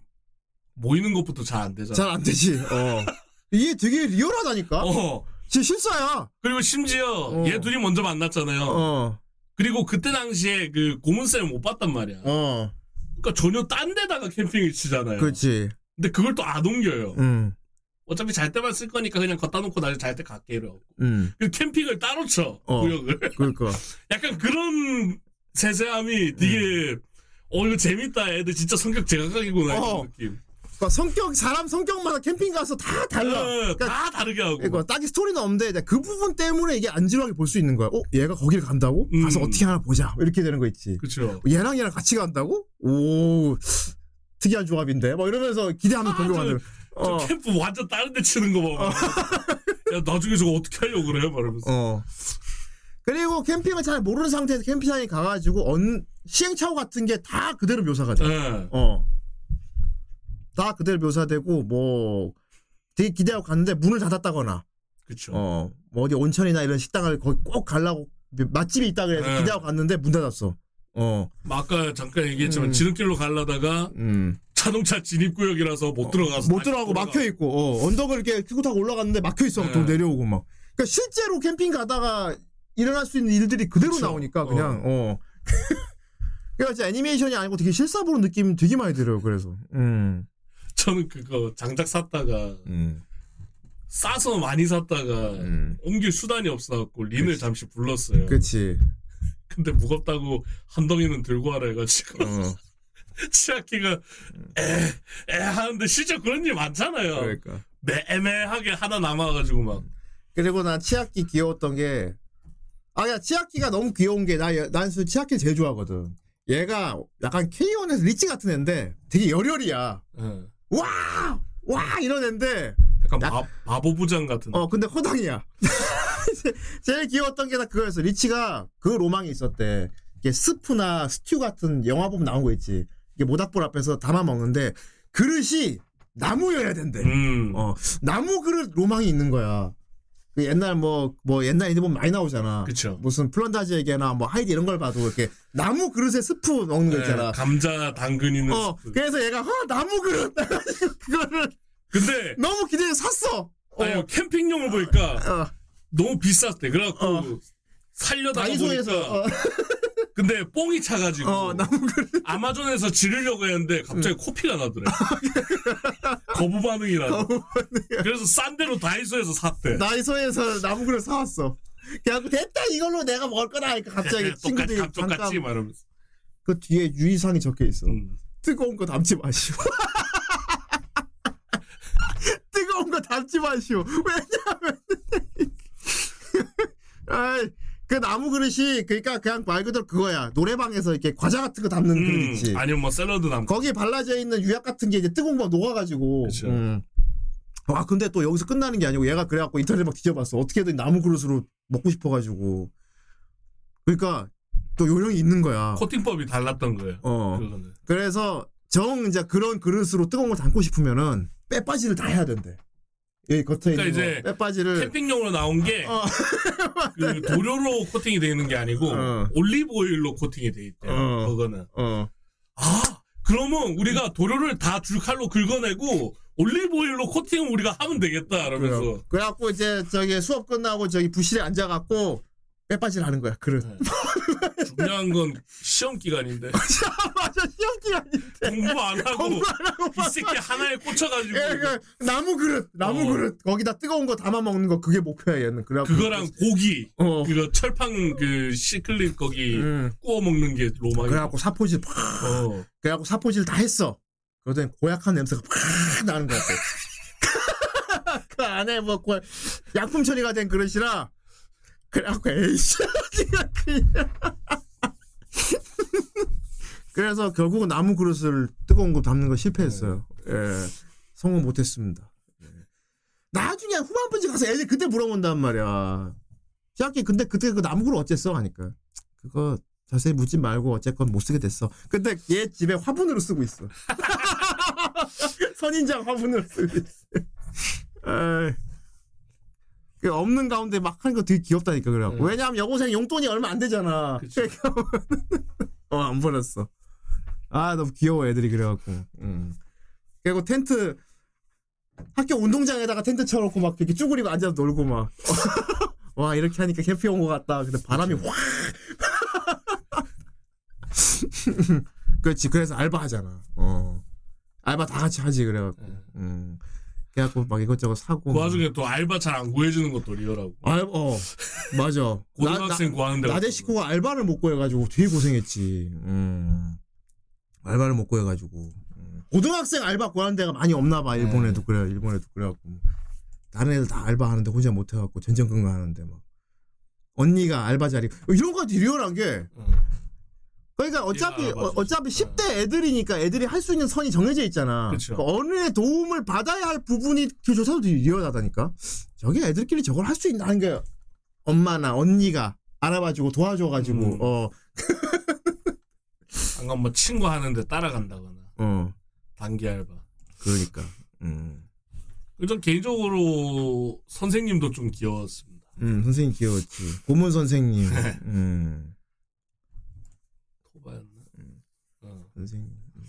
Speaker 2: 모이는 것부터 잘 안 되잖아.
Speaker 3: 잘 안 되지. 어. 이게 되게 리얼하다니까.
Speaker 2: 어.
Speaker 3: 진짜 실사야.
Speaker 2: 그리고 심지어
Speaker 3: 어.
Speaker 2: 얘 둘이 먼저 만났잖아요.
Speaker 3: 어.
Speaker 2: 그리고 그때 당시에 그 고문쌤을 못 봤단 말이야.
Speaker 3: 어.
Speaker 2: 그러니까 전혀 딴 데다가 캠핑을 치잖아요.
Speaker 3: 그렇지.
Speaker 2: 근데 그걸 또 안 옮겨요.
Speaker 3: 음.
Speaker 2: 어차피 잘 때만 쓸 거니까 그냥 갖다 놓고 나중에 잘 때 갈게 이러고.
Speaker 3: 음.
Speaker 2: 그 캠핑을 따로 쳐.
Speaker 3: 어.
Speaker 2: 구역을.
Speaker 3: 그러니까.
Speaker 2: 약간 그런 세세함이 되게 어 이거 재밌다 애들 진짜 성격 제각각이구나
Speaker 3: 어.
Speaker 2: 이런 느낌.
Speaker 3: 그러니까 성격 사람 성격마다 캠핑 가서 다 달라.
Speaker 2: 어,
Speaker 3: 그러니까
Speaker 2: 다 다르게 하고.
Speaker 3: 그러니까 딱히 스토리는 없는데 그 부분 때문에 이게 안 지루하게 볼 수 있는 거야. 어, 얘가 거길 간다고?
Speaker 2: 음.
Speaker 3: 가서 어떻게 하나 보자. 이렇게 되는 거 있지.
Speaker 2: 그쵸.
Speaker 3: 얘랑 얘랑 같이 간다고? 오, 특이한 조합인데. 막 이러면서 기대하면
Speaker 2: 아, 저-
Speaker 3: 만 들.
Speaker 2: 저
Speaker 3: 어,
Speaker 2: 캠프 완전 다른 데 치는 거 봐. 야, 나중에 저거 어떻게 하려고 그래? 말하면서.
Speaker 3: 어. 그리고 캠핑을 잘 모르는 상태에서 캠핑장에 가가지고 언, 시행착오 같은 게 다 그대로 묘사가 돼.
Speaker 2: 예.
Speaker 3: 어. 다 그대로 묘사되고 뭐 되게 기대하고 갔는데 문을 닫았다거나
Speaker 2: 그쵸.
Speaker 3: 어, 뭐 어디 온천이나 이런 식당을 거기 꼭 가려고 맛집이 있다 그래서
Speaker 2: 네.
Speaker 3: 기대하고 갔는데 문 닫았어. 어.
Speaker 2: 뭐 아까 잠깐 얘기했지만
Speaker 3: 음.
Speaker 2: 지름길로 가려다가
Speaker 3: 음.
Speaker 2: 자동차 진입구역이라서 못 들어가서
Speaker 3: 못 들어가고. 막혀 있고 어, 언덕을 이렇게 피고 타고 올라갔는데 막혀 있어
Speaker 2: 네.
Speaker 3: 또 내려오고 막. 그러니까 실제로 캠핑 가다가 일어날 수 있는 일들이 그대로
Speaker 2: 그쵸.
Speaker 3: 나오니까 그냥 어. 그러니까 진짜 애니메이션이 아니고 되게 실사 보는 느낌 되게 많이 들어요. 그래서. 음.
Speaker 2: 저는 그거 장작 샀다가
Speaker 3: 음.
Speaker 2: 싸서 많이 샀다가
Speaker 3: 음.
Speaker 2: 옮길 수단이 없어갖고 린을
Speaker 3: 그치.
Speaker 2: 잠시 불렀어요.
Speaker 3: 그렇지.
Speaker 2: 근데 무겁다고 한 덩이는 들고 와라 해가지고
Speaker 3: 어.
Speaker 2: 치아키가 에, 에 하는데 실제 그런 일 많잖아요.
Speaker 3: 그러니까.
Speaker 2: 매, 애매하게 하나 남아가지고 막
Speaker 3: 그리고 난 치아키 귀여웠던 게, 아, 야, 치아키가 너무 귀여운 게, 나, 난 사실 치아키 제일 좋아하거든. 얘가 약간 케이온에서 리츠 같은 애인데 되게 열혈이야.
Speaker 2: 예.
Speaker 3: 와! 와! 이런 애인데,
Speaker 2: 약간 바, 바보 부장 같은.
Speaker 3: 어, 근데 허당이야. 제일 귀여웠던 게 나 그거였어. 리치가 그 로망이 있었대. 이게 스프나 스튜 같은 영화 보면 나온 거 있지. 이게 모닥불 앞에서 담아 먹는데, 그릇이 나무여야 된대.
Speaker 2: 음.
Speaker 3: 어, 나무 그릇 로망이 있는 거야. 그 옛날 뭐, 뭐 옛날 애들 보면 많이 나오잖아.
Speaker 2: 그쵸.
Speaker 3: 무슨 플란다스의 개나 뭐 하이디 이런 걸 봐도 이렇게 나무 그릇에 스프 먹는 거
Speaker 2: 예,
Speaker 3: 있잖아.
Speaker 2: 감자 당근 있는.
Speaker 3: 어,
Speaker 2: 스프.
Speaker 3: 그래서 얘가, 어, 나무 그릇! 그거를
Speaker 2: 근데
Speaker 3: 너무 기대해 샀어! 어,
Speaker 2: 아니 캠핑용을 보니까
Speaker 3: 어,
Speaker 2: 너무 비쌌대. 그래갖고
Speaker 3: 어. 다이소에서,
Speaker 2: 보니까
Speaker 3: 어,
Speaker 2: 근데 뽕이 차가지고
Speaker 3: 어, 나무 그릇.
Speaker 2: 아마존에서 지르려고 했는데 갑자기 코피가 나더래. 거부 반응이라. 그래서 싼 데로 다이소에서 샀대.
Speaker 3: 다이소에서 나무 그릇 사왔어. 그래갖고 됐다, 이걸로 내가 먹을 거다. 하니까 갑자기
Speaker 2: 똑같이
Speaker 3: 친구들이
Speaker 2: 똑같이
Speaker 3: 잠깐
Speaker 2: 말하면서.
Speaker 3: 그 뒤에 유의사항이 적혀 있어.
Speaker 2: 음.
Speaker 3: 뜨거운 거 담지 마시오. 뜨거운 거 담지 마시오. 왜냐하면 아이, 그 나무 그릇이 그러니까 그냥 말 그대로 그거야. 노래방에서 이렇게 과자 같은 거 담는 그릇.
Speaker 2: 음, 아니면 뭐 샐러드 남고.
Speaker 3: 거기에 발라져 있는 유약 같은 게 이제 뜨거운 거 녹아가지고.
Speaker 2: 그쵸.
Speaker 3: 음. 와 근데 또 여기서 끝나는 게 아니고 얘가 그래갖고 인터넷 막 뒤져봤어. 어떻게든 나무 그릇으로 먹고 싶어가지고. 그러니까 또 요령이 있는 거야.
Speaker 2: 코팅법이 달랐던 거예요.
Speaker 3: 어.
Speaker 2: 그거는.
Speaker 3: 그래서 정 이제 그런 그릇으로 뜨거운 걸 담고 싶으면은 빼빠지를 다 해야 된대. 이 겉에
Speaker 2: 그러니까
Speaker 3: 있는
Speaker 2: 이제
Speaker 3: 거 빼빠지를
Speaker 2: 캠핑용으로 나온 게
Speaker 3: 어.
Speaker 2: 그 도료로 코팅이 되어 있는 게 아니고
Speaker 3: 어.
Speaker 2: 올리브 오일로 코팅이 돼 있대요.
Speaker 3: 어.
Speaker 2: 그거는.
Speaker 3: 어.
Speaker 2: 아, 그러면 우리가 도료를 다 줄칼로 긁어내고 올리브 오일로 코팅을 우리가 하면 되겠다. 이러면서.
Speaker 3: 그래. 그래갖고 이제 저기 수업 끝나고 저기 부실에 앉아갖고 빼빠지를 하는 거야. 그릇.
Speaker 2: 네. 중요한 건 시험 기간인데
Speaker 3: 맞아 시험 기간인데.
Speaker 2: 공부 안 하고
Speaker 3: 공부 안 하고
Speaker 2: 이 새끼 하나에 꽂혀가지고
Speaker 3: 예, 그 나무 그릇, 나무
Speaker 2: 어.
Speaker 3: 그릇 거기다 뜨거운 거 담아 먹는 거 그게 목표야 얘는. 그래갖고
Speaker 2: 그거랑 고기
Speaker 3: 어.
Speaker 2: 그거 철판 그 시클릿 거기
Speaker 3: 음.
Speaker 2: 구워 먹는 게 로망이야.
Speaker 3: 그래갖고 사포질 팍.
Speaker 2: 어.
Speaker 3: 그래갖고 사포질 다 했어. 그러더니 고약한 냄새가 팍 나는 것 같아. 그 안에 뭐 고- 약품 처리가 된 그릇이라 그래갖고 에이씨 그냥 그래서 결국은 나무 그릇을 뜨거운 거 담는 거 실패했어요. 예, 성공 못했습니다. 예. 나중에 후반부지 가서 애들 그때 물어본단 말이야. 시학기 근데 그때 그 나무 그릇 어쨌어 하니까 그거 자세히 묻지 말고 어쨌건 못 쓰게 됐어. 근데 얘 집에 화분으로 쓰고 있어. 선인장 화분으로 쓰고 있어. 에이. 그 없는 가운데 막 하는 거 되게 귀엽다니까 그래갖고
Speaker 2: 네.
Speaker 3: 왜냐하면 여고생 용돈이 얼마 안 되잖아.
Speaker 2: 그쵸.
Speaker 3: 어안 버렸어. 아 너무 귀여워 애들이 그래갖고. 음. 그리고 텐트 학교 운동장에다가 텐트 쳐놓고 막 이렇게 쭈그리고 앉아서 놀고 막. 와 이렇게 하니까 캠핑 온것 같다. 근데 바람이 확. 그렇지. 그래서 알바 하잖아. 어. 알바 다 같이 하지 그래갖고. 음. 그 래갖고 막 이것저것 사고.
Speaker 2: 그 와중에 또 알바 잘 안 구해주는 것도 리얼하고.
Speaker 3: 알, 어, 맞아.
Speaker 2: 고등학생 구하는 데가
Speaker 3: 나대 식구가 알바를 못 구해가지고 되게 고생했지. 음. 알바를 못 구해가지고. 음. 고등학생 알바 구하는 데가 많이 없나 봐. 일본에도
Speaker 2: 네.
Speaker 3: 그래요. 일본에도 그래갖고 다른 애들 다 알바 하는데 혼자 못 해갖고 전전긍긍 하는데 막 언니가 알바 자리 이런 거 리얼한 게
Speaker 2: 어.
Speaker 3: 그러니까 어차피
Speaker 2: 알바지.
Speaker 3: 어, 어차피 10대 애들이니까 애들이 할 수 있는 선이 정해져 있잖아. 그러니까 어른의 도움을 받아야 할 부분이 그 조사도 리얼하다니까. 저게 애들끼리 저걸 할 수 있다는 게 엄마나 언니가 알아봐주고 도와줘가지고
Speaker 2: 음.
Speaker 3: 어
Speaker 2: 방금 뭐 친구 하는데 따라간다거나
Speaker 3: 어.
Speaker 2: 단기 알바.
Speaker 3: 그러니까. 음.
Speaker 2: 전 개인적으로 선생님도 좀 귀여웠습니다.
Speaker 3: 음, 선생님 귀여웠지. 고문 선생님.
Speaker 2: 네.
Speaker 3: 음,
Speaker 2: 토바였나? 어.
Speaker 3: 선생님. 음.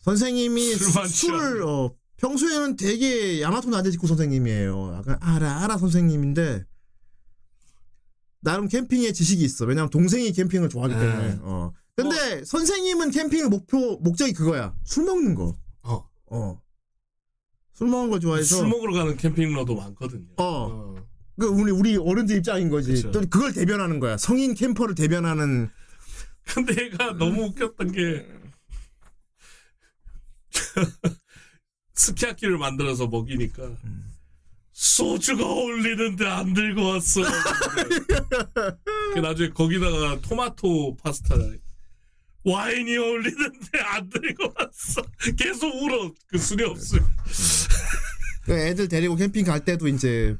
Speaker 3: 선생님이
Speaker 2: 술만
Speaker 3: 수- 술을. 어, 평소에는 되게 야마토 나데지코 선생님이에요. 약간 알아, 알아 선생님인데, 나름 캠핑에 지식이 있어. 왜냐면 동생이 캠핑을 좋아하기
Speaker 2: 네.
Speaker 3: 때문에. 어. 근데 선생님은 캠핑의 목표, 목적이 그거야. 술 먹는 거.
Speaker 2: 어.
Speaker 3: 어. 술 먹는 거 좋아해서.
Speaker 2: 술 먹으러 가는 캠핑러도 많거든요.
Speaker 3: 어. 그 우리 우리 어른들 입장인 거지.
Speaker 2: 그쵸.
Speaker 3: 또 그걸 대변하는 거야. 성인 캠퍼를 대변하는
Speaker 2: 근데 얘가 너무 웃겼던 게 스키야키를 만들어서 먹이니까 소주가 어울리는데 안 들고 왔어. 그 나중에 거기다가 토마토 파스타 와인이 어울리는데 안 들고 왔어. 계속 울어. 그 술이 없어요.
Speaker 3: 그 애들 데리고 캠핑 갈 때도 이제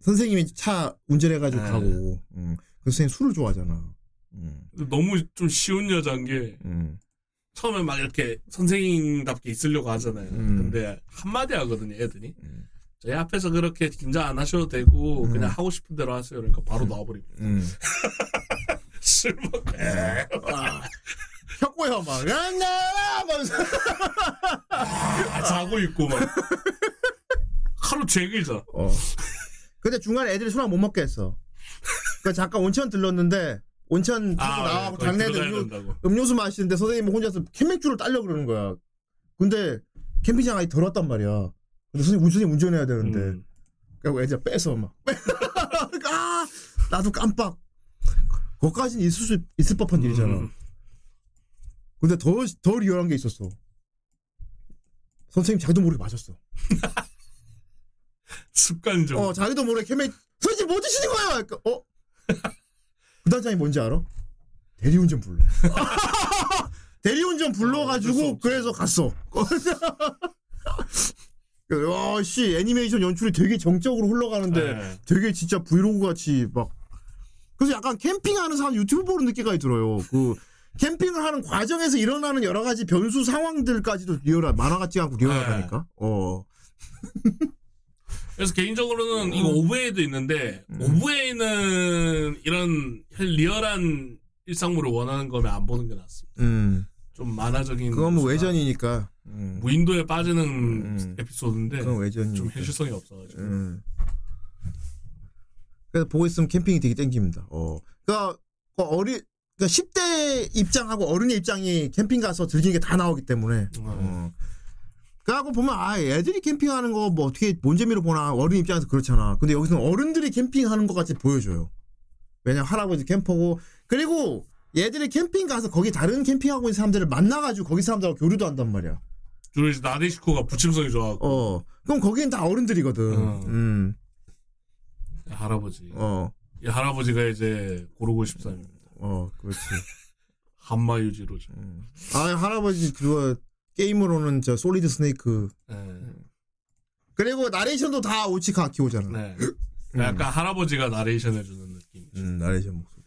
Speaker 3: 선생님이 차 운전해가지고
Speaker 2: 네.
Speaker 3: 가고. 음. 그 선생님 술을 좋아하잖아. 음.
Speaker 2: 너무 좀 쉬운 여자인 게
Speaker 3: 음.
Speaker 2: 처음에 막 이렇게 선생님답게 있으려고 하잖아요.
Speaker 3: 음.
Speaker 2: 근데 한마디 하거든요, 애들이. 저희 앞에서 그렇게 긴장 안 하셔도 되고
Speaker 3: 음.
Speaker 2: 그냥 하고 싶은 대로 하세요. 그러니까 바로 나와버립니다.
Speaker 3: 음.
Speaker 2: 술 먹고
Speaker 3: 혁고야 막. 야, 나! 하면서.
Speaker 2: 아, 자고 있고 막 하루 종일 자.
Speaker 3: 어. 근데 중간에 애들이 술안못 먹게 했어. 그 잠깐 온천 들렀는데 온천 타고
Speaker 2: 아,
Speaker 3: 나와고 장내들
Speaker 2: 들어가야
Speaker 3: 음료. 음료수 마시는데 선생님은 혼자서 캔맥주를 딸려 그러는 거야. 근데 캠핑장 아직 들어왔단 말이야. 근데 선생님 운전이 운전해야 되는데.
Speaker 2: 음.
Speaker 3: 그리고 애들 빼서 막. 아! 나도 깜빡. 거기까지는 있을 수, 있을 법한 일이잖아.
Speaker 2: 음.
Speaker 3: 근데 더, 더 리얼한 게 있었어. 선생님 자기도 모르게 마셨어.
Speaker 2: 습관적으로.
Speaker 3: 어, 자기도 모르게 캠맥, 선생님 뭐 드시는 거예요? 그러니까, 어? 그 단장이 뭔지 알아? 대리운전 불러. 대리운전
Speaker 2: 어,
Speaker 3: 불러가지고 그래서 갔어. 와, 씨, 애니메이션 연출이 되게 정적으로 흘러가는데
Speaker 2: 네.
Speaker 3: 되게 진짜 브이로그 같이 막. 그래서 약간 캠핑하는 사람 유튜브 보는 느낌이 들어요. 그 캠핑을 하는 과정에서 일어나는 여러 가지 변수 상황들까지도 리얼한 만화 같지 않고 리얼하다니까. 어.
Speaker 2: 그래서 개인적으로는
Speaker 3: 음.
Speaker 2: 이거 OVA도 있는데 OVA는 이런 리얼한 일상물을 원하는 거면 안 보는 게 낫습니다.
Speaker 3: 음.
Speaker 2: 좀 만화적인
Speaker 3: 그건 뭐 외전이니까. 음.
Speaker 2: 무인도에 빠지는
Speaker 3: 음.
Speaker 2: 에피소드인데
Speaker 3: 그건 외전이니까.
Speaker 2: 좀 현실성이 없어가지고
Speaker 3: 음. 그래서 보고 있으면 캠핑이 되게 땡깁니다. 어. 그러니까 그 어리 그러니까 10대 입장하고 어른의 입장이 캠핑 가서 즐기는 게 다 나오기 때문에. 어. 그하고 보면 아 애들이 캠핑하는 거 뭐 어떻게 뭔 재미로 보나 어른 입장에서 그렇잖아. 근데 여기서는 어른들이 캠핑하는 것 같이 보여줘요. 왜냐 면 할아버지 캠퍼고 그리고 얘들이 캠핑 가서 거기 다른 캠핑하고 있는 사람들을 만나가지고 거기 사람들하고 교류도 한단 말이야.
Speaker 2: 주로 이제 나데시코가 부침성이 좋아하고
Speaker 3: 어. 그럼 거기는 다 어른들이거든.
Speaker 2: 어.
Speaker 3: 음.
Speaker 2: 할아버지
Speaker 3: 어.
Speaker 2: 이 할아버지가 이제 고르고 13입니다.
Speaker 3: 어, 그렇지.
Speaker 2: 한마 유지로죠.
Speaker 3: 아, 할아버지 그거 게임으로는 저 솔리드 스네이크.
Speaker 2: 네.
Speaker 3: 그리고 나레이션도 다 오치카 키오잖아.
Speaker 2: 네. 약간 할아버지가 나레이션 해주는 느낌.
Speaker 3: 음, 나레이션 목소리.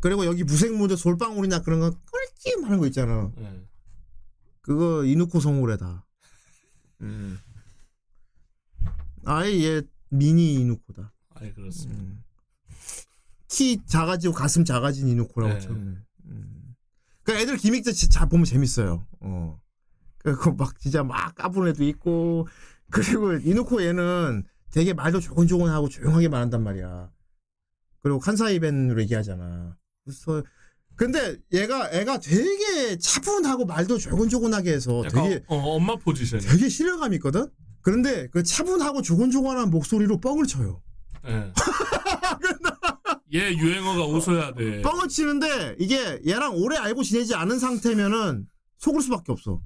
Speaker 3: 그리고 여기 무생무드 솔방울이나 그런 거 꿀찜 하는 거 있잖아.
Speaker 2: 네.
Speaker 3: 그거 이누코 성우래다. 음. 아예 얘 미니 이누코다.
Speaker 2: 아예 그렇습니다.
Speaker 3: 음. 키 작아지고 가슴 작아진 이누코라고
Speaker 2: 네.
Speaker 3: 처음에. 음. 그 애들 기믹들 진짜 보면 재밌어요. 어. 그리고 막 진짜 막 까부는 애도 있고 그리고 이누코 얘는 되게 말도 조곤조곤하고 조용하게 말한단 말이야. 그리고 칸사이 벤으로 얘기하잖아. 그래서 근데 얘가 애가 되게 차분하고 말도 조곤조곤하게 해서 되게
Speaker 2: 어, 엄마 포지션.
Speaker 3: 되게 신뢰감 있거든. 그런데 그 차분하고 조곤조곤한 목소리로 뻥을 쳐요.
Speaker 2: 예. 얘 유행어가 웃어야 돼.
Speaker 3: 뻥을 치는데 이게 얘랑 오래 알고 지내지 않은 상태면은 속을 수밖에 없어.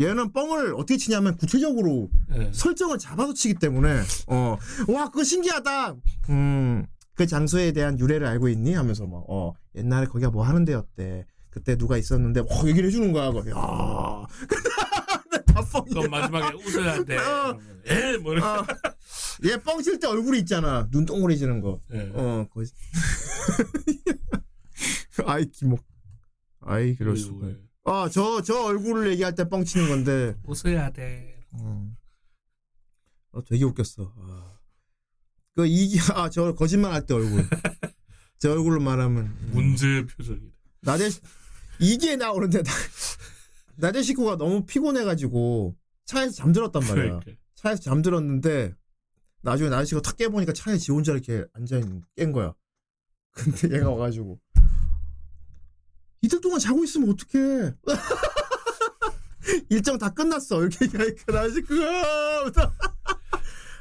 Speaker 3: 얘는 뻥을 어떻게 치냐면 구체적으로
Speaker 2: 예.
Speaker 3: 설정을 잡아서 치기 때문에 어 와 그거 신기하다 음 그 장소에 대한 유래를 알고 있니 하면서 막 어 옛날에 거기가 뭐 하는 데였대 그때 누가 있었는데 어 얘기를 해주는 거야 그거. 야다 뻥이야
Speaker 2: 그럼 마지막에 웃어야 돼.
Speaker 3: 어.
Speaker 2: 예, 뭐 이렇게.
Speaker 3: 어. 얘 뻥 칠 때 얼굴이 있잖아 눈 동그래지는 거
Speaker 2: 예.
Speaker 3: 어, 거기. 아이, 기목. 아이, 그럴 수가.
Speaker 2: 예.
Speaker 3: 아, 저, 저 얼굴을 얘기할 때 뻥 치는 건데,
Speaker 2: 웃어야 돼.
Speaker 3: 어, 어, 되게 웃겼어. 아. 그, 이기, 아, 저 거짓말 할 때 얼굴. 제 얼굴로 말하면. 음.
Speaker 2: 문제 표정이다.
Speaker 3: 나대, 이게 나오는데, 나, 나대 식구가 너무 피곤해가지고, 차에서 잠들었단 말이야.
Speaker 2: 그러니까.
Speaker 3: 차에서 잠들었는데 나중에 나대식구가 탁 깨보니까 차에 지 혼자 이렇게 앉아있는 깬 거야. 근데 얘가 와가지고 이틀 동안 자고 있으면 어떡해. 일정 다 끝났어. 이렇게 얘기하니까 나대식구가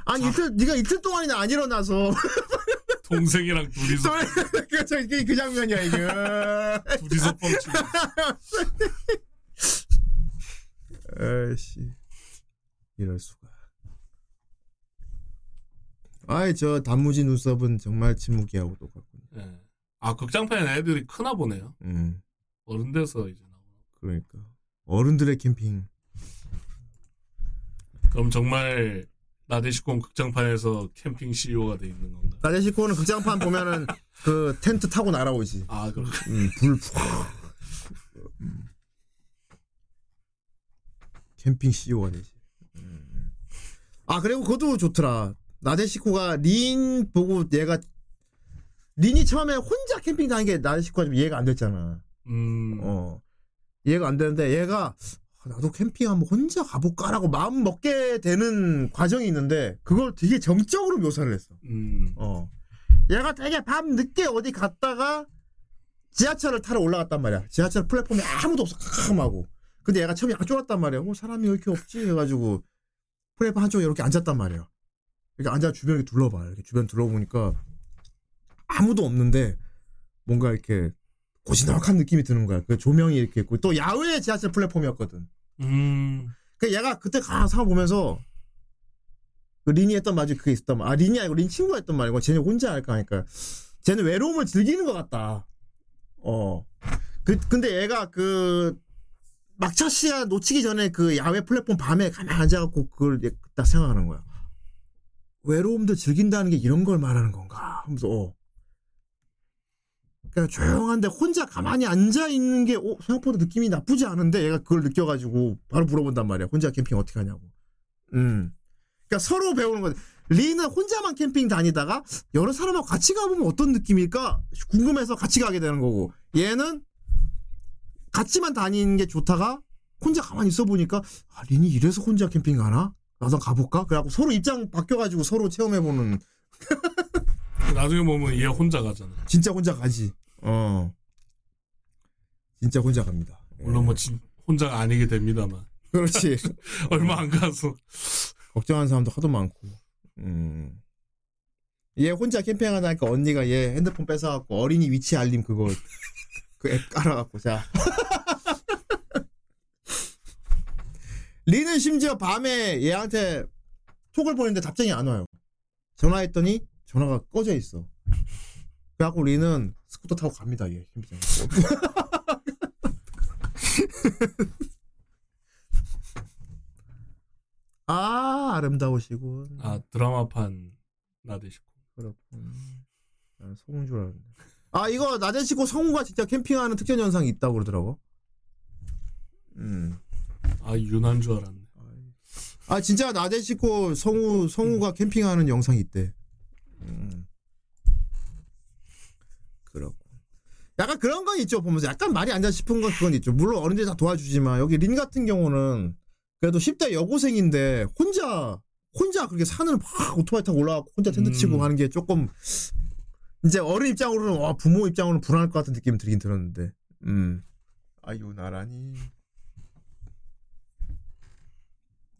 Speaker 3: 아니 이틀 네가 이틀 동안이나 안 일어나서
Speaker 2: 동생이랑 둘이서
Speaker 3: 그, 저, 그, 그 장면이야 이게.
Speaker 2: 둘이서 뻥치고.
Speaker 3: 에이씨 이럴 수가. 아이 저 단무지 눈썹은 정말 침묵이하고 똑같군.
Speaker 2: 예. 아 극장판에 애들이 크나 보네요.
Speaker 3: 음
Speaker 2: 어른 돼서 이제 나오고.
Speaker 3: 그러니까 어른들의 캠핑.
Speaker 2: 그럼 정말 나대식공 극장판에서 캠핑 CEO가 돼 있는 건가?
Speaker 3: 나대식코는 극장판 보면은 그 텐트 타고 날아오지.
Speaker 2: 아 그렇군.
Speaker 3: 음, 불 푹. 캠핑 CEO가 되지. 음. 아 그리고 그것도 좋더라. 나대식코가 린 보고 얘가 린이 처음에 혼자 캠핑 다니는 게 나대식코가 좀 이해가 안 됐잖아.
Speaker 2: 음.
Speaker 3: 어 이해가 안 되는데 얘가 아, 나도 캠핑 한번 혼자 가볼까라고 마음 먹게 되는 과정이 있는데 그걸 되게 정적으로 묘사를 했어.
Speaker 2: 음.
Speaker 3: 어. 얘가 되게 밤 늦게 어디 갔다가 지하철을 타러 올라갔단 말이야. 지하철 플랫폼에 아무도 없어. 캄하고. 근데 얘가 처음에 약간 쫄았단 말이야. 어, 사람이 왜 이렇게 없지? 해가지고 플랫폼 한쪽에 이렇게 앉았단 말이야. 이렇게 앉아 주변을 둘러봐. 이렇게 주변 둘러보니까 아무도 없는데 뭔가 이렇게 고즈넉한 느낌이 드는 거야. 그 조명이 이렇게 있고 또 야외 지하철 플랫폼이었거든.
Speaker 2: 음.
Speaker 3: 그 얘가 그때 가 상황 보면서 그 린이 했던 말이 그게 있었단 말. 아 린이 아니고 린 친구가 했던 말이고 쟤네 혼자 할까 하니까 쟤는 외로움을 즐기는 것 같다. 어. 그 근데 얘가 그 막차 시간 놓치기 전에 그 야외 플랫폼 밤에 가만히 앉아갖고 그걸 얘딱 생각하는 거야. 외로움도 즐긴다는 게 이런 걸 말하는 건가? 하면서 어. 그러니까 조용한데 혼자 가만히 앉아 있는 게 어, 생각보다 느낌이 나쁘지 않은데 얘가 그걸 느껴가지고 바로 물어본단 말이야. 혼자 캠핑 어떻게 하냐고. 음. 그러니까 서로 배우는 거지. 리는 혼자만 캠핑 다니다가 여러 사람하고 같이 가보면 어떤 느낌일까 궁금해서 같이 가게 되는 거고 얘는 같이만 다니는 게 좋다가 혼자 가만히 있어 보니까 아, 린이 이래서 혼자 캠핑 가나? 나도 가볼까? 그래갖고 서로 입장 바뀌어가지고 서로 체험해보는
Speaker 2: 나중에 보면 얘 혼자 가잖아.
Speaker 3: 진짜 혼자 가지. 어. 진짜 혼자 갑니다. 예.
Speaker 2: 물론 뭐 진, 혼자가 아니게 됩니다만
Speaker 3: 그렇지.
Speaker 2: 얼마 안 가서
Speaker 3: 걱정하는 사람도 하도 많고. 음. 얘 혼자 캠핑하다니까 언니가 얘 핸드폰 뺏어갖고 어린이 위치 알림 그거 그 앱 깔아갖고 자. 리는 심지어 밤에 얘한테 톡을 보냈는데 답장이 안 와요. 전화했더니 전화가 꺼져 있어. 그래갖고 리는 스쿠터 타고 갑니다. 얘 캠핑장. 아 아름다우시군.
Speaker 2: 아 드라마판 나대식고.
Speaker 3: 그렇군. 나는 성우인 줄 알았는데. 아 이거 나대식고 성우가 진짜 캠핑하는 특전 현상이 있다고 그러더라고. 음.
Speaker 2: 아 유난 줄 알았네.
Speaker 3: 아 진짜 나대식고 성우 성우가 캠핑하는 영상이 있대. 음. 그렇고. 약간 그런 건 있죠 보면서 약간 말이 안 돼 싶은 건 그건 있죠. 물론 어른들이 다 도와주지만 여기 린 같은 경우는 그래도 10대 여고생인데 혼자 혼자 그렇게 산을 막 오토바이 타고 올라가고 혼자 텐트
Speaker 2: 음.
Speaker 3: 치고 하는 게 조금 이제 어른 입장으로는 와 부모 입장으로는 불안할 것 같은 느낌이 들긴 들었는데 음 아유 나라니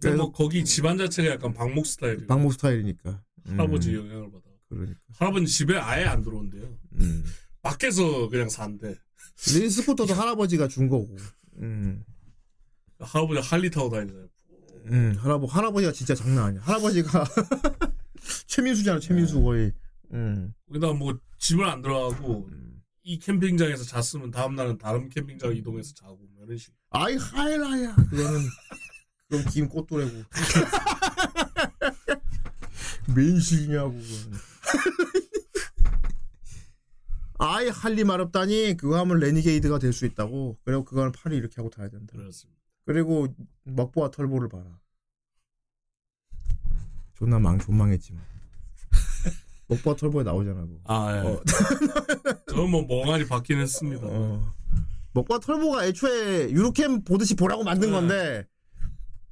Speaker 2: 근데 뭐 거기 집안 자체가 약간 방목 스타일이에요.
Speaker 3: 방목 스타일이니까 음,
Speaker 2: 할아버지 영향을 받아.
Speaker 3: 그러니까
Speaker 2: 할아버지 집에 아예 안 들어온대요.
Speaker 3: 음.
Speaker 2: 밖에서 그냥 산대.
Speaker 3: 린 스쿠터도 할아버지가 준 거고 음.
Speaker 2: 할아버지 할리 타고 다니잖아요.
Speaker 3: 음, 할아버 할아버지가 진짜 장난 아니야. 할아버지가 최민수잖아, 최민수 거의. 음.
Speaker 2: 거기다 뭐 집을 안 들어가고
Speaker 3: 음.
Speaker 2: 이 캠핑장에서 잤으면 다음 날은 다른 캠핑장 이동해서 자고 뭐 이런 식.
Speaker 3: 아이 하이라야. 그거는 그럼 김 꽃도래고. 그거는. 아이 할리 마렵다니 그거 하면 레니게이드가 될 수 있다고. 그리고 그거는 팔이 이렇게 하고 타야 된다.
Speaker 2: 그렇습니다.
Speaker 3: 그리고 먹보와 털보를 봐라. 존나 망 존망했지 뭐. 먹보와 털보에 나오잖아. 그거.
Speaker 2: 아, 예.
Speaker 3: 어.
Speaker 2: 저는 뭐 멍하니 봤긴 했습니다.
Speaker 3: 어. 먹보와 털보가 애초에 유루캠 보듯이 보라고 만든
Speaker 2: 네.
Speaker 3: 건데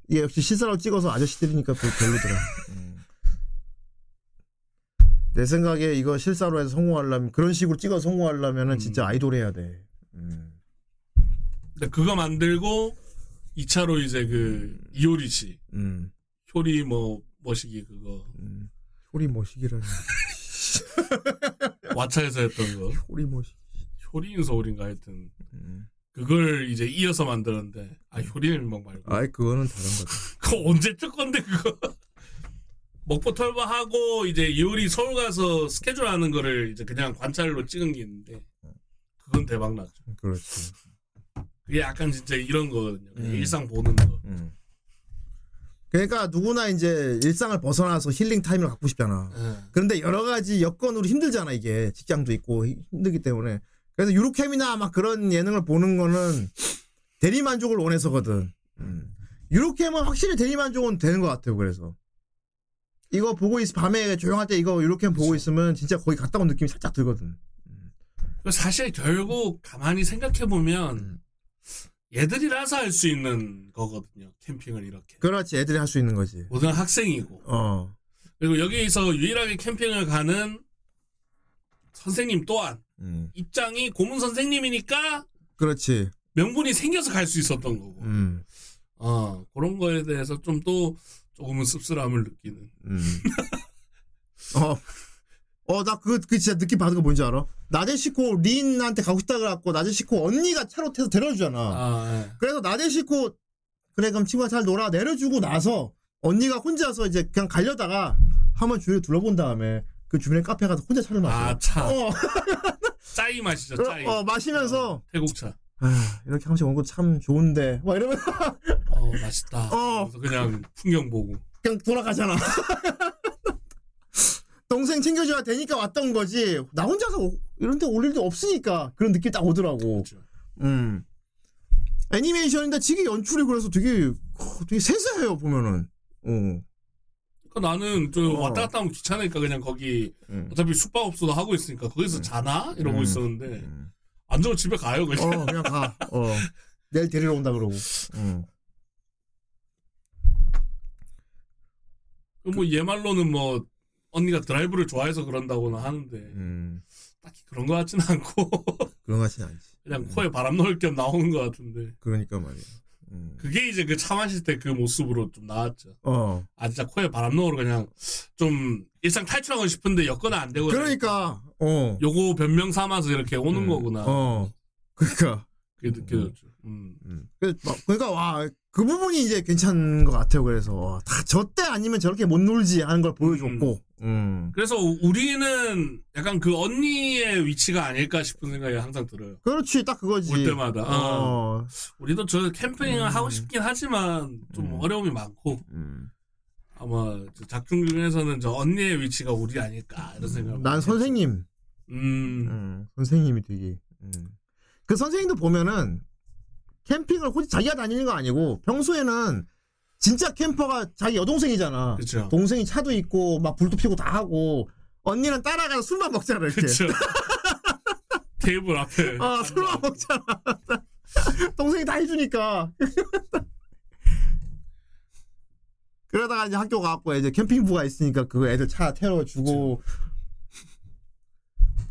Speaker 3: 이게 역시 실사로 찍어서 아저씨들이니까 별- 별로더라. 음. 내 생각에 이거 실사로 해서 성공하려면 그런 식으로 찍어 서 성공하려면은
Speaker 2: 음.
Speaker 3: 진짜 아이돌 해야 돼. 음.
Speaker 2: 근데 그거 만들고 2차로 이제 그 이효리 씨
Speaker 3: 음.
Speaker 2: 효리 뭐 머시기 그거
Speaker 3: 음. 효리 머시기라니.
Speaker 2: 와차에서 했던 거
Speaker 3: 효리 머시.
Speaker 2: 효리인 서울인가 하여튼
Speaker 3: 음.
Speaker 2: 그걸 이제 이어서 만들었는데 아 효리는 일명 말고
Speaker 3: 아이 그거는 다른 거다.
Speaker 2: 그거 언제 뜰 건데 그거 먹보 털보 하고 이제 이효리 서울 가서 스케줄 하는 거를 이제 그냥 관찰로 찍은 게 있는데 그건 대박 났죠
Speaker 3: 그렇지.
Speaker 2: 그게 약간 진짜 이런 거거든요
Speaker 3: 음.
Speaker 2: 일상 보는 거
Speaker 3: 음. 그러니까 누구나 이제 일상을 벗어나서 힐링 타임을 갖고 싶잖아.
Speaker 2: 예.
Speaker 3: 그런데 여러 가지 여건으로 힘들잖아 이게 직장도 있고 힘- 힘들기 때문에 그래서 유루캠이나 막 그런 예능을 보는 거는 대리 만족을 원해서거든. 음. 유로캠은 확실히 대리 만족은 되는 것 같아요. 그래서 이거 보고 있 밤에 조용할 때 이거 유로캠 보고 있으면 진짜 거기 갔다 온 느낌이 살짝 들거든.
Speaker 2: 사실 결국 가만히 생각해 보면
Speaker 3: 음.
Speaker 2: 얘들이라서 할 수 있는 거거든요. 캠핑을 이렇게.
Speaker 3: 그렇지 애들이 할 수 있는 거지.
Speaker 2: 모든 학생이고
Speaker 3: 어.
Speaker 2: 그리고 여기서 유일하게 캠핑을 가는 선생님 또한
Speaker 3: 음.
Speaker 2: 입장이 고문 선생님이니까
Speaker 3: 그렇지.
Speaker 2: 명분이 생겨서 갈 수 있었던 거고.
Speaker 3: 음.
Speaker 2: 어 그런 거에 대해서 좀 또 조금은 씁쓸함을 느끼는.
Speaker 3: 음. 어. 어, 나 그거, 그 진짜 느낌 받은 거 뭔지 알아? 나데시코 린한테 가고 싶다 그래갖고, 나데시코 언니가 차로 태서 데려주잖아.
Speaker 2: 아, 예.
Speaker 3: 그래서 나데시코, 그래, 그럼 친구가 잘 놀아. 내려주고 나서, 언니가 혼자서 이제 그냥 가려다가, 한번 주위를 둘러본 다음에, 그 주변에 카페 가서 혼자 차를 마셔.
Speaker 2: 아, 차.
Speaker 3: 어,
Speaker 2: 짜이 마시죠,
Speaker 3: 그-
Speaker 2: 짜이.
Speaker 3: 어, 마시면서,
Speaker 2: 태국차.
Speaker 3: 아, 이렇게 한 번씩 먹는 거참 좋은데. 막 이러면
Speaker 2: 어, 맛있다.
Speaker 3: 어.
Speaker 2: 그래서 그냥 풍경 보고.
Speaker 3: 그냥 돌아가잖아. 동생 챙겨줘야 되니까 왔던 거지. 나 혼자서 오- 이런 데 올 일도 없으니까 그런 느낌 딱 오더라고.
Speaker 2: 그렇죠.
Speaker 3: 음. 애니메이션인데 지게 연출이 그래서 되게 어, 되게 세세해요 보면은. 어.
Speaker 2: 그러니까 나는 저
Speaker 3: 어.
Speaker 2: 왔다 갔다 하면 귀찮으니까 그냥 거기
Speaker 3: 음.
Speaker 2: 어차피 숙박업소도 하고 있으니까 거기서 자나 이러고
Speaker 3: 음.
Speaker 2: 있었는데
Speaker 3: 음.
Speaker 2: 안 좋으면 집에 가요 그냥.
Speaker 3: 어 그냥 가. 어. 내일 데리러 온다 그러고. 음.
Speaker 2: 뭐 얘 말로는 뭐 언니가 드라이브를 좋아해서 그런다고는 하는데
Speaker 3: 음.
Speaker 2: 딱히 그런 것 같지는 않고
Speaker 3: 그런 것 같진 않지.
Speaker 2: 그냥 코에 바람 넣을 겸 나오는 것 같은데
Speaker 3: 그러니까 말이야. 음.
Speaker 2: 그게 이제 그 차 마실 때 그 모습으로 좀 나왔죠.
Speaker 3: 어.
Speaker 2: 아 진짜 코에 바람 넣으러 그냥 좀 일상 탈출하고 싶은데 여건은 안 되고
Speaker 3: 그러니까 어.
Speaker 2: 요거 변명 삼아서 이렇게 오는
Speaker 3: 음.
Speaker 2: 거구나.
Speaker 3: 어. 그러니까.
Speaker 2: 그게 느껴졌죠. 음.
Speaker 3: 음. 그- 막- 그러니까 와 그 부분이 이제 괜찮은 것 같아요. 그래서 다 저 때 아니면 저렇게 못 놀지 하는 걸 보여줬고. 음.
Speaker 2: 그래서 우리는 약간 그 언니의 위치가 아닐까 싶은 생각이 항상 들어요.
Speaker 3: 그렇지 딱 그거지.
Speaker 2: 올 때마다.
Speaker 3: 어.
Speaker 2: 우리도 저 캠핑을
Speaker 3: 음.
Speaker 2: 하고 싶긴 하지만 좀
Speaker 3: 음.
Speaker 2: 어려움이 많고
Speaker 3: 음.
Speaker 2: 아마 저 작중 중에서는 저 언니의 위치가 우리 아닐까 이런 생각.
Speaker 3: 난 선생님.
Speaker 2: 음.
Speaker 3: 음, 선생님이 되게. 음. 그 선생님도 보면은 캠핑을 혼자 자기가 다니는 거 아니고 평소에는 진짜 캠퍼가 자기 여동생이잖아.
Speaker 2: 그렇죠.
Speaker 3: 동생이 차도 있고 막 불도 피고 다 하고 언니는 따라가서 술만 먹잖아 이렇게.
Speaker 2: 그렇죠. 테이블 앞에.
Speaker 3: 아 술만 먹잖아. 동생이 다 해주니까. 그러다가 이제 학교 가고 이제 캠핑부가 있으니까 그 애들 차 태워 주고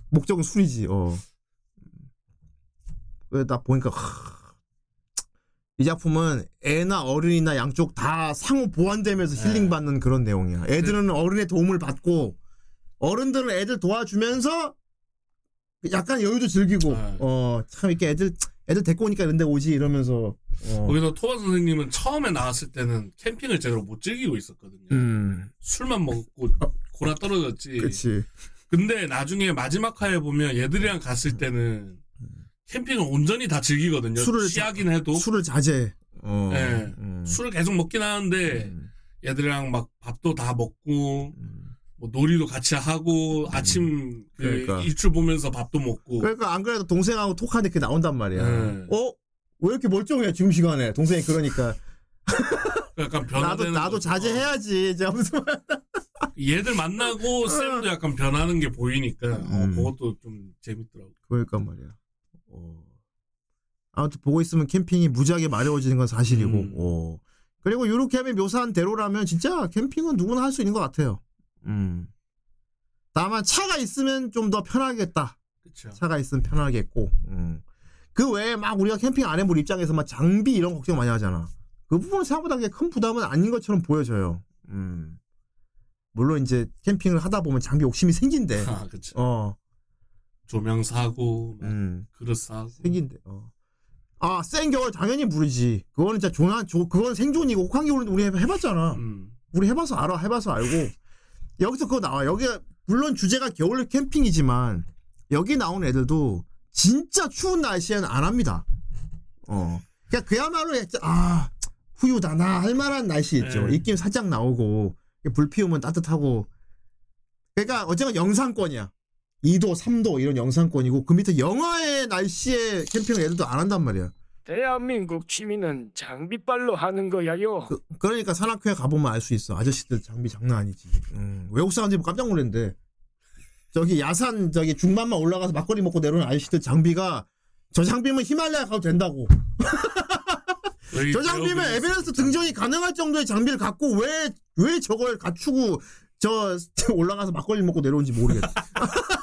Speaker 3: 목적은 술이지. 어. 그나 보니까 하, 이 작품은 애나 어른이나 양쪽 다 상호 보완되면서
Speaker 2: 네.
Speaker 3: 힐링 받는 그런 내용이야. 애들은 어른의 도움을 받고 어른들은 애들 도와주면서 약간 여유도 즐기고
Speaker 2: 네.
Speaker 3: 어참 이렇게 애들 애들 데리고 오니까 이런 데 오지 이러면서 어.
Speaker 2: 거기서 토마 선생님은 처음에 나왔을 때는 캠핑을 제대로 못 즐기고 있었거든요.
Speaker 3: 음.
Speaker 2: 술만 먹고 골아 떨어졌지.
Speaker 3: 그치.
Speaker 2: 근데 나중에 마지막 화에 보면 얘들이랑 갔을 때는 캠핑을 온전히 다 즐기거든요.
Speaker 3: 술을
Speaker 2: 취하긴 해도
Speaker 3: 술을 자제. 어.
Speaker 2: 네.
Speaker 3: 음.
Speaker 2: 술을 계속 먹긴 하는데
Speaker 3: 음.
Speaker 2: 얘들이랑 막 밥도 다 먹고 뭐 놀이도 같이 하고 아침 그
Speaker 3: 음. 그러니까.
Speaker 2: 일출 보면서 밥도 먹고
Speaker 3: 그러니까 안 그래도 동생하고 톡하는데 그게 나온단 말이야.
Speaker 2: 네.
Speaker 3: 어? 왜 이렇게 멀쩡해 지금 시간에 동생이 그러니까
Speaker 2: 약간
Speaker 3: 나도
Speaker 2: 변화되는
Speaker 3: 나도
Speaker 2: 거죠.
Speaker 3: 자제해야지. 제가 무슨 말-
Speaker 2: 얘들 만나고 쌤도 약간 변하는 게 보이니까 어,
Speaker 3: 음.
Speaker 2: 그것도 좀 재밌더라고.
Speaker 3: 그러니까 말이야. 어. 아무튼 보고 있으면 캠핑이 무지하게 마려워지는 건 사실이고.
Speaker 2: 음.
Speaker 3: 어. 그리고 유로캠이 묘사한 대로라면 진짜 캠핑은 누구나 할 수 있는 것 같아요. 음. 다만 차가 있으면 좀 더 편하겠다.
Speaker 2: 그렇죠.
Speaker 3: 차가 있으면 편하겠고. 음. 그 외에 막 우리가 캠핑 안 해볼 입장에서 막 장비 이런 걱정 많이 하잖아. 그 부분은 생각보다 큰 부담은 아닌 것처럼 보여져요. 음. 물론 이제 캠핑을 하다 보면 장비 욕심이 생긴대.
Speaker 2: 아.
Speaker 3: 어.
Speaker 2: 조명 사고 막
Speaker 3: 음.
Speaker 2: 그릇 사고
Speaker 3: 생긴대. 어. 아, 센 겨울 당연히 부르지. 그거는 진짜 조난, 조, 그건 생존이고 혹한 겨울은 우리 해- 해봤잖아.
Speaker 2: 음.
Speaker 3: 우리 해봐서 알아. 해봐서 알고. 여기서 그거 나와. 여기 물론 주제가 겨울 캠핑이지만 여기 나온 애들도 진짜 추운 날씨에는 안 합니다. 어. 그냥 그야말로 진짜 아 후유다나 할 만한 날씨 있죠.
Speaker 2: 네.
Speaker 3: 입김 살짝 나오고 불 피우면 따뜻하고. 그러니까 어쨌건 영상권이야. 2도, 3도 이런 영상권이고 그 밑에 영하의 날씨에 캠핑을 애들도 안 한단 말이야.
Speaker 8: 대한민국 취미는 장비빨로 하는 거야요.
Speaker 3: 그, 그러니까 산악회 가보면 알 수 있어. 아저씨들 장비 장난 아니지. 음, 외국 사람들이 보고 깜짝 놀랐는데. 저기 야산 저기 중반만 올라가서 막걸리 먹고 내려오는 아저씨들 장비가 저 장비면 히말라야 가도 된다고. 저 장비면 에베레스트 등정이 가능할 정도의 장비를 갖고 왜 왜 저걸 갖추고 저 올라가서 막걸리 먹고 내려온지 모르겠다.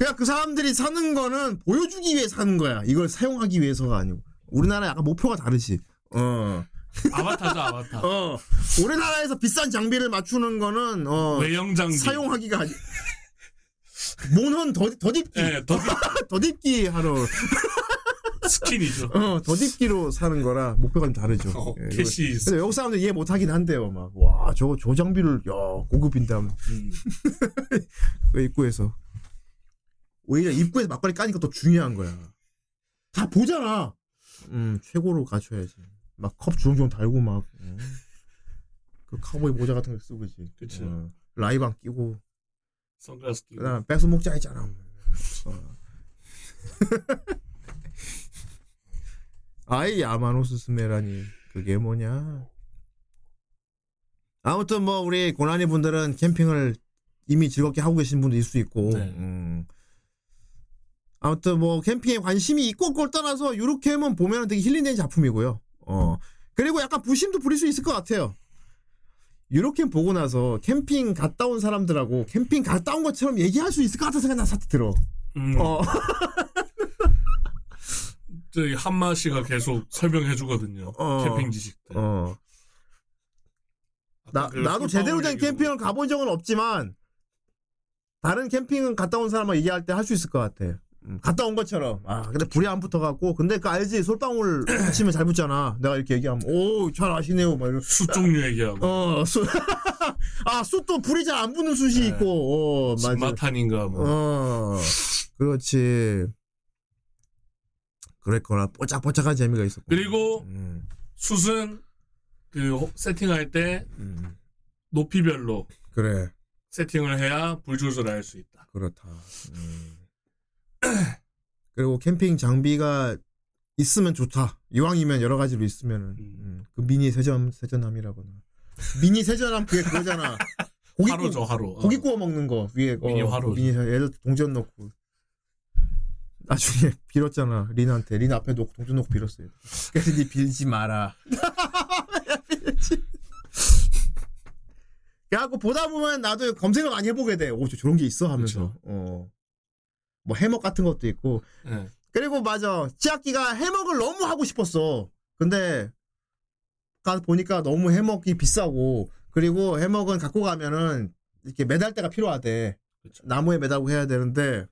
Speaker 3: 그냥 그 사람들이 사는 거는 보여주기 위해 사는 거야. 이걸 사용하기 위해서가 아니고. 우리나라 약간 목표가 다르지. 어.
Speaker 2: 아바타죠 아바타.
Speaker 3: 어. 우리나라에서 비싼 장비를 맞추는 거는 어
Speaker 2: 외형 장비.
Speaker 3: 사용하기가 아니. 모는 더 더딥기.
Speaker 2: 예, 더
Speaker 3: 더딥기 하러
Speaker 2: 스킨이죠.
Speaker 3: 어, 더딥기로 사는 거라 목표가 좀 다르죠.
Speaker 2: 어,
Speaker 3: 예,
Speaker 2: 캐시.
Speaker 3: 근데 외국 사람들 이해 못 하긴 한대요. 막, 와, 저거, 저 장비를, 야, 고급인데 하면.
Speaker 2: 음.
Speaker 3: 그 입구에서. 오히려 입구에서 막걸리 까니까 더 중요한 거야. 다 보잖아. 음, 최고로 갖춰야지. 막 컵 주렁주렁 달고 막. 음. 그 카우보이 모자 같은 거 쓰고 지
Speaker 2: 그쵸.
Speaker 3: 어, 라이방 끼고.
Speaker 2: 선글라스 끼고.
Speaker 3: 그다음 백수 목자 있잖아. 어. 아이 야마노스 스메라니 그게 뭐냐? 아무튼 뭐 우리 고난이 분들은 캠핑을 이미 즐겁게 하고 계신 분도 있을 수 있고.
Speaker 2: 네.
Speaker 3: 음. 아무튼 뭐 캠핑에 관심이 있고 그걸 떠나서 유로캠은 보면 되게 힐링되는 작품이고요. 어. 그리고 약간 부심도 부릴 수 있을 것 같아요. 유로캠 보고 나서 캠핑 갔다 온 사람들하고 캠핑 갔다 온 것처럼 얘기할 수 있을 것 같은 생각 나 사태 들어.
Speaker 2: 음.
Speaker 3: 어.
Speaker 2: 저기 한마 씨가 계속 설명해 주거든요.
Speaker 3: 어.
Speaker 2: 캠핑 지식들.
Speaker 3: 어. 나, 나도 제대로 된 캠핑을 가본 적은 없지만 다른 캠핑은 갔다 온 사람만 얘기할 때 할 수 있을 것 같아. 음, 갔다 온 것처럼. 아, 근데 불이 안 붙어갖고. 근데 그 알지? 솔방울 붙이면 잘 붙잖아. 내가 이렇게 얘기하면, 오, 잘 아시네요. 막 이런.
Speaker 2: 숯 종류 얘기하고.
Speaker 3: 어, 숯. 아, 숯도 불이 잘 안 붙는 숯이
Speaker 2: 네.
Speaker 3: 있고, 어, 맞아.
Speaker 2: 진마탄인가 뭐.
Speaker 3: 어, 그렇지. 그랬거나, 뽀짝뽀짝한 재미가 있었고.
Speaker 2: 그리고
Speaker 3: 음,
Speaker 2: 숯은 그 호- 세팅할 때
Speaker 3: 음,
Speaker 2: 높이별로
Speaker 3: 그래.
Speaker 2: 세팅을 해야 불 조절을 할수 있다.
Speaker 3: 그렇다. 음. 그리고 캠핑 장비가 있으면 좋다. 이왕이면 여러 가지로 있으면은 음, 그 미니 세전 세전함이라거나 미니 세전함 그게 그거잖아. 고기
Speaker 2: 화로죠,
Speaker 3: 구워,
Speaker 2: 화로. 어.
Speaker 3: 고기 구워 먹는 거 위에 거.
Speaker 2: 미니 화로죠.
Speaker 3: 미니 세- 애들 동전 넣고 나중에 빌었잖아 린한테 린 앞에 놓고 동전 놓고 빌었어요. 그래서 니 빌지 마라. 그래갖고 보다 보면 나도 검색을 많이 해보게 돼. 오, 저 저런 게 있어 하면서. 어. 뭐 해먹 같은 것도 있고.
Speaker 2: 예.
Speaker 3: 그리고 맞아. 치아키가 해먹을 너무 하고 싶었어. 근데 가서 보니까 너무 해먹이 비싸고 그리고 해먹은 갖고 가면은 이렇게 매달 때가 필요하대.
Speaker 2: 그쵸.
Speaker 3: 나무에 매달고 해야 되는데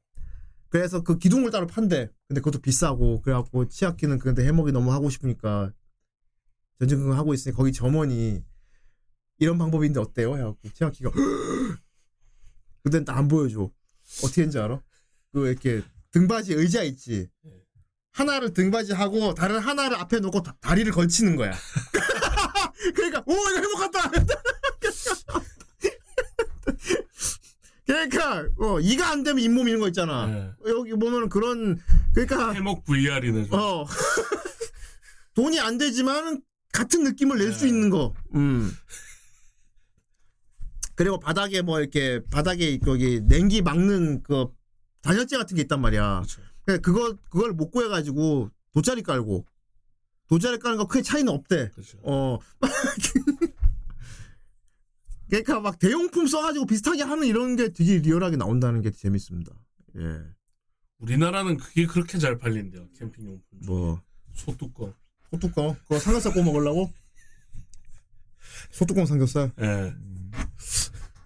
Speaker 3: 그래서 그 기둥을 따로 판대. 근데 그것도 비싸고 그래갖고 치아키는 근데 해먹이 너무 하고 싶으니까 전쟁 하고 있으니 거기 점원이 이런 방법인데 어때요? 해갖고 치아키가 근데 안 보여줘. 어떻게 했는지 알아? 그 이렇게 등받이 의자 있지. 하나를 등받이 하고 다른 하나를 앞에 놓고 다, 다리를 걸치는 거야. 그러니까 오 이거 행복하다. 그러니까 어 이가 안 되면 잇몸 이런 거 있잖아.
Speaker 2: 네.
Speaker 3: 여기 보면 그런 그러니까
Speaker 2: 해먹 VR이네. 좀.
Speaker 3: 어 돈이 안 되지만 같은 느낌을 낼수
Speaker 2: 네.
Speaker 3: 있는 거. 음. 그리고 바닥에 뭐 이렇게 바닥에 거기 냉기 막는 그 단열재 같은 게 있단 말이야.
Speaker 2: 그렇죠.
Speaker 3: 그거 그걸 못 구해가지고 돗자리 깔고 돗자리 까는 거 크게 차이는 없대.
Speaker 2: 그렇죠.
Speaker 3: 어. 그러니까 막 대용품 써가지고 비슷하게 하는 이런 게 되게 리얼하게 나온다는 게 재밌습니다. 예.
Speaker 2: 우리나라는 그게 그렇게 잘 팔린대요. 캠핑 용품. 중에.
Speaker 3: 뭐
Speaker 2: 소뚜껑.
Speaker 3: 소뚜껑 그거 삼겹살 구워 먹으려고? 소뚜껑 삼겹살.
Speaker 2: 예.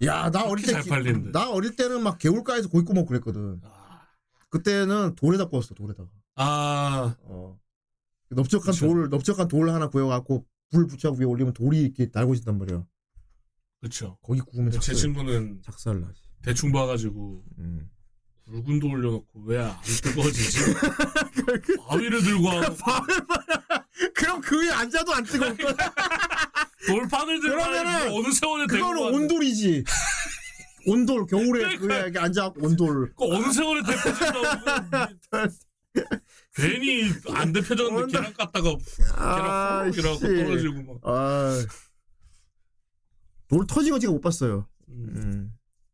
Speaker 3: 야, 나 어릴
Speaker 2: 때잘
Speaker 3: 기-
Speaker 2: 팔린대.
Speaker 3: 나 어릴 때는 막 개울가에서 고기 구워 먹고 그랬거든. 그때는 돌에다 구웠어, 돌에다가.
Speaker 2: 아,
Speaker 3: 어. 넓적한
Speaker 2: 그쵸.
Speaker 3: 돌, 넓적한 돌 하나 구워갖고 불 붙여 위에 올리면 돌이 이렇게 달궈진단 말이야.
Speaker 2: 그렇죠.
Speaker 3: 거기 구우면
Speaker 2: 제
Speaker 3: 작살,
Speaker 2: 친구는
Speaker 3: 작살 나지.
Speaker 2: 대충 봐가지고
Speaker 3: 음.
Speaker 2: 굵은 돌 올려놓고 왜 안 뜨거워지지? 바위를 들고 하고
Speaker 3: 그럼 그 위에 앉아도 안 뜨거울 거야.
Speaker 2: 돌판을 들고
Speaker 3: 그러면은
Speaker 2: 어느 세월에
Speaker 3: 그거는 온돌이지. 온돌 겨울에 그 위에 이렇게 앉아갖고 온돌.
Speaker 2: 그 어느 세월에 데펴진다고 괜히 안
Speaker 3: 온돌.
Speaker 2: 계란 깠다가
Speaker 3: 아,
Speaker 2: 계란 훅 이라고
Speaker 3: 씨.
Speaker 2: 떨어지고 막
Speaker 3: 아. 돌 터진 거 제가 못 봤어요.
Speaker 2: 음,
Speaker 3: 음.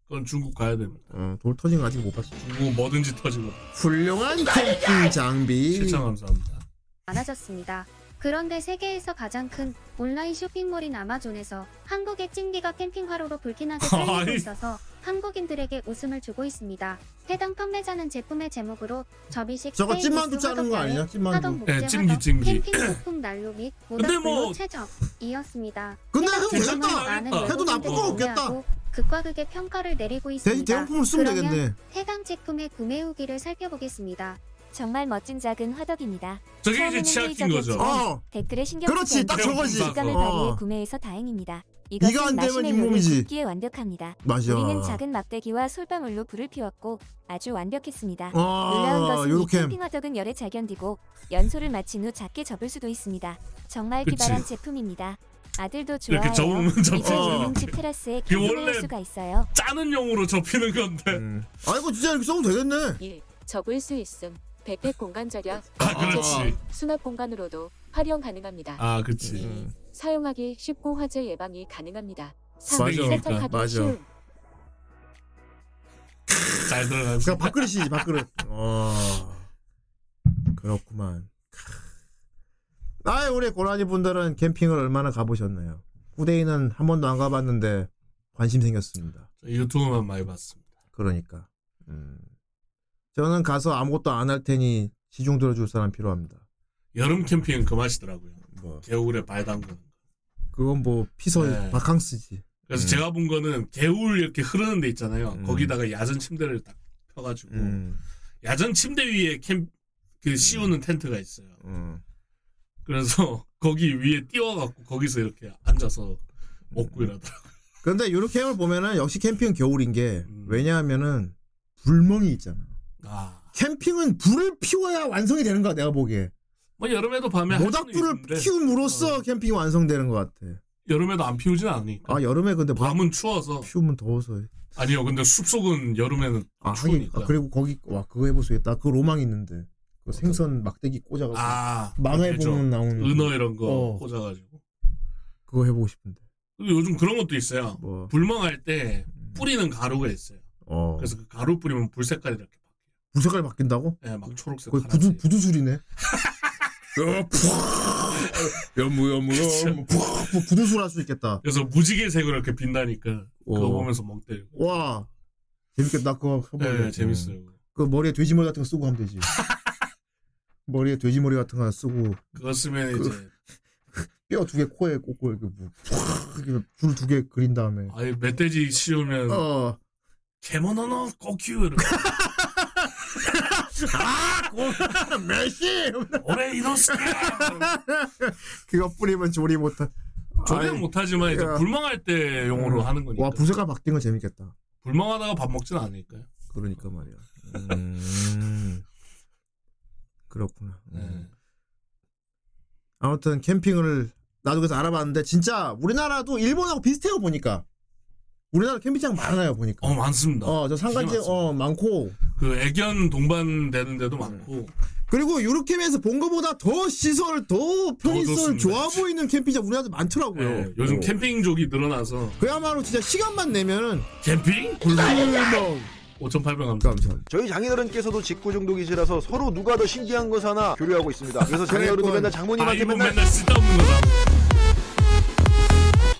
Speaker 2: 그건 중국 가야 됩니다.
Speaker 3: 어, 돌 터진 거 아직 못 봤어.
Speaker 2: 중국 뭐든지 터지고
Speaker 3: 훌륭한 캠핑 장비.
Speaker 2: 실참 감사합니다.
Speaker 10: 많아졌습니다. 그런데 세계에서 가장 큰 온라인 쇼핑몰인 아마존에서 한국의 찐기가 캠핑 화로로 불티나게 팔리고. 있어서 한국인들에게 웃음을 주고 있습니다. 해당 판매자는 제품의 제목으로 접이식
Speaker 3: 저거
Speaker 10: 스테인리스
Speaker 3: 찐만두 짜는 거 아니냐?
Speaker 10: 하던 목재
Speaker 2: 네,
Speaker 10: 화덕,
Speaker 2: 찐기.
Speaker 10: 캠핑 소품 난로 및
Speaker 2: 근데
Speaker 10: 모닥불로
Speaker 2: 뭐-
Speaker 10: 최적이었습니다.
Speaker 3: 근데
Speaker 10: 해당
Speaker 3: 해도 되겠다.
Speaker 10: 많은
Speaker 2: 해도
Speaker 10: 외국인들이
Speaker 3: 나쁠 거 없겠다.
Speaker 10: 구매하고 극과 극의 평가를 내리고
Speaker 3: 대,
Speaker 10: 있습니다.
Speaker 3: 대용품을 쓰면
Speaker 10: 그러면
Speaker 3: 되겠네.
Speaker 10: 해당 제품의 구매 후기를 살펴보겠습니다.
Speaker 1: 정말 멋진 작은 화덕입니다.
Speaker 2: 저게 이제
Speaker 1: 처음에는 회의적이었지만
Speaker 2: 거죠.
Speaker 3: 어.
Speaker 1: 댓글에 신경
Speaker 3: 그렇지,
Speaker 1: 쓰지
Speaker 3: 딱
Speaker 1: 않고
Speaker 3: 저거지.
Speaker 1: 직감을
Speaker 3: 어.
Speaker 1: 발휘해 구매해서 다행입니다.
Speaker 3: 이거 안
Speaker 1: 이것은
Speaker 3: 되면 잇몸이지.
Speaker 1: 굽기에 완벽합니다.
Speaker 3: 맞아.
Speaker 1: 우리는 작은 막대기와 솔방울로 불을 피웠고 아주 완벽했습니다.
Speaker 3: 아,
Speaker 1: 놀라운 것은 이
Speaker 3: 요렇게.
Speaker 1: 캠핑 화덕은 열에 잘 견디고 연소를 마친 후 작게 접을 수도 있습니다. 정말
Speaker 2: 그치.
Speaker 1: 기발한 제품입니다. 아들도
Speaker 2: 이렇게
Speaker 1: 좋아해요.
Speaker 2: 접으면
Speaker 1: 이제
Speaker 2: 접히죠.
Speaker 1: 이등집 테라스에
Speaker 2: 이게
Speaker 1: 할 수가 있어요.
Speaker 2: 짜는 용으로 접히는 건데.
Speaker 3: 음. 아이고 진짜 이렇게 써도 되겠네.
Speaker 11: 1. 접을 수 있음. 백팩 공간 절약.
Speaker 2: 아, 그렇지.
Speaker 11: 수납 공간으로도 활용 가능합니다.
Speaker 2: 아, 그치.
Speaker 3: 음.
Speaker 11: 사용하기 쉽고 화재 예방이 가능합니다. 3.
Speaker 2: 맞아.
Speaker 11: 세척하기
Speaker 3: 맞아.
Speaker 11: 쉬움.
Speaker 2: 잘 들어가지.
Speaker 3: 그냥 밥그릇이지 밥그릇. 어. 그렇구만. 아, 우리 고라니 분들은 캠핑을 얼마나 가보셨나요? 후대인은 한 번도 안 가봤는데 관심 생겼습니다.
Speaker 2: 저 유튜브만 많이 봤습니다.
Speaker 3: 그러니까. 음. 저는 가서 아무것도 안 할 테니 시중 들어줄 사람 필요합니다.
Speaker 2: 여름 캠핑은 그 맛이더라고요.
Speaker 3: 뭐
Speaker 2: 겨울에 발 담그는 거.
Speaker 3: 그건 뭐 피서
Speaker 2: 네.
Speaker 3: 바캉스지.
Speaker 2: 그래서
Speaker 3: 음.
Speaker 2: 제가 본 거는 개울 이렇게 흐르는 데 있잖아요.
Speaker 3: 음.
Speaker 2: 거기다가 야전 침대를 딱 펴가지고
Speaker 3: 음.
Speaker 2: 야전 침대 위에 캠 그 씌우는 텐트가 있어요.
Speaker 3: 음.
Speaker 2: 그래서 거기 위에 띄워갖고 거기서 이렇게 앉아서 먹고 이러더라고요.
Speaker 3: 근데 이렇게 캠을 보면은 역시 캠핑은 겨울인 게
Speaker 2: 음.
Speaker 3: 왜냐하면은 불멍이 있잖아.
Speaker 2: 아,
Speaker 3: 캠핑은 불을 피워야 완성이 되는 거야 내가 보기에.
Speaker 2: 뭐 여름에도 밤에
Speaker 3: 모닥불을 피움으로써
Speaker 2: 어.
Speaker 3: 캠핑이 완성되는 것 같아.
Speaker 2: 여름에도 안 피우진 않으니까.
Speaker 3: 아 여름에 근데 뭐
Speaker 2: 밤은 추워서
Speaker 3: 피우면 더워서.
Speaker 2: 아니요. 근데 숲속은 여름에는
Speaker 3: 아
Speaker 2: 추우니까.
Speaker 3: 아, 그리고 거기 와 그거 해보수겠다. 그 로망 있는데 그 생선 막대기 꽂아가지고
Speaker 2: 아
Speaker 3: 만화에. 보면 나오는
Speaker 2: 은어 이런 거
Speaker 3: 어.
Speaker 2: 꽂아가지고.
Speaker 3: 그거 해보고 싶은데.
Speaker 2: 그리고 요즘 그런 것도 있어요.
Speaker 3: 뭐
Speaker 2: 불멍할 때 뿌리는 가루가 있어요.
Speaker 3: 어.
Speaker 2: 그래서 그 가루 뿌리면 불 색깔이 이렇게
Speaker 3: 색깔이 바뀐다고?
Speaker 2: 예, 막 초록색,
Speaker 3: 거의. 부두 부두술이네. 여무 여무 여무 부두술 할 수 있겠다.
Speaker 2: 그래서 무지개색으로 이렇게 빛나니까 그거
Speaker 3: 어.
Speaker 2: 보면서 멍 때리고.
Speaker 3: 와 재밌겠다. 그거 해볼래.
Speaker 2: 네, 재밌어요.
Speaker 3: 그 머리에 돼지머리 같은 거 쓰고 하면 되지. 머리에 돼지머리 같은 거 쓰고
Speaker 2: 그거 쓰면
Speaker 3: 그-
Speaker 2: 이제
Speaker 3: 뼈 두 개 코에 꽂고 이렇게 뭐 줄두 개 그린 다음에
Speaker 2: 아예 멧돼지 씌우면
Speaker 3: 어
Speaker 2: 개모노노 꼬큐 이렇게
Speaker 3: 아, 고, 메시.
Speaker 2: 올해 이노스케.
Speaker 3: 그거 뿌리면 조리 못하.
Speaker 2: 조리는
Speaker 3: 아이,
Speaker 2: 못하지만 이제
Speaker 3: 야.
Speaker 2: 불멍할 때 용으로
Speaker 3: 음.
Speaker 2: 하는 거니까.
Speaker 3: 와 부세가 바뀐 건 재밌겠다.
Speaker 2: 불멍하다가 밥 먹지는 않을까요?
Speaker 3: 그러니까 말이야. 음, 그렇구나. 음.
Speaker 2: 네.
Speaker 3: 아무튼 캠핑을 나도 그래서 알아봤는데 진짜 우리나라도 일본하고 비슷해요 보니까. 우리나라 캠핑장 많아요 보니까.
Speaker 2: 어 많습니다.
Speaker 3: 어저 상가지
Speaker 2: 되게 많습니다.
Speaker 3: 어 많고
Speaker 2: 그 애견 동반 되는 데도 많고.
Speaker 3: 그리고 유루캠에서 본 것보다 더 시설 더
Speaker 2: 좋습니다.
Speaker 3: 좋아 보이는 캠핑장 우리나라도 많더라고요.
Speaker 2: 예, 요즘
Speaker 3: 어.
Speaker 2: 캠핑족이 늘어나서
Speaker 3: 그야말로 진짜 시간만 내면은
Speaker 2: 캠핑
Speaker 3: 불멍
Speaker 2: 5,800원
Speaker 3: 감사합니다.
Speaker 12: 저희 장인어른께서도 직구 중독이시라서 서로 누가 더 신기한 거 사나 교류하고 있습니다. 그래서 장인어른도. 맨날 장모님한테 맨날
Speaker 2: 맨날 쓸데없는 거다.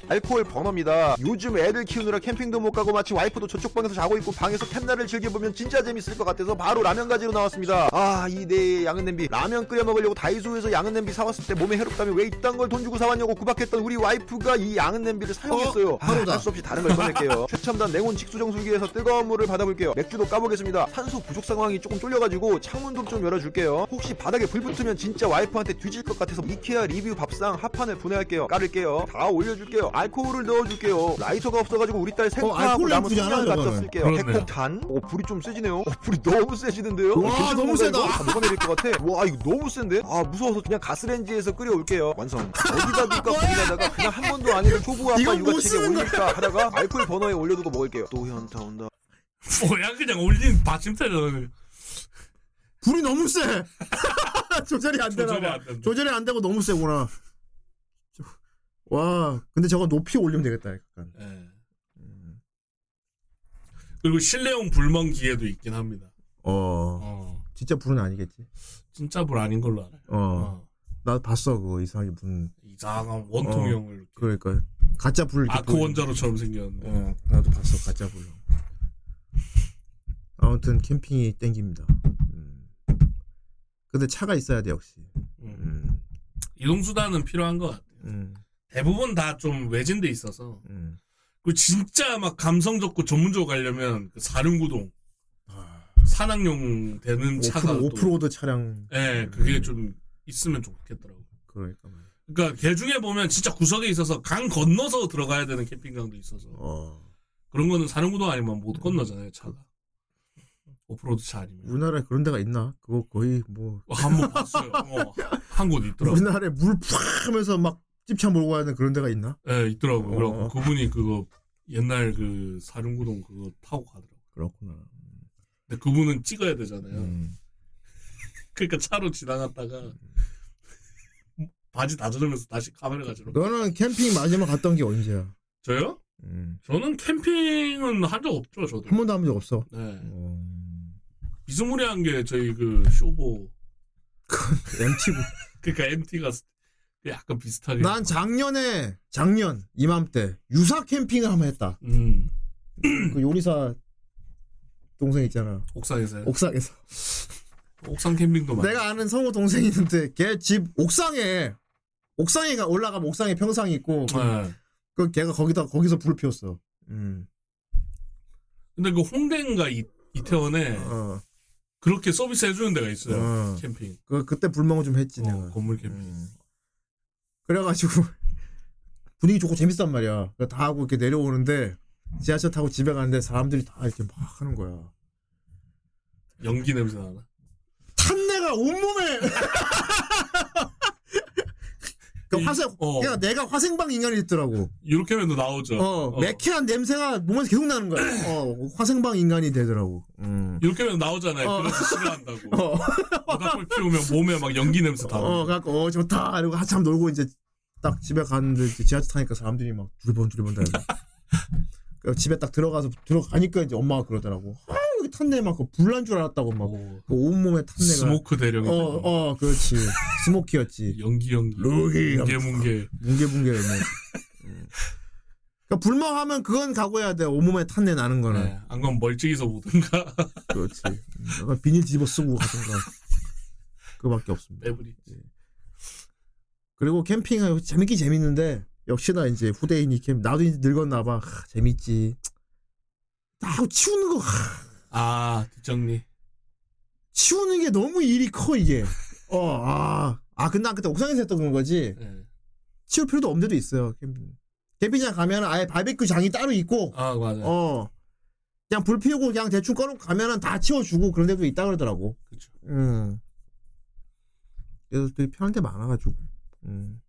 Speaker 12: 알코올 버너입니다. 요즘 애들 키우느라 캠핑도 못 가고 마치 와이프도 저쪽 방에서 자고 있고 방에서 캔나를 즐겨보면 진짜 재밌을 것 같아서 바로 라면 가지로 나왔습니다. 아, 이 내 양은 냄비. 라면 끓여 먹으려고 다이소에서 양은 냄비 사왔을 때 몸에 해롭다며 왜 이딴 걸 돈 주고 사왔냐고 구박했던 우리 와이프가 이 양은 냄비를 사용했어요.
Speaker 3: 어, 바로다.
Speaker 12: 할수 없이 다른 걸 꺼낼게요. 최첨단 냉온 직수정수기에서 뜨거운 물을 받아볼게요. 맥주도 까보겠습니다. 산소 부족 상황이 조금 쫄려가지고 창문도 좀 열어줄게요. 혹시 바닥에 불 붙으면 진짜 와이프한테 뒤질 것 같아서 이케아 리뷰 밥상 합판을 분해할게요. 깔을게요. 다 올려줄게요. 알코올을 넣어줄게요. 라이터가 없어가지고 우리 딸 생파하고
Speaker 3: 알코올
Speaker 12: 남은 성냥을 갖다
Speaker 3: 저거는.
Speaker 12: 쓸게요.
Speaker 2: 그렇네요.
Speaker 12: 핵폭탄? 어, 불이 좀 세지네요. 어, 불이 너무 세지는데요?
Speaker 3: 와,
Speaker 12: 어, 괜찮은
Speaker 3: 너무
Speaker 12: 건가,
Speaker 3: 세다.
Speaker 12: 이거? 다 녹아내릴 것 같아. 와, 이거 너무 센데? 아, 무서워서 그냥 가스레인지에서 끓여올게요. 완성. 어디다 둘까 고민하다가 그냥 한 번도 안 해본 초보 아빠
Speaker 3: 못
Speaker 12: 육아책에
Speaker 3: 쓰는 거야.
Speaker 12: 올릴까 하다가 알코올 버너에 올려두고 먹을게요. 또 현타 온다.
Speaker 2: 뭐야 그냥 올린 받침대잖아.
Speaker 3: 불이 너무 세. 조절이 안 되나
Speaker 2: 조절이
Speaker 3: 봐.
Speaker 2: 안 된다.
Speaker 3: 조절이 안 되고 너무 세구나. 와, 근데 저거 높이 올리면 되겠다. 약간.
Speaker 2: 예. 그리고 실내용 불멍 기계도 있긴 합니다.
Speaker 3: 어,
Speaker 2: 어.
Speaker 3: 진짜 불은 아니겠지.
Speaker 2: 진짜 불 아닌 걸로 알아요.
Speaker 3: 어,
Speaker 2: 어.
Speaker 3: 나 봤어 그거 이상하게 불.
Speaker 2: 이상한 원통형을 이렇게
Speaker 3: 그러니까 가짜 불. 이렇게
Speaker 2: 아크
Speaker 3: 보이는-
Speaker 2: 원자로처럼 생겼는데.
Speaker 3: 어, 나도 봤어 가짜 불. 아무튼 캠핑이 땡깁니다. 음. 근데 차가 있어야 돼 역시.
Speaker 2: 음.
Speaker 3: 음,
Speaker 2: 이동 수단은 필요한 것 같아요.
Speaker 3: 음,
Speaker 2: 대부분 다 좀 외진돼 있어서.
Speaker 3: 음.
Speaker 2: 그 진짜 막 감성 적고 전문적으로 가려면 그 사륜구동 산악용 되는 차가 또
Speaker 3: 오프로드 차량.
Speaker 2: 예, 그게 좀 있으면 좋겠더라고.
Speaker 3: 그러니까. 말이야.
Speaker 2: 그러니까 개 중에 보면 진짜 구석에 있어서 강 건너서 들어가야 되는 캠핑장도 있어서
Speaker 3: 어.
Speaker 2: 그런 거는 사륜구동 아니면 못 건너잖아요 차가. 오프로드 차 아니면.
Speaker 3: 우리나라에 그런 데가 있나? 그거 거의 뭐
Speaker 2: 한 번 봤어요. 어, 한 곳 있더라고.
Speaker 3: 우리나라에 물팍 하면서 막 집차 몰고 가야 되는 그런 데가 있나?
Speaker 2: 예, 있더라고. 그래갖고
Speaker 3: 어.
Speaker 2: 그분이 그거 옛날 그 사륜구동 그거 타고 가더라고.
Speaker 3: 그렇구나.
Speaker 2: 근데 그분은 찍어야 되잖아요.
Speaker 3: 음.
Speaker 2: 그러니까 차로 지나갔다가 바지 다 젖으면서 다시 카메라 가지고.
Speaker 3: 너는 캠핑 마지막 갔던 게 언제야?
Speaker 2: 저요?
Speaker 3: 음.
Speaker 2: 저는 캠핑은 한 적 없죠, 저도.
Speaker 3: 한 번도 한 적 없어.
Speaker 2: 네.
Speaker 3: 어...
Speaker 2: 비스무리한 게 저희 그 쇼보.
Speaker 3: MT.
Speaker 2: 그러니까 MT가 약간 비슷하게.
Speaker 3: 난 작년에 작년 이맘때 유사 캠핑을 한번 했다.
Speaker 2: 음,
Speaker 3: 그 요리사 동생 있잖아.
Speaker 2: 옥상에서요.
Speaker 3: 옥상에서.
Speaker 2: 옥상 캠핑도 많아.
Speaker 3: 내가 아는 성우 동생이 있는데 걔 집 옥상에 옥상에 가 올라가면 옥상에 평상이 있고 그,
Speaker 2: 네.
Speaker 3: 그 걔가 거기다 거기서 불 피웠어. 음.
Speaker 2: 근데 그 홍대인가 이, 이태원에
Speaker 3: 어.
Speaker 2: 그렇게 서비스 해주는 데가 있어요.
Speaker 3: 어.
Speaker 2: 캠핑.
Speaker 3: 그 그때 불멍을 좀 했지
Speaker 2: 어,
Speaker 3: 내가.
Speaker 2: 건물 캠핑.
Speaker 3: 음. 그래가지고 분위기 좋고 재밌단 말이야. 그다 하고 이렇게 내려오는데 지하철 타고 집에 가는데 사람들이 다 이렇게 막 하는 거야.
Speaker 2: 연기 냄새 나나?
Speaker 3: 탄내가 온몸에. 그
Speaker 2: 이-
Speaker 3: 화생,
Speaker 2: 어.
Speaker 3: 그러니까 내가 화생방 인간이 있더라고.
Speaker 2: 이렇게 하면 나오죠.
Speaker 3: 어,
Speaker 2: 어.
Speaker 3: 매캐한 냄새가 몸에서 계속 나는 거야. 어, 화생방 인간이 되더라고. 음.
Speaker 2: 이렇게 하면 나오잖아요.
Speaker 3: 어.
Speaker 2: 그래서 싫어한다고.
Speaker 3: 어,
Speaker 2: 모닥불 피우면 몸에 막 연기 냄새 다.
Speaker 3: 어,
Speaker 2: 나.
Speaker 3: 갖고 어 좋다. 이러고 한참 놀고 이제 딱 집에 가는데 이제 지하철 타니까 사람들이 막 두리번 두리번 다니고. 그 집에 딱 들어가서 들어가니까 이제 엄마가 그러더라고. 아 여기 탄내 막그 불난 줄 알았다고 막.
Speaker 2: 오.
Speaker 3: 그 온몸에 탄내가.
Speaker 2: 스모커 대령이.
Speaker 3: 어, 어, 그렇지. 스모키였지.
Speaker 2: 연기 연기.
Speaker 3: 루기.
Speaker 2: 뭉게 뭉게.
Speaker 3: 뭉게뭉게였네. 음. 그러니까 불멍하면 그건 각오해야 돼. 온몸에 탄내 나는 거는.
Speaker 2: 네. 안 그러면 멀찍이서 보든가.
Speaker 3: 그렇지. 음, 약간 비닐 뒤집어 쓰고 가든가. 그밖에 없습니다.
Speaker 2: 빼버리.
Speaker 3: 그리고 캠핑은 재밌긴 재밌는데 역시나 이제 후대인이 캠 나도 이제 늙었나 봐. 하, 재밌지. 다 치우는 거 하,
Speaker 2: 아 뒷정리.
Speaker 3: 치우는 게 너무 일이 커 이게. 어, 아, 아 근데 난 그때 옥상에서 했던 건 거지.
Speaker 2: 네.
Speaker 3: 치울 필요도 없는 데도 있어요. 캠핑. 캠핑장 가면 아예 바베큐 장이 따로 있고,
Speaker 2: 아 맞아.
Speaker 3: 어, 그냥 불 피우고 그냥 대충 꺼놓고 가면은 다 치워주고 그런 데도 있다 그러더라고.
Speaker 2: 그쵸.
Speaker 3: 음. 그래서 되게 편한 데 많아가지고. 음.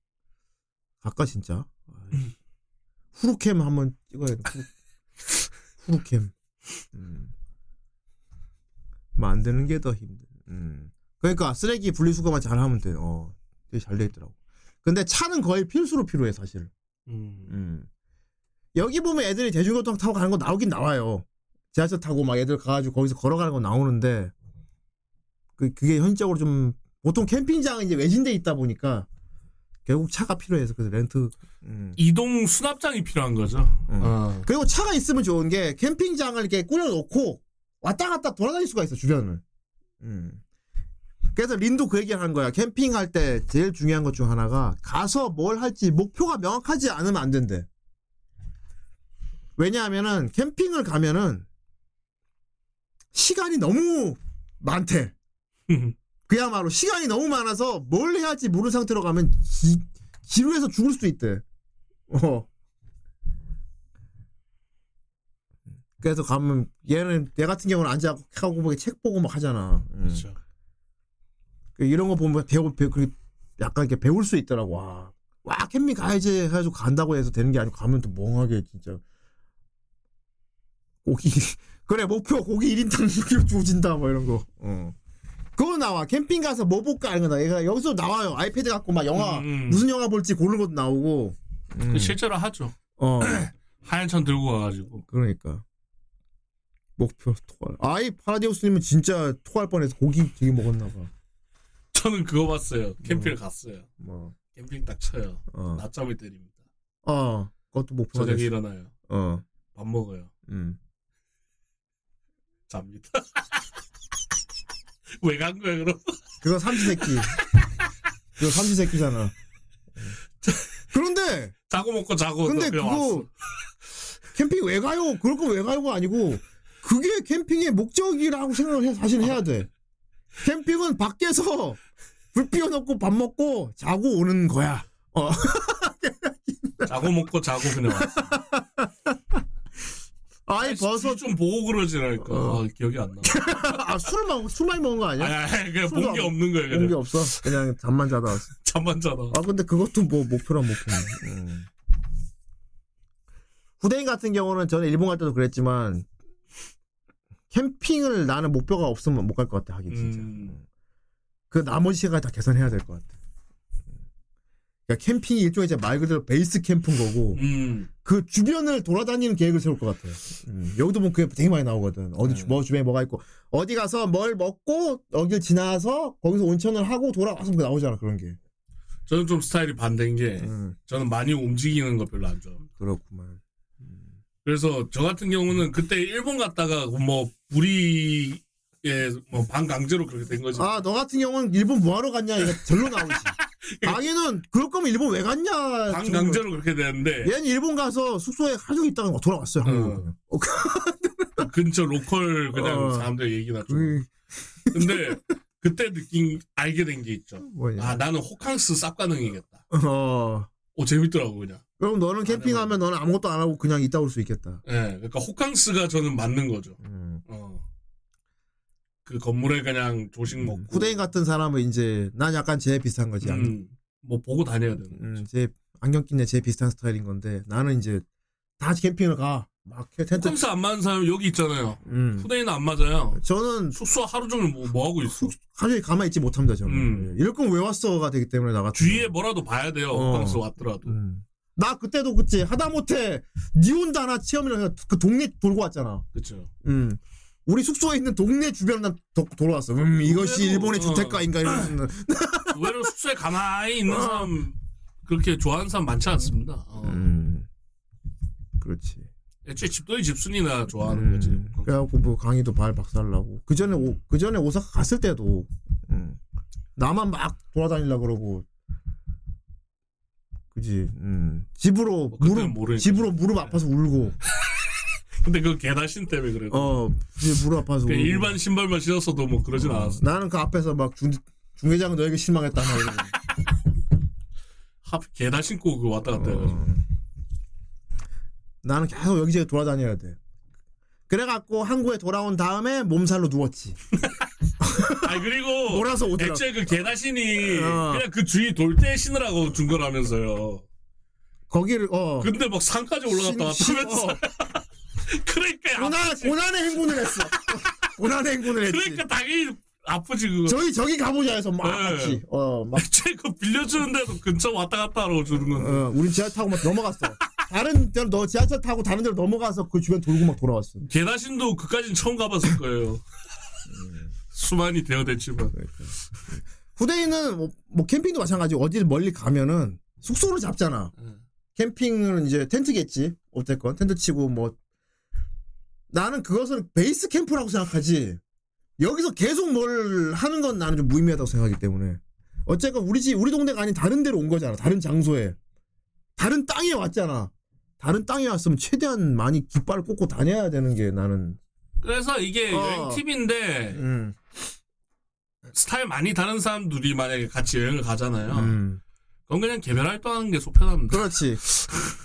Speaker 3: 가까 진짜. 후루캠 한번 찍어야 돼. 후루, 후루캠. 음. 만드는 게 더 힘들. 음. 그러니까 쓰레기 분리수거만 잘하면 돼. 어, 되게 잘 돼 있더라고. 근데 차는 거의 필수로 필요해 사실.
Speaker 2: 음.
Speaker 3: 음. 여기 보면 애들이 대중교통 타고 가는 거 나오긴 나와요. 지하철 타고 막 애들 가가지고 거기서 걸어가는 거 나오는데 그 그게 현실적으로 좀 보통 캠핑장은 이제 외진데 있다 보니까 결국 차가 필요해서 그래서 렌트. 음.
Speaker 2: 이동 수납장이 필요한 거죠.
Speaker 3: 음.
Speaker 2: 어.
Speaker 3: 그리고 차가 있으면 좋은 게 캠핑장을 이렇게 꾸려놓고 왔다 갔다 돌아다닐 수가 있어 주변을. 음. 그래서 린도 그 얘기를 한 거야. 캠핑할 때 제일 중요한 것 중 하나가 가서 뭘 할지 목표가 명확하지 않으면 안 된대. 왜냐하면은 캠핑을 가면은 시간이 너무 많대. 그야말로 시간이 너무 많아서 뭘 해야 할지 모르는 상태로 가면 지, 지루해서 죽을 수도 있대. 어. 그래서 가면 얘는 얘 같은 경우는 앉아갖고 하고 보게 책 보고 막 하잖아. 음.
Speaker 2: 그렇죠.
Speaker 3: 그 이런 거 보면 배우 그 약간 이렇게 배울 수 있더라고. 와, 와 캠핑 가야지 해가지고 간다고 해서 되는 게 아니고 가면 또 멍하게 진짜 고기 그래 목표 고기 1인당 주어진다 뭐 이런 거. 어. 그거 나와 캠핑 가서 뭐 볼까 이런 거다. 얘가 여기서 나와요. 아이패드 갖고 막 영화
Speaker 2: 음, 음.
Speaker 3: 무슨 영화 볼지 고르는 것도 나오고. 음.
Speaker 2: 그 실제로 하죠.
Speaker 3: 어
Speaker 2: 하얀 천 들고 가가지고.
Speaker 3: 그러니까 목표 토할. 아이 파라디오스님은 진짜 토할 뻔해서 고기 되게 먹었나 봐.
Speaker 2: 저는 그거 봤어요. 캠핑을 갔어요.
Speaker 3: 뭐.
Speaker 2: 캠핑 딱 쳐요.
Speaker 3: 어.
Speaker 2: 낮잠을 때립니다.
Speaker 3: 어 그것도 목표가
Speaker 2: 저녁에
Speaker 3: 됐어.
Speaker 2: 일어나요.
Speaker 3: 어.
Speaker 2: 밥 먹어요.
Speaker 3: 음.
Speaker 2: 잡니다. 왜 간 거야 그럼?
Speaker 3: 그거 삼시세끼. 그거 삼시세끼잖아. 그런데
Speaker 2: 자고 먹고 자고
Speaker 3: 근데 그거
Speaker 2: 왔어.
Speaker 3: 캠핑 왜 가요? 그럴 거왜 가요가 아니고 그게 캠핑의 목적이라고 생각을 해, 사실 해야 돼. 캠핑은 밖에서 불 피워놓고 밥 먹고 자고 오는 거야. 어.
Speaker 2: 자고 먹고 자고 그냥 왔어.
Speaker 3: 아이 버섯
Speaker 2: 좀 보고 그러지라니까.
Speaker 3: 어.
Speaker 2: 아, 기억이 안 나.
Speaker 3: 아 술을 먹 술 많이 먹은 거 아니야?
Speaker 2: 아니, 아니, 그냥 본게
Speaker 3: 안-
Speaker 2: 없는.
Speaker 3: 본게
Speaker 2: 그냥.
Speaker 3: 없어. 그냥 잠만 자다 왔어.
Speaker 2: 잠만 자다.
Speaker 3: 아 근데 그것도 뭐 목표란 목표네. 음. 후대인 같은 경우는 저는 일본 갈 때도 그랬지만 캠핑을 나는 목표가 없으면 못 갈 것 같아 하긴 진짜.
Speaker 2: 음.
Speaker 3: 그 나머지 시간 다 계산해야 될 것 같아. 그러니까 캠핑이 일종의 이제 말 그대로 베이스 캠프인 거고
Speaker 2: 음.
Speaker 3: 그 주변을 돌아다니는 계획을 세울 것 같아. 음, 여기도 보면 그게 되게 많이 나오거든. 어디 주, 뭐 주변에 뭐가 있고 어디 가서 뭘 먹고 여길 지나서 거기서 온천을 하고 돌아와서 그게 나오잖아 그런 게.
Speaker 2: 저는 좀 스타일이 반대인 게
Speaker 3: 음,
Speaker 2: 저는 많이 움직이는 거 별로 안 좋아합니다.
Speaker 3: 그렇구만.
Speaker 2: 그래서 저 같은 경우는 그때 일본 갔다가 뭐 불이에 뭐 반강제로 그렇게 된 거지.
Speaker 3: 아, 너 같은 경우는 일본 뭐하러 갔냐? 이거 절로 나오지. 강희는 그럴 거면 일본 왜 갔냐?
Speaker 2: 반강제로 그렇게 되는데
Speaker 3: 얘는 일본 가서 숙소에 하루 종일 있다가 돌아왔어요. 한국으로. 그냥.
Speaker 2: 근처 로컬 그냥
Speaker 3: 어.
Speaker 2: 사람들 얘기나 좀.
Speaker 3: 그,
Speaker 2: 근데 그때 느낀 알게 된 게 있죠.
Speaker 3: 뭐냐.
Speaker 2: 아 나는 호캉스 쌉가능이겠다.
Speaker 3: 어.
Speaker 2: 오 재밌더라고 그냥.
Speaker 3: 그럼 너는 캠핑하면 너는 아무것도 안 하고 그냥 있다 올 수 있겠다.
Speaker 2: 예, 그러니까 호캉스가 저는 맞는 거죠.
Speaker 3: 음.
Speaker 2: 어. 그 건물에 그냥 조식 먹고.
Speaker 3: 후대인 같은 사람은 이제 난 약간 제 비슷한 거지. 안-
Speaker 2: 음, 뭐 보고 다녀야 되는.
Speaker 3: 음, 제 안경 낀 애 제 비슷한 스타일인 건데 나는 이제 다 캠핑을 가. 막 텐트.
Speaker 2: 호캉스 안 맞는 사람 여기 있잖아요.
Speaker 3: 음.
Speaker 2: 후대인은 안 맞아요.
Speaker 3: 저는
Speaker 2: 숙소 하루 종일 뭐, 뭐 하고 있어.
Speaker 3: 하루 종일 가만히 있지 못합니다. 저는.
Speaker 2: 음.
Speaker 3: 이럴 거면 왜 왔어가 되기 때문에 나 같은
Speaker 2: 주위에 뭐라도 봐야 돼요.
Speaker 3: 어.
Speaker 2: 호캉스 왔더라도.
Speaker 3: 음. 나 그때도 그치 하다못해 니 혼자 하나 체험이라 그 동네 돌고 왔잖아.
Speaker 2: 그렇죠.
Speaker 3: 음. 우리 숙소에 있는 동네 주변 난 도- 돌아왔어. 음, 이것이
Speaker 2: 의외로,
Speaker 3: 일본의
Speaker 2: 어.
Speaker 3: 주택가인가 이러면서.
Speaker 2: 의외로 숙소에 가만히 있는 사람 그렇게 좋아하는 사람 많지 않습니다. 어.
Speaker 3: 음. 그렇지.
Speaker 2: 애초에 집돌이 집순이나 좋아하는
Speaker 3: 음.
Speaker 2: 거지.
Speaker 3: 그래갖고 뭐 강의도 발 박살나고 그 전에 오, 그 전에 오사카 갔을 때도 음. 나만 막 돌아다니려 그러고 그지. 음. 집으로
Speaker 2: 뭐
Speaker 3: 무릎
Speaker 2: 모르니까.
Speaker 3: 집으로 무릎 아파서 울고.
Speaker 2: 근데 그 개다신 때문에 그래.
Speaker 3: 어 무릎 아파서
Speaker 2: 그
Speaker 3: 그러고.
Speaker 2: 일반 신발만 신었어도 뭐 그러진 않았어.
Speaker 3: 나는 그 앞에서 막 중, 중회장 너에게 실망했다 막 이러고.
Speaker 2: 하 개다 신고 그 왔다 갔다
Speaker 3: 어.
Speaker 2: 해가지고.
Speaker 3: 나는 계속 여기저기 돌아다녀야 돼. 그래갖고 한국에 돌아온 다음에 몸살로 누웠지.
Speaker 2: 아 그리고
Speaker 3: 몰아서 오더라고.
Speaker 2: 애초에 그 개다신이
Speaker 3: 어.
Speaker 2: 그냥 그 주위 돌 때 신으라고 준 거라면서요.
Speaker 3: 거기를 어
Speaker 2: 근데 막 산까지 올라갔다 왔다
Speaker 3: 신-
Speaker 2: 하면서
Speaker 3: 어.
Speaker 2: 그러니까
Speaker 3: 고난. 고난의 행군을 했어. 고난의 행군을 했지.
Speaker 2: 그러니까 당연히 아프지 그거.
Speaker 3: 저기 저기 가보자 해서 막
Speaker 2: 네.
Speaker 3: 갔지. 어막
Speaker 2: 그 빌려주는데도 근처 왔다 갔다 하라고 주는 건데.
Speaker 3: 어, 우린 지하철 타고 막 넘어갔어. 다른 데로 너 지하철 타고 다른 데로 넘어가서 그 주변 돌고 막 돌아왔어.
Speaker 2: 개다신도 그까진 처음 가봤을 거예요. 수많이 되어댔지만.
Speaker 3: 후대인은 뭐, 뭐 캠핑도 마찬가지고 어디를 멀리 가면은 숙소를 잡잖아. 캠핑은 이제 텐트겠지. 어쨌건 텐트 치고 뭐 나는 그것을 베이스 캠프라고 생각하지. 여기서 계속 뭘 하는 건 나는 좀 무의미하다고 생각하기 때문에 어쨌건 우리 집 우리 동네가 아닌 다른 데로 온 거잖아. 다른 장소에 다른 땅에 왔잖아. 다른 땅에 왔으면 최대한 많이 깃발을 꽂고 다녀야 되는 게 나는
Speaker 2: 그래서 이게
Speaker 3: 어.
Speaker 2: 여행 팁인데
Speaker 3: 음,
Speaker 2: 스타일 많이 다른 사람들이 만약에 같이 여행을 가잖아요.
Speaker 3: 음.
Speaker 2: 그건 그냥 개별 활동하는 게 속편합니다.
Speaker 3: 그렇지.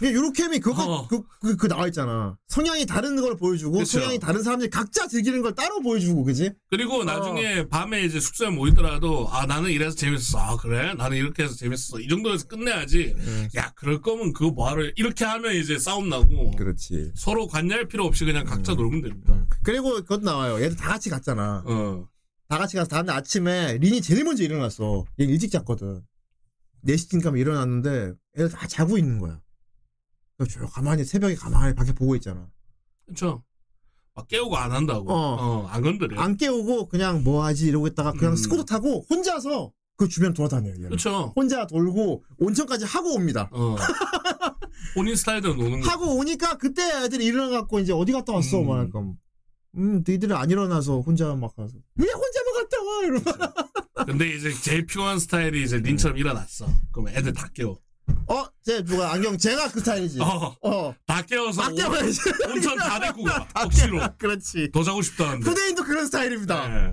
Speaker 3: 이게 유로캠이 그거
Speaker 2: 어.
Speaker 3: 그, 그, 그 나와 있잖아. 성향이 다른 걸 보여주고
Speaker 2: 그쵸.
Speaker 3: 성향이 다른 사람들이 각자 즐기는 걸 따로 보여주고 그지?
Speaker 2: 그리고
Speaker 3: 어.
Speaker 2: 나중에 밤에 이제 숙소에 모이더라도 아 나는 이래서 재밌었어. 아 그래? 나는 이렇게 해서 재밌었어. 이 정도에서 끝내야지. 야 그럴 거면 그거 뭐하러 해. 이렇게 하면 이제 싸움 나고
Speaker 3: 그렇지.
Speaker 2: 서로 관여할 필요 없이 그냥 각자 놀면 됩니다.
Speaker 3: 그리고 그것 나와요. 얘들 다 같이 갔잖아.
Speaker 2: 어.
Speaker 3: 다 같이 가서 다음날 아침에 린이 제일 먼저 일어났어. 얘 일찍 잤거든. 4시쯤 일어났는데 애들 다 자고 있는 거야. 그래서 저 가만히 새벽에 가만히 밖에 보고 있잖아.
Speaker 2: 그렇죠. 막 깨우고 안 한다고.
Speaker 3: 어.
Speaker 2: 어, 안 건드려.
Speaker 3: 안 깨우고 그냥 뭐 하지 이러고 있다가 그냥
Speaker 2: 음.
Speaker 3: 스쿠터 타고 혼자서 그 주변 돌아다녀요.
Speaker 2: 그렇죠.
Speaker 3: 혼자 돌고 온천까지 하고 옵니다.
Speaker 2: 어. 본인 스타일대로 노는 거.
Speaker 3: 하고 오니까 그때 애들이 일어나갖고 이제 어디 갔다 왔어?
Speaker 2: 음.
Speaker 3: 막 하니까 음 너희들은 안 일어나서 혼자 막 가서 왜 혼자만 갔다 와? 이러면
Speaker 2: 근데 이제 제일 피곤한 스타일이 이제 린처럼 일어났어. 그럼 애들 다 깨워.
Speaker 3: 어? 쟤 누가 안경 쟤가 그 스타일이지.
Speaker 2: 어.
Speaker 3: 어.
Speaker 2: 다 깨워서
Speaker 3: 다 깨워야지.
Speaker 2: 온- 온천 다 데리고 가. 억지로.
Speaker 3: 그렇지.
Speaker 2: 더 자고 싶다는데.
Speaker 3: 후대인도 그런 스타일입니다.
Speaker 2: 네.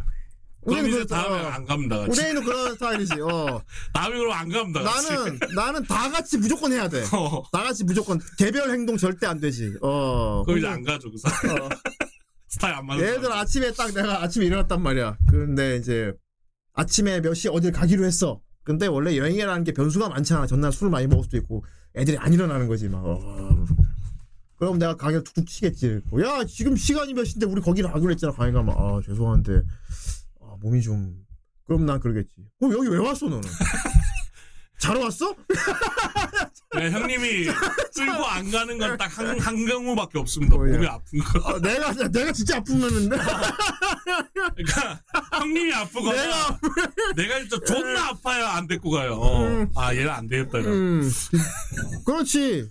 Speaker 2: 그럼 이제. 다음에 안 갑니다. 같이.
Speaker 3: 후대인도 그런 스타일이지. 어.
Speaker 2: 다음에 그럼 안 갑니다. 같이.
Speaker 3: 나는 나는 다 같이 무조건 해야 돼.
Speaker 2: 어.
Speaker 3: 다 같이 무조건 개별 행동 절대 안 되지. 어.
Speaker 2: 그럼 이제 안 가죠 그 사람.
Speaker 3: 어.
Speaker 2: 스타일 안 맞는
Speaker 3: 얘들. 아침에 딱 내가 아침에 일어났단 말이야. 그런데 이제 아침에 몇 시 어딜 가기로 했어. 근데 원래 여행이라는 게 변수가 많잖아. 전날 술을 많이 먹을 수도 있고 애들이 안 일어나는 거지 막. 어. 그럼 내가 가게 툭툭 치겠지. 야 지금 시간이 몇 시인데 우리 거기를 가기로 했잖아. 가니까 막 아, 죄송한데 아, 몸이 좀 그럼 난 그러겠지. 그럼 여기 왜 왔어 너는? 자러 왔어?
Speaker 2: 네, 형님이 끌고 안 가는 건 딱 한 한 경우밖에 없습니다.
Speaker 3: 뭐야?
Speaker 2: 몸이 아픈 거.
Speaker 3: 어, 내가 내가 진짜 아프면은데.
Speaker 2: 그러니까 형님이 아프거나
Speaker 3: 내가
Speaker 2: 내가 진짜 존나 아파야 안 데리고 가요. 어.
Speaker 3: 음.
Speaker 2: 아 얘는 안 되겠다. 이러.
Speaker 3: 음. 그렇지.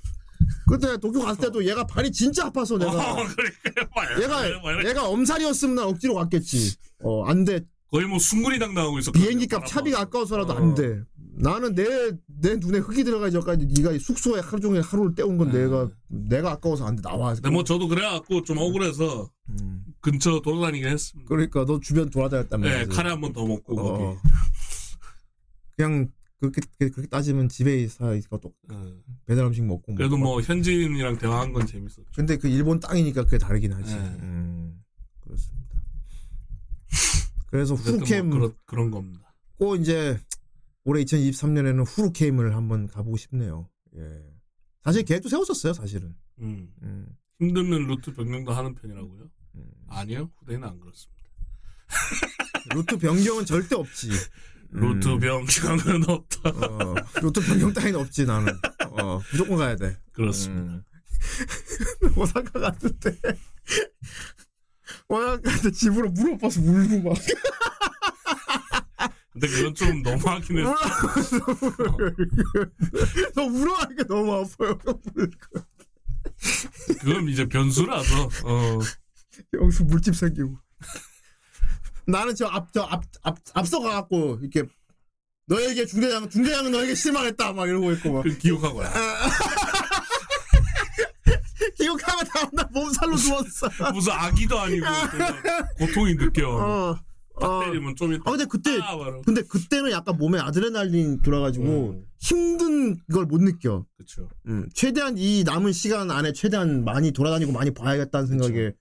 Speaker 3: 그때 도쿄 갔을 때도 얘가 발이 진짜 아파서 내가
Speaker 2: 어, 그러니까 막
Speaker 3: 얘가
Speaker 2: 막
Speaker 3: 얘가 엄살이었으면 난 억지로 갔겠지. 어, 안 돼.
Speaker 2: 거의 뭐 순구리 당당하고 있어.
Speaker 3: 비행기 값 차비가 아까워서라도 안 돼. 나는 내, 내 눈에 흙이 들어가기 전까지 네가 이 숙소에 하루 종일 하루를 때운 건 내가 내가 아까워서 안 돼. 나와.
Speaker 2: 근데 뭐 저도 그래갖고 좀 억울해서
Speaker 3: 음.
Speaker 2: 근처 돌아다니긴 했습니다.
Speaker 3: 그러니까 너 주변 돌아다녔단
Speaker 2: 네,
Speaker 3: 말이지.
Speaker 2: 카레 한 번 더 먹고
Speaker 3: 어.
Speaker 2: 거기.
Speaker 3: 그냥 그렇게 그렇게 따지면 집에 있어 또
Speaker 2: 네.
Speaker 3: 배달 음식 먹고
Speaker 2: 그래도
Speaker 3: 먹고.
Speaker 2: 뭐 현지인이랑 대화한 건 재밌었죠.
Speaker 3: 근데 그 일본 땅이니까 그게 다르긴 하지.
Speaker 2: 네.
Speaker 3: 음, 그렇습니다. 그래서 후루캠
Speaker 2: 뭐 그런 그런 겁니다.
Speaker 3: 꼭 이제 올해 2023년에는 후루캠을 한번 가보고 싶네요. 예. 사실 계획도 세웠었어요, 사실은.
Speaker 2: 음.
Speaker 3: 음.
Speaker 2: 힘들면 루트 변경도 하는 편이라고요? 아니요, 후대는 안 그렇습니다.
Speaker 3: 루트 변경은 절대 없지.
Speaker 2: 루트
Speaker 3: 음.
Speaker 2: 변경은 없다.
Speaker 3: 어, 루트 변경 따위는 없지 나는. 어, 무조건 가야 돼.
Speaker 2: 그렇습니다.
Speaker 3: 음. 오사카 갔는데 오사카 갔는데 집으로 물어봐서 울고 막.
Speaker 2: 근데 그건 좀 너무하긴 했어.
Speaker 3: 너 울어하니까 너무 아파요.
Speaker 2: 그건 이제 변수라서. 어.
Speaker 3: 여기서 물집 생기고. 나는 저 앞 저 앞 앞 앞서 가갖고 이렇게 너에게 중대장 중대장은 너에게 실망했다 막 이러고 있고 막
Speaker 2: 그 기억하고.
Speaker 3: 기억하고 다음날 몸살로 누웠어.
Speaker 2: 무슨 아기도 아니고 고통이 느껴.
Speaker 3: 어.
Speaker 2: 딱 때리면 좀 있다.
Speaker 3: 아 근데 그때
Speaker 2: 아, 바로.
Speaker 3: 근데 그때는 약간 몸에 아드레날린 돌아가지고
Speaker 2: 음.
Speaker 3: 힘든 걸 못 느껴.
Speaker 2: 그렇죠.
Speaker 3: 음, 최대한 이 남은 시간 안에 최대한 많이 돌아다니고 많이 봐야겠다는 생각에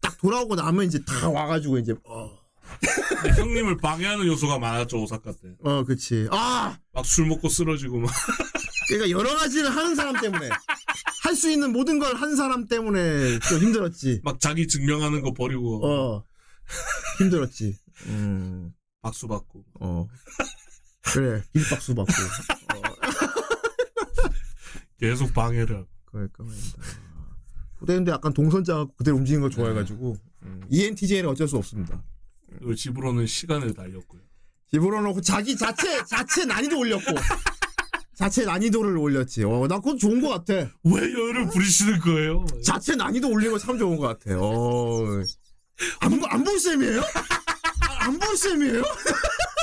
Speaker 3: 딱 돌아오고 나면 이제 다 와가지고 이제 어,
Speaker 2: 형님을 방해하는 요소가 많았죠 오사카 때.
Speaker 3: 어 그치.
Speaker 2: 아막 술 먹고 쓰러지고 막.
Speaker 3: 그러니까 여러 가지를 하는 사람 때문에 할 수 있는 모든 걸 한 사람 때문에 좀 힘들었지.
Speaker 2: 막 자기 증명하는 거 버리고
Speaker 3: 어 힘들었지. 음,
Speaker 2: 박수 받고.
Speaker 3: 어 그래 길박수 받고.
Speaker 2: 계속 방해를 하고.
Speaker 3: 그러니까 말입니다. 후대인도 약간 동선자 그대로 움직이는 걸 좋아해가지고 음, ENTJ는 어쩔 수 없습니다.
Speaker 2: 그리고 집으로는 시간을 달렸고요.
Speaker 3: 집으로 놓고 자기 자체 자체 난이도 올렸고 자체 난이도를 올렸지. 어, 나 그건 좋은 것 같아.
Speaker 2: 왜 열을 부리시는 거예요?
Speaker 3: 자체 난이도 올리는 거 참 좋은 것 같아. 어, 안볼 셈이에요? 안 볼 셈이에요?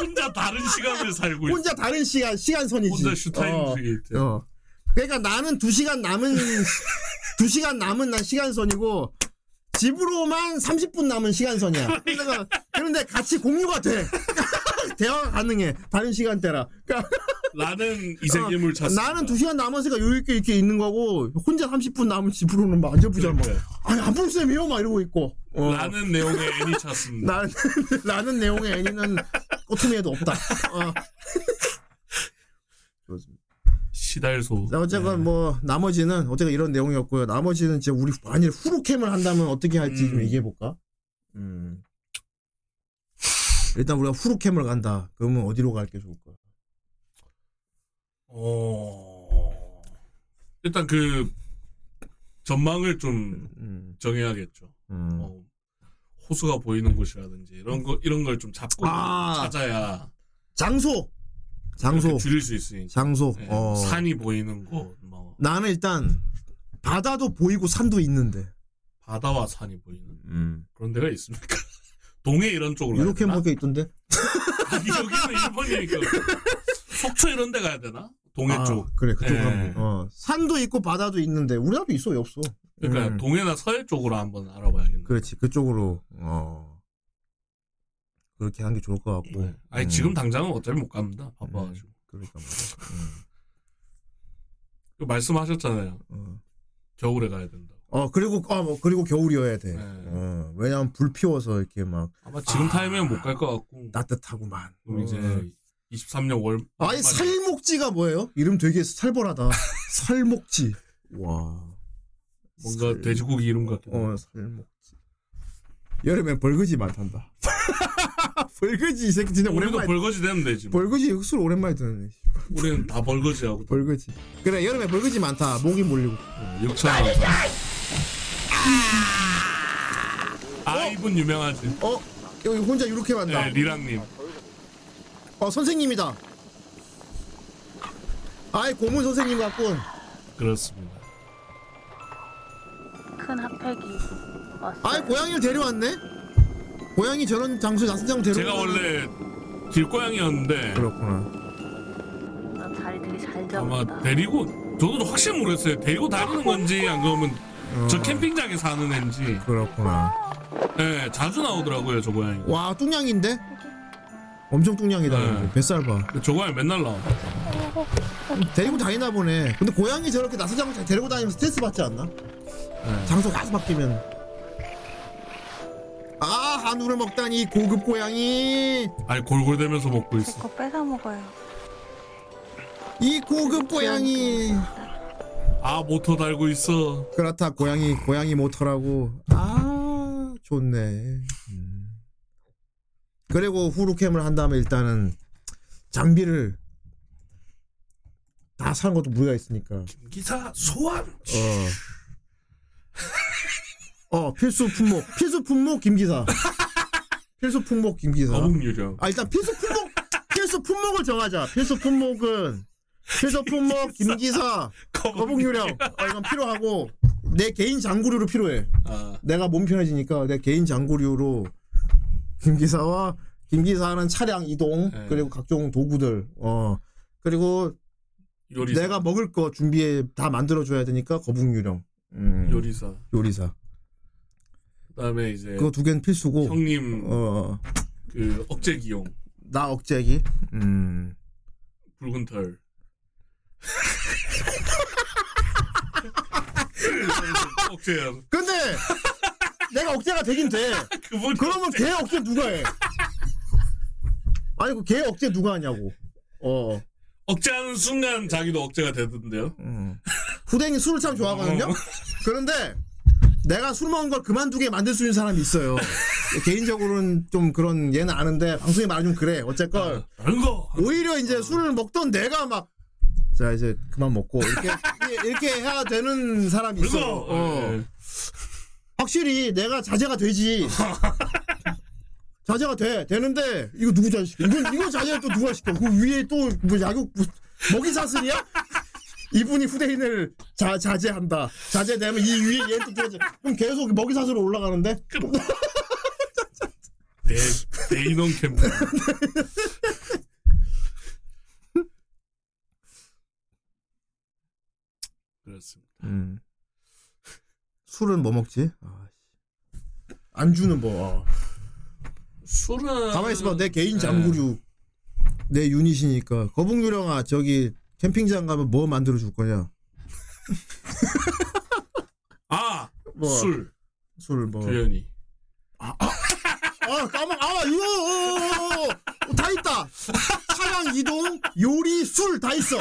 Speaker 2: 혼자 다른 시간을 살고 있어.
Speaker 3: 혼자 다른 시간 시간선이지.
Speaker 2: 혼자 슈타임
Speaker 3: 어,
Speaker 2: 크리에이터.
Speaker 3: 어. 그러니까 나는 두 시간 남은 두 시간 남은 난 시간선이고 집으로만 30분 남은 시간선이야. 그러니까 그런데 같이 공유가 돼. 대화가 가능해. 다른 시간대라. 그러니까
Speaker 2: 나는 이세계물 찾습니다.
Speaker 3: 나는 두 시간 남았으니까 여유 있게 이렇게 있는 거고 혼자 30분 남은 집으로는 막 안절부절 막 아니 안볼 셈이요 막 이러고 있고. 어.
Speaker 2: 라는 내용의 애니 찾습니다.
Speaker 3: 나는 나는 내용의 애니는 꼬투미에도 없다. 어.
Speaker 2: 시달소.
Speaker 3: 자, 어쨌건 뭐 나머지는 어쨌건 이런 내용이었고요. 나머지는 이제 우리 만일 후루캠을 한다면 어떻게 할지 좀 얘기해 볼까? 음. 일단 우리가 후루캠을 간다. 그러면 어디로 갈 게 좋을까?
Speaker 2: 어. 일단 그 전망을 좀
Speaker 3: 음.
Speaker 2: 정해야겠죠. 어, 호수가 보이는 곳이라든지 이런 거 이런 걸 좀 잡고
Speaker 3: 아.
Speaker 2: 찾아야
Speaker 3: 장소. 장소.
Speaker 2: 줄일 수 있으니까.
Speaker 3: 장소.
Speaker 2: 네,
Speaker 3: 어.
Speaker 2: 산이 보이는 곳, 뭐
Speaker 3: 나는 일단 바다도 보이고 산도 있는데.
Speaker 2: 바다와 산이 보이는
Speaker 3: 음.
Speaker 2: 그런 데가 있습니까? 동해 이런 쪽으로 가야
Speaker 3: 이렇게
Speaker 2: 되나?
Speaker 3: 먹게 있던데.
Speaker 2: 아니 여기는 일본이니까 속초 이런 데 가야 되나? 동해
Speaker 3: 아,
Speaker 2: 쪽.
Speaker 3: 그래 그쪽으로
Speaker 2: 예.
Speaker 3: 한번. 어. 산도 있고 바다도 있는데 우리나라도 있어 왜 없어?
Speaker 2: 그러니까
Speaker 3: 음.
Speaker 2: 동해나 서해 쪽으로 한번 알아봐야겠네.
Speaker 3: 그렇지 그쪽으로 어 그렇게 하는 게 좋을 것 같고.
Speaker 2: 네. 아니
Speaker 3: 음.
Speaker 2: 지금 당장은 어차피 못 갑니다. 바빠가지고.
Speaker 3: 그러니까 말이야. 음.
Speaker 2: 그 말씀하셨잖아요.
Speaker 3: 어.
Speaker 2: 겨울에 가야 된다.
Speaker 3: 어 그리고 어뭐 그리고 겨울이어야 돼.
Speaker 2: 네.
Speaker 3: 어, 왜냐면 불 피워서 이렇게 막
Speaker 2: 아마 지금 타이밍은 못갈 것 같고.
Speaker 3: 따뜻하구만.
Speaker 2: 그럼 이제
Speaker 3: 어.
Speaker 2: 23년 월.
Speaker 3: 아니 살목지가 뭐예요? 이름 되게 살벌하다. 살목지. 와.
Speaker 2: 뭔가 돼지고기 이름 같기도 하고.
Speaker 3: 어 살목지. 여름엔 벌거지 많단다. 벌거지 이 새끼 진짜 오랜만에.
Speaker 2: 벌거지 되면 되지. 뭐.
Speaker 3: 벌거지 흑수를 오랜만에 듣네.
Speaker 2: 우리는 다 벌거지 하고.
Speaker 3: 벌거지. 그래 여름에 벌거지 많다. 목이 몰리고.
Speaker 2: 어, 6천 원. 아 이분 유명하지.
Speaker 3: 어 여기 혼자 이렇게 만다.
Speaker 2: 네, 리랑님.
Speaker 3: 어 선생님이다. 아이 고문 선생님 같군.
Speaker 2: 그렇습니다.
Speaker 13: 큰 핫팩이 왔어요.
Speaker 3: 아이 고양이를 데려왔네. 고양이 저런 장소에 나선장 데려.
Speaker 2: 제가 원래 길고양이였는데
Speaker 3: 그렇구나.
Speaker 13: 나 자리 되게 잘
Speaker 2: 아마
Speaker 13: 잡았다.
Speaker 2: 데리고 저도 확실히 모르겠어요. 데리고 다니는 건지 안 그러면 저 캠핑장에 사는 애인지.
Speaker 3: 그렇구나.
Speaker 2: 네, 자주 나오더라고요 저 고양이.
Speaker 3: 와 뚱냥인데? 엄청 뚱냥이다.
Speaker 2: 네.
Speaker 3: 뱃살 봐.
Speaker 2: 저 고양이 맨날 나와.
Speaker 3: 데리고 다니나 보네. 근데 고양이 저렇게 잘 데리고 다니면 스트레스 받지 않나?
Speaker 2: 네.
Speaker 3: 장소가 계속 바뀌면. 아 한우를 먹다니 고급 고양이.
Speaker 2: 아니 골골대면서 먹고 있어.
Speaker 13: 그거 뺏어 먹어요.
Speaker 3: 이 고급 고양이.
Speaker 2: 아 모터 달고 있어.
Speaker 3: 그렇다 고양이 고양이 모터라고. 아 좋네. 음. 그리고 후루캠을 한 다음에 일단은 장비를 다 사는 것도 무리가 있으니까.
Speaker 2: 기사 소환.
Speaker 3: 어. 어 필수 품목 필수 품목 김기사. 필수 품목 김기사. 아 일단 필수 품목 필수 품목을 정하자. 필수 품목은 필수 품목 김기사 거북 유령. 어, 이건 필요하고 내 개인 장구류로 필요해.
Speaker 2: 아,
Speaker 3: 내가 몸 편해지니까 내 개인 장구류로 김기사와 김기사는 차량 이동
Speaker 2: 네.
Speaker 3: 그리고 각종 도구들 어 그리고
Speaker 2: 요리사.
Speaker 3: 내가 먹을 거 준비해 다 만들어 줘야 되니까 거북 유령 음,
Speaker 2: 요리사.
Speaker 3: 요리사.
Speaker 2: 그다음에 이제
Speaker 3: 그거 두 개는 필수고.
Speaker 2: 형님
Speaker 3: 어,
Speaker 2: 그 억제 기용
Speaker 3: 나 억제기. 음.
Speaker 2: 붉은 털. 억제야.
Speaker 3: 근데 내가 억제가 되긴 돼.
Speaker 2: 그분
Speaker 3: 그러면 걔 억제 누가 해? 아니 그걔 억제 누가 하냐고. 어.
Speaker 2: 억제하는 순간 자기도 억제가 되던데요.
Speaker 3: 음. 후대인이 술을 참 좋아하거든요.
Speaker 2: 어.
Speaker 3: 그런데 내가 술 먹은 걸 그만두게 만들 수 있는 사람이 있어요. 개인적으로는 좀 그런 얘는 아는데 방송에 말하면 그래. 어쨌건
Speaker 2: 거.
Speaker 3: 오히려 이제 술을 먹던 내가 막 자 이제 그만 먹고 이렇게 이렇게 해야 되는 사람이 있어. 어.
Speaker 2: 예.
Speaker 3: 확실히 내가 자제가 되지. 자제가 돼 되는데 이거 누구 자제시켜? 이건 이거 자제를 또 누가 시켜? 그 위에 또뭐 야구 뭐, 먹이 사슬이야? 이분이 후대인을 자, 자제한다. 자제되면 이 위에 얘는 또 자제. 그럼 계속 먹이 사슬로 올라가는데?
Speaker 2: 대 대인원 캠프. 그렇습니다.
Speaker 3: 음. 술은 뭐 먹지? 아, 씨. 안주는 뭐. 아.
Speaker 2: 술은
Speaker 3: 가만히 있어봐. 내 개인
Speaker 2: 네.
Speaker 3: 장구류. 내 유닛이니까. 거북유령아, 저기 캠핑장 가면 뭐 만들어 줄 거냐?
Speaker 2: 아
Speaker 3: 뭐.
Speaker 2: 술.
Speaker 3: 술 뭐.
Speaker 2: 규현이.
Speaker 3: 아, 까먹, 아, 이거, 어, 어, 어, 어, 다 있다. 차량 이동, 요리, 술 다 있어.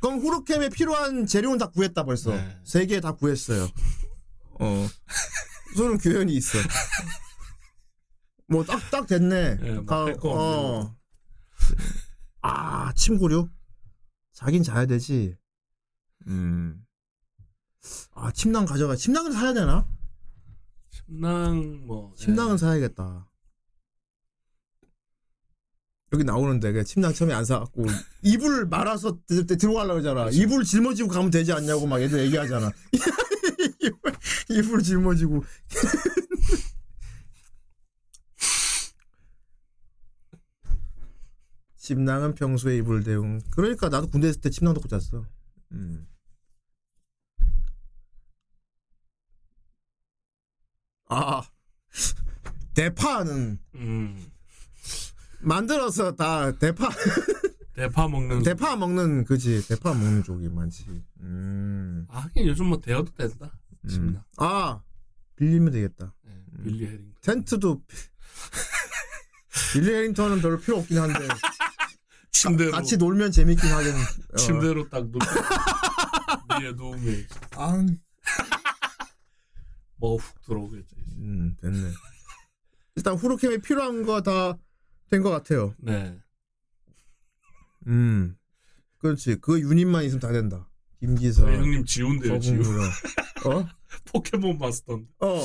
Speaker 3: 그럼 후르캠에 필요한 재료는 다 구했다 벌써.
Speaker 2: 네.
Speaker 3: 세개 다 구했어요. 어. 술은 규현이 있어. 뭐 딱딱 됐네.
Speaker 2: 네, 뭐
Speaker 3: 가-
Speaker 2: 할거
Speaker 3: 어. 아 침구류? 자긴 자야 되지. 음. 아 침낭 가져가. 침낭을 사야 되나?
Speaker 2: 침낭 뭐.
Speaker 3: 침낭은 사야겠다. 여기 나오는데 그 침낭 처음에 안 사갖고 이불 말아서 들- 들- 들어가려고 하잖아. 이불 짊어지고 가면 되지 않냐고 막 애들 얘기하잖아. 이불, 이불 짊어지고. 침낭은 평소에 이불 대용. 그러니까 나도 군대 있을 때 침낭 덮고 잤어. 음. 아 대파는
Speaker 2: 음.
Speaker 3: 만들어서 다 대파
Speaker 2: 대파 먹는.
Speaker 3: 대파 먹는 그지 대파 먹는 쪽이 많지. 음.
Speaker 2: 아 하긴 요즘 뭐 대여도 된다.
Speaker 3: 음. 아 빌리면 되겠다.
Speaker 2: 네, 빌리 헤링.
Speaker 3: 텐트도 빌리 해링턴은 별로 필요 없긴 한데
Speaker 2: 침대로.
Speaker 3: 같이 놀면 재밌긴 하긴. 어.
Speaker 2: 침대로 딱 누워. 위에 누우면
Speaker 3: 아,
Speaker 2: 뭐훅 들어오겠지.
Speaker 3: 음 됐네. 일단 후르캠에 필요한 거 다 된 것 같아요.
Speaker 2: 네.
Speaker 3: 음. 그렇지. 그 유닛만 있으면 다 된다. 김기서.
Speaker 2: 네, 형님 지운데요 지운.
Speaker 3: 거북유령. 어?
Speaker 2: 포켓몬 마스터.
Speaker 3: 어.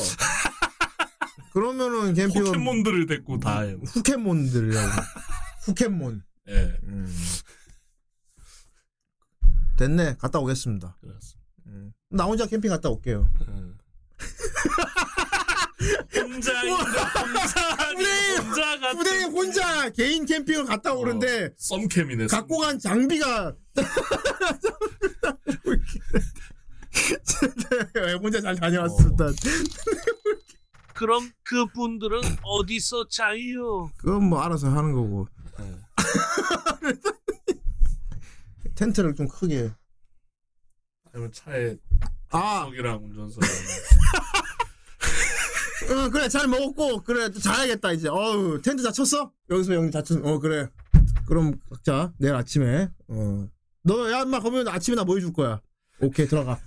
Speaker 3: 그러면은 캠핑은
Speaker 2: 포켓몬들을 데리고 다 해요.
Speaker 3: 후켓몬들이라고. 후켓몬.
Speaker 2: 예.
Speaker 3: 음. 됐네. 갔다 오겠습니다.
Speaker 2: 그렇습니다.
Speaker 3: 음. 나 혼자 캠핑 갔다 올게요.
Speaker 2: 혼자 있는 혼자 혼자
Speaker 3: 부대 혼자 개인 캠핑을 갔다 오는데
Speaker 2: 썸캠이네. 썸.
Speaker 3: 갖고 간 장비가 왜 혼자 잘 다녀왔습니다.
Speaker 7: 그럼 그분들은 어디서 자요?
Speaker 3: 그건 뭐 알아서 하는 거고.
Speaker 2: 네.
Speaker 3: 텐트를 좀 크게.
Speaker 2: 아니면 차에
Speaker 3: 아,
Speaker 2: 턱이랑 운전석.
Speaker 3: 어, 그래 잘 먹었고 그래 또 자야겠다 이제. 어우 텐트 다 쳤어? 여기서 형님 다 쳤. 어 그래. 그럼 각자 내일 아침에 어. 너 야 인마 그러면 아침에 나 뭐 해줄 거야. 오케이 들어가.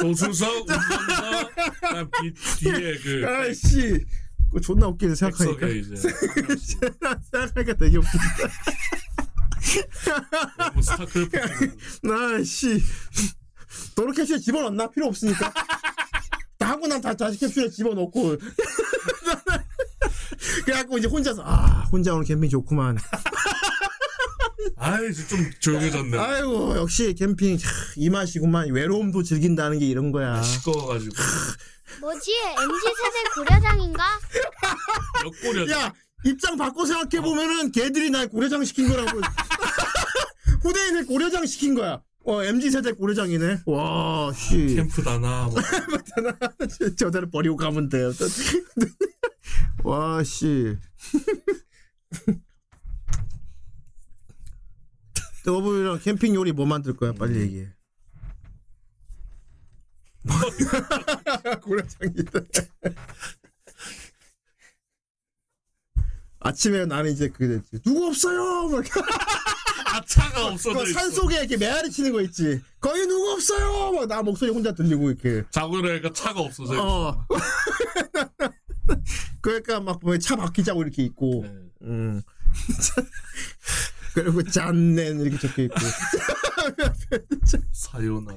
Speaker 2: 조수석, 그다음 뒤, 뒤에 그
Speaker 3: 아이씨. 그거 존나 웃기네 생각하니까.
Speaker 2: 백석에 이제
Speaker 3: 생각하니까 되게 웃긴다.
Speaker 2: 뭐 스타크래프트
Speaker 3: 아이씨. 도로 캡슐에 집어넣나? 필요 없으니까. 다 하고 난 다, 다시 캡슐에 집어넣고. 그래갖고 이제 혼자서, 아, 혼자 오늘 캠핑 좋구만.
Speaker 2: 아이 좀 조용해졌네.
Speaker 3: 아이고, 역시 캠핑, 차, 이 맛이구만. 외로움도 즐긴다는 게 이런 거야.
Speaker 2: 시꺼워가지고
Speaker 1: 뭐지? MZ세대 고려장인가?
Speaker 2: 역고려.
Speaker 3: 야, 입장 바꿔 생각해보면은 걔들이 날 고려장 시킨 거라고. 후대인을 고려장 시킨 거야. 어 MZ 세대 고래장이네. 와 씨.
Speaker 2: 캠프 다나. 뭐.
Speaker 3: 저대로 버리고 가면 돼요. 와 씨. 더블이랑 캠핑 요리 뭐 만들 거야? 빨리 얘기해. 고래장이다. 아침에 나는 이제 그게 됐지. 누구 없어요. 막
Speaker 2: 아 차가 없어져
Speaker 3: 그
Speaker 2: 있어.
Speaker 3: 산 속에 이렇게 메아리 치는 거 있지. 거기 누구 없어요. 막 나 목소리 혼자 들리고 이렇게.
Speaker 2: 자고 일어나니까 차가 없어져 있어.
Speaker 3: 어. 그러니까 막차 바뀌자고 이렇게 있고.
Speaker 2: 네.
Speaker 3: 음. 그리고 짠넨 이렇게 적혀 있고.
Speaker 2: 사요나.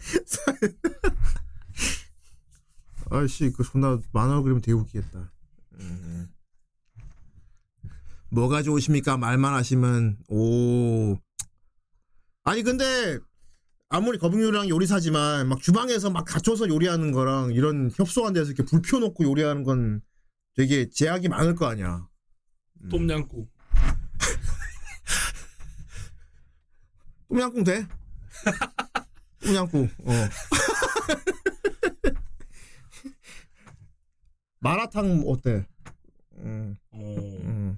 Speaker 3: 아씨 그 존나 만화 그리면 되게 웃기겠다. 음. 뭐가 좋으십니까? 말만 하시면 오. 아니 근데 아무리 거북유랑 요리사지만 막 주방에서 막 갖춰서 요리하는 거랑 이런 협소한 데서 이렇게 불 펴놓고 요리하는 건 되게 제약이 많을 거 아니야.
Speaker 2: 똠양꿍.
Speaker 3: 똠양꿍 돼? 똠양꿍. 어. 마라탕 어때? 음. 음.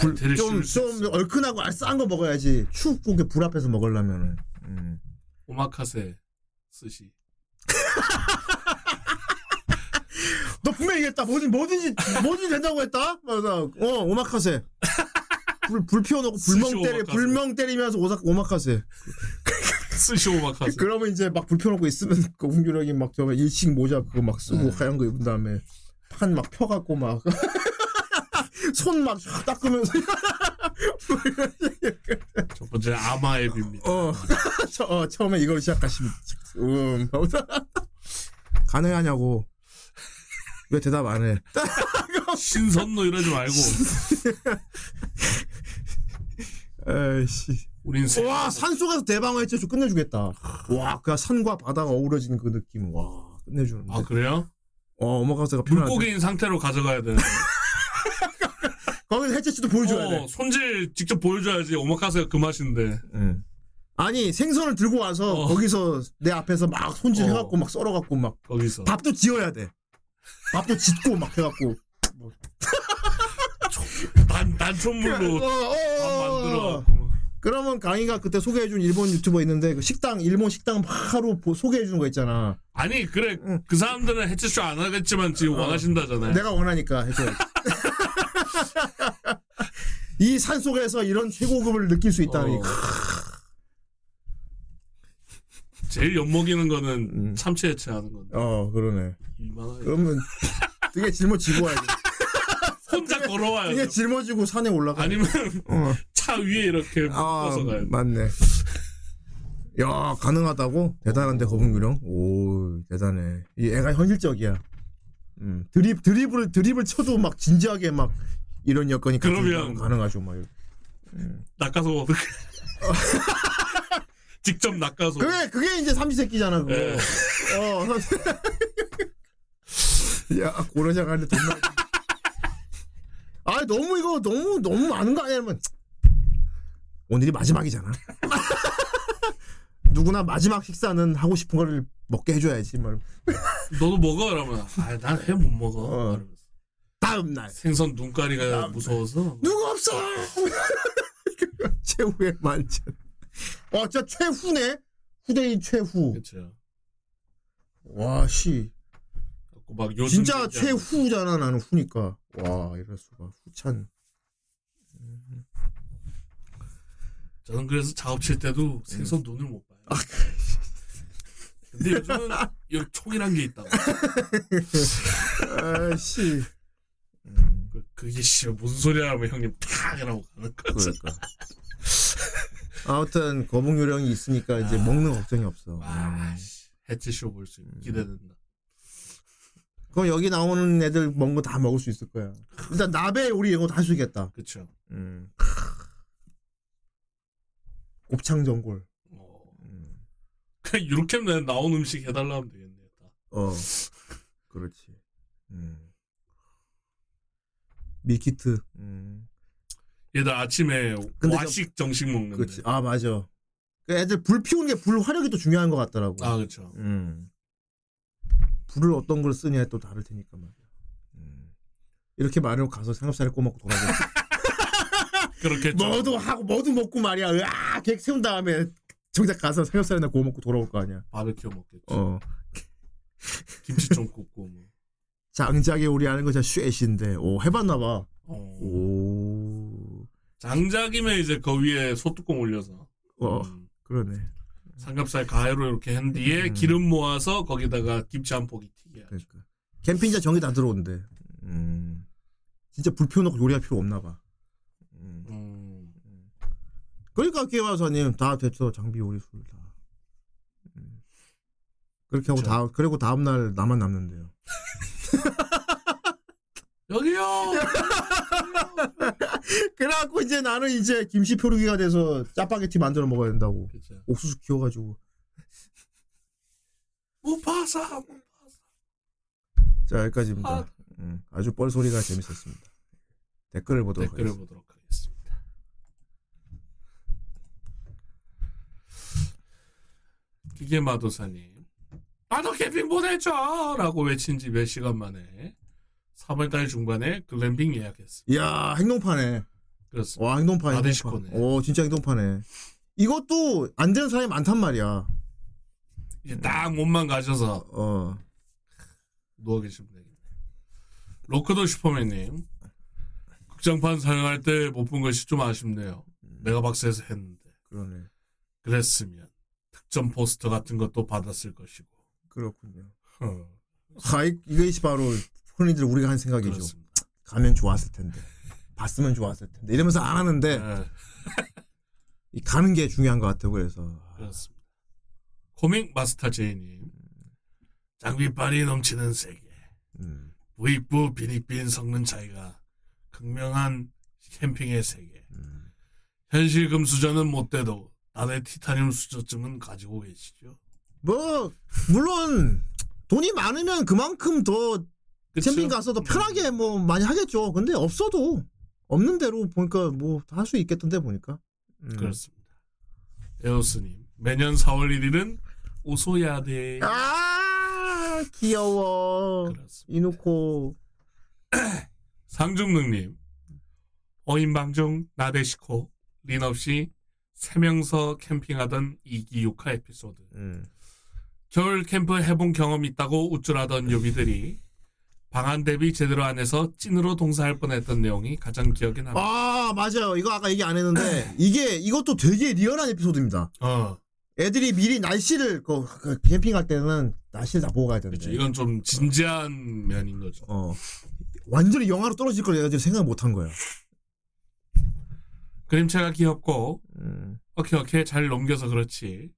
Speaker 3: 불,
Speaker 2: 대를
Speaker 3: 좀, 얼큰하고 싼거 먹어야지. 춥고 불 앞에서 먹으려면은. 음.
Speaker 2: 오마카세 스시.
Speaker 3: 너 분명히 얘기했다. 뭐든, 뭐든지, 뭐든지 된다고 했다? 맞아. 어, 오마카세. 불, 불 피워놓고 불멍 때리. 불멍 때리면서 오사, 오마카세.
Speaker 2: 스시 오마카세.
Speaker 3: 그러면 이제 막불 펴놓고 있으면 그 홍규력이 막 저거 일식 모자 그거 막 쓰고
Speaker 2: 네.
Speaker 3: 하얀 거 입은 다음에 판 막 펴갖고 막 손막 닦으면서
Speaker 2: 첫 번째 아마 앱입니다.
Speaker 3: 어, 처, 어 처음에 이걸 시작하시면 음 가능하냐고 왜 대답 안 해?
Speaker 2: 신선노 이러지 말고.
Speaker 3: 에이씨.
Speaker 2: 우린 세-
Speaker 3: 와 산속에서 대방어 해체 좀 끝내주겠다. 와, 그 산과 바다가 어우러지는 그 느낌, 와 끝내주는데.
Speaker 2: 아 그래요?
Speaker 3: 어, 필요한데.
Speaker 2: 물고기인 상태로 가져가야 돼.
Speaker 3: 거기서 해체치도 보여줘야
Speaker 2: 어,
Speaker 3: 돼.
Speaker 2: 손질 직접 보여줘야지 오마카세가 그 맛인데.
Speaker 3: 응. 아니 생선을 들고 와서
Speaker 2: 어.
Speaker 3: 거기서 내 앞에서 막 손질해갖고
Speaker 2: 어.
Speaker 3: 막 썰어갖고 막
Speaker 2: 거기서.
Speaker 3: 밥도 지어야 돼. 밥도 짓고 막 해갖고.
Speaker 2: 단 단촛물로
Speaker 3: 어, 어,
Speaker 2: 밥
Speaker 3: 어.
Speaker 2: 만들어.
Speaker 3: 그러면 강희가 그때 소개해준 일본 유튜버 있는데 그 식당 일본 식당 하루 보- 소개해주는 거 있잖아.
Speaker 2: 아니 그래 그 사람들은 해체쇼 안 하겠지만 지금
Speaker 3: 어.
Speaker 2: 원하신다잖아요.
Speaker 3: 내가 원하니까 해줘. 이 산 속에서 이런 최고급을 느낄 수 있다니.
Speaker 2: 어. 제일 엿먹이는 거는
Speaker 3: 음.
Speaker 2: 참치 해체 하는 건데.
Speaker 3: 어 그러네. 그러면 되게 짊어지고 와야지.
Speaker 2: 혼자 걸어와야
Speaker 3: 되게
Speaker 2: 돼.
Speaker 3: 짊어지고 산에 올라가.
Speaker 2: 아니면
Speaker 3: 어.
Speaker 2: 차 위에 이렇게
Speaker 3: 아
Speaker 2: 묶어서 가야 돼.
Speaker 3: 맞네. 야 가능하다고? 대단한데 거북유령. 오 대단해. 이 애가 현실적이야. 음 드립 드립을 드립을 쳐도 막 진지하게 막 이런 여건이
Speaker 2: 그러면-
Speaker 3: 가능하죠 막.
Speaker 2: 낚아서 어떻게? 직접 낚아서.
Speaker 3: 그게 그게 이제 삼시세끼잖아 그거.
Speaker 2: 예.
Speaker 3: 어. 야 고려장 하는데 돈 많이. 아 너무 이거 너무 너무 많은 거 아니야? 면 오늘이 마지막이잖아. 누구나 마지막 식사는 하고 싶은 거를 먹게 해줘야지. 뭐.
Speaker 2: 너도 먹어 그러면. 아난 해못 먹어.
Speaker 3: 어.
Speaker 2: 이러면서.
Speaker 3: 다음 날
Speaker 2: 생선 눈가리가 무서워서.
Speaker 3: 누구 없어. 최후의 만찬. 와 진짜 최후네. 후대인 최후.
Speaker 2: 그렇죠.
Speaker 3: 와 씨.
Speaker 2: 막 요즘
Speaker 3: 진짜. 최후잖아 나는 후니까. 와 이럴 수가 후찬.
Speaker 2: 저는 그래서 작업 칠 때도 생선 눈을 못. 근데 요즘은 여기 총이란 게 있다고.
Speaker 3: 아씨.
Speaker 2: 그, 그게 씨 무슨 소리야 하면 형님 탁 이라고 가는 거죠.
Speaker 3: 그러니까. 아무튼 거북 요령이 있으니까 이제 먹는 걱정이 없어.
Speaker 2: 아, 씨. 해치쇼 볼수
Speaker 3: 음.
Speaker 2: 기대된다.
Speaker 3: 그럼 여기 나오는 애들 먹는 거다 먹을 수 있을 거야. 일단 나베 요리 이런 거다할수 있겠다.
Speaker 2: 그쵸.
Speaker 3: 음. 곱창 전골.
Speaker 2: 내 나온 음식 해달라 하면 되겠네. 다.
Speaker 3: 어. 그렇지. 음. 밀키트. 음.
Speaker 2: 얘들 아침에
Speaker 3: 근데
Speaker 2: 와식 정식 먹는데.
Speaker 3: 그렇지. 아 맞아. 그 애들 불 피우는 게 불 화력이 또 중요한 것 같더라고.
Speaker 2: 아 그렇죠.
Speaker 3: 음. 불을 어떤 걸 쓰냐에 또 다를 테니까 말이야. 음. 이렇게 말하고 가서 삼겹살을 꼬먹고 돌아가겠지.
Speaker 2: 그렇게
Speaker 3: 뭐도 하고 뭐도 먹고 말이야. 으아 계획 세운 다음에 정작 가서 삼겹살이나 구워 먹고 돌아올 거 아니야.
Speaker 2: 바베큐 먹겠지.
Speaker 3: 어.
Speaker 2: 김치 좀 굽고 뭐.
Speaker 3: 장작에 우리 하는 거 진짜 쉐신데. 오 해봤나 봐.
Speaker 2: 어.
Speaker 3: 오.
Speaker 2: 장작이면 이제 그 위에 소뚜껑 올려서
Speaker 3: 어.
Speaker 2: 음,
Speaker 3: 그러네.
Speaker 2: 삼겹살 가해로 이렇게 한 뒤에
Speaker 3: 음.
Speaker 2: 기름 모아서 거기다가 김치 한 포기. 하죠.
Speaker 3: 그러니까. 캠핑장 전기 다 들어온대. 음. 진짜 불 피워놓고 요리할 필요 없나 봐.
Speaker 2: 음.
Speaker 3: 그러니까 기와사님 다 됐어 장비 요리 술 다. 음. 그렇게 하고 다 그리고 다음 날 나만 남는데요.
Speaker 2: 여기요.
Speaker 3: 그래갖고 이제 나는 이제 김치 표류기가 돼서 짜파게티 만들어 먹어야 된다고.
Speaker 2: 그쵸.
Speaker 3: 옥수수 키워가지고.
Speaker 2: 무파사.
Speaker 3: 자 여기까지입니다.
Speaker 2: 아.
Speaker 3: 음, 아주 뻘소리가 재밌었습니다. 댓글을 보도록
Speaker 2: 댓글을
Speaker 3: 하겠습니다.
Speaker 2: 보도록 하겠습니다. 기계 마도사님, 나도 캠핑 보내줘 라고 외친 지 몇 시간 만에 3월달 중반에 글램핑 예약했습니다.
Speaker 3: 이야 행동파네.
Speaker 2: 그렇습니다.
Speaker 3: 와 행동파.
Speaker 2: 나데시코네.
Speaker 3: 오 진짜 행동파네. 이것도 안 되는 사람이 많단 말이야.
Speaker 2: 이제 딱 몸만 가셔서
Speaker 3: 어.
Speaker 2: 누워 계시면 되겠네. 로크도 슈퍼맨님, 극장판 사용할 때 못 본 것이 좀 아쉽네요. 메가박스에서 했는데
Speaker 3: 그러네.
Speaker 2: 그랬으면 특전 포스터 같은 것도 받았을 것이고.
Speaker 3: 그렇군요.
Speaker 2: 어.
Speaker 3: 아, 이- 이것이 바로 흔히들 우리가 한 생각이죠.
Speaker 2: 그렇습니다.
Speaker 3: 가면 좋았을 텐데. 봤으면 좋았을 텐데. 이러면서 안 하는데
Speaker 2: 네,
Speaker 3: 이 가는 게 중요한 것 같아요. 그래서
Speaker 2: 그렇습니다. 코믹 마스터 제이님, 장비빨이 넘치는 세계,
Speaker 3: 음,
Speaker 2: 부익부 비닉빈 성능 차이가 극명한 캠핑의 세계.
Speaker 3: 음.
Speaker 2: 현실 금수저는 못 돼도 나의 티타늄 수저쯤은 가지고 계시죠.
Speaker 3: 뭐 물론 돈이 많으면 그만큼 더
Speaker 2: 그쵸?
Speaker 3: 캠핑 가서 더 편하게 뭐 많이 하겠죠. 근데 없어도 없는 대로 보니까 뭐 할 수 있겠던데 보니까. 음.
Speaker 2: 그렇습니다. 에오스님, 매년 4월 1일은 오소야 돼.
Speaker 3: 아 귀여워. 이놓고
Speaker 2: 상중능님, 어인방중 나데시코, 린 없이 세 명서 캠핑하던 이기 6화 에피소드.
Speaker 3: 음.
Speaker 2: 겨울 캠프 해본 경험 있다고 우쭐하던 요비들이 방안 대비 제대로 안 해서 찐으로 동사할 뻔했던 내용이 가장 기억에 남아.
Speaker 3: 아 맞아요. 이거 아까 얘기 안 했는데 이게 이것도 되게 리얼한 에피소드입니다.
Speaker 2: 어,
Speaker 3: 애들이 미리 날씨를 그, 그 캠핑 갈 때는 날씨를 다 보고 가야 되는데.
Speaker 2: 그렇죠. 이건 좀 진지한 면인 거죠.
Speaker 3: 어 완전히 영하로 떨어질 걸 내가 지금 생각 못 한 거야.
Speaker 2: 그림체가 귀엽고
Speaker 3: 음.
Speaker 2: 오케이 오케이 잘 넘겨서 그렇지.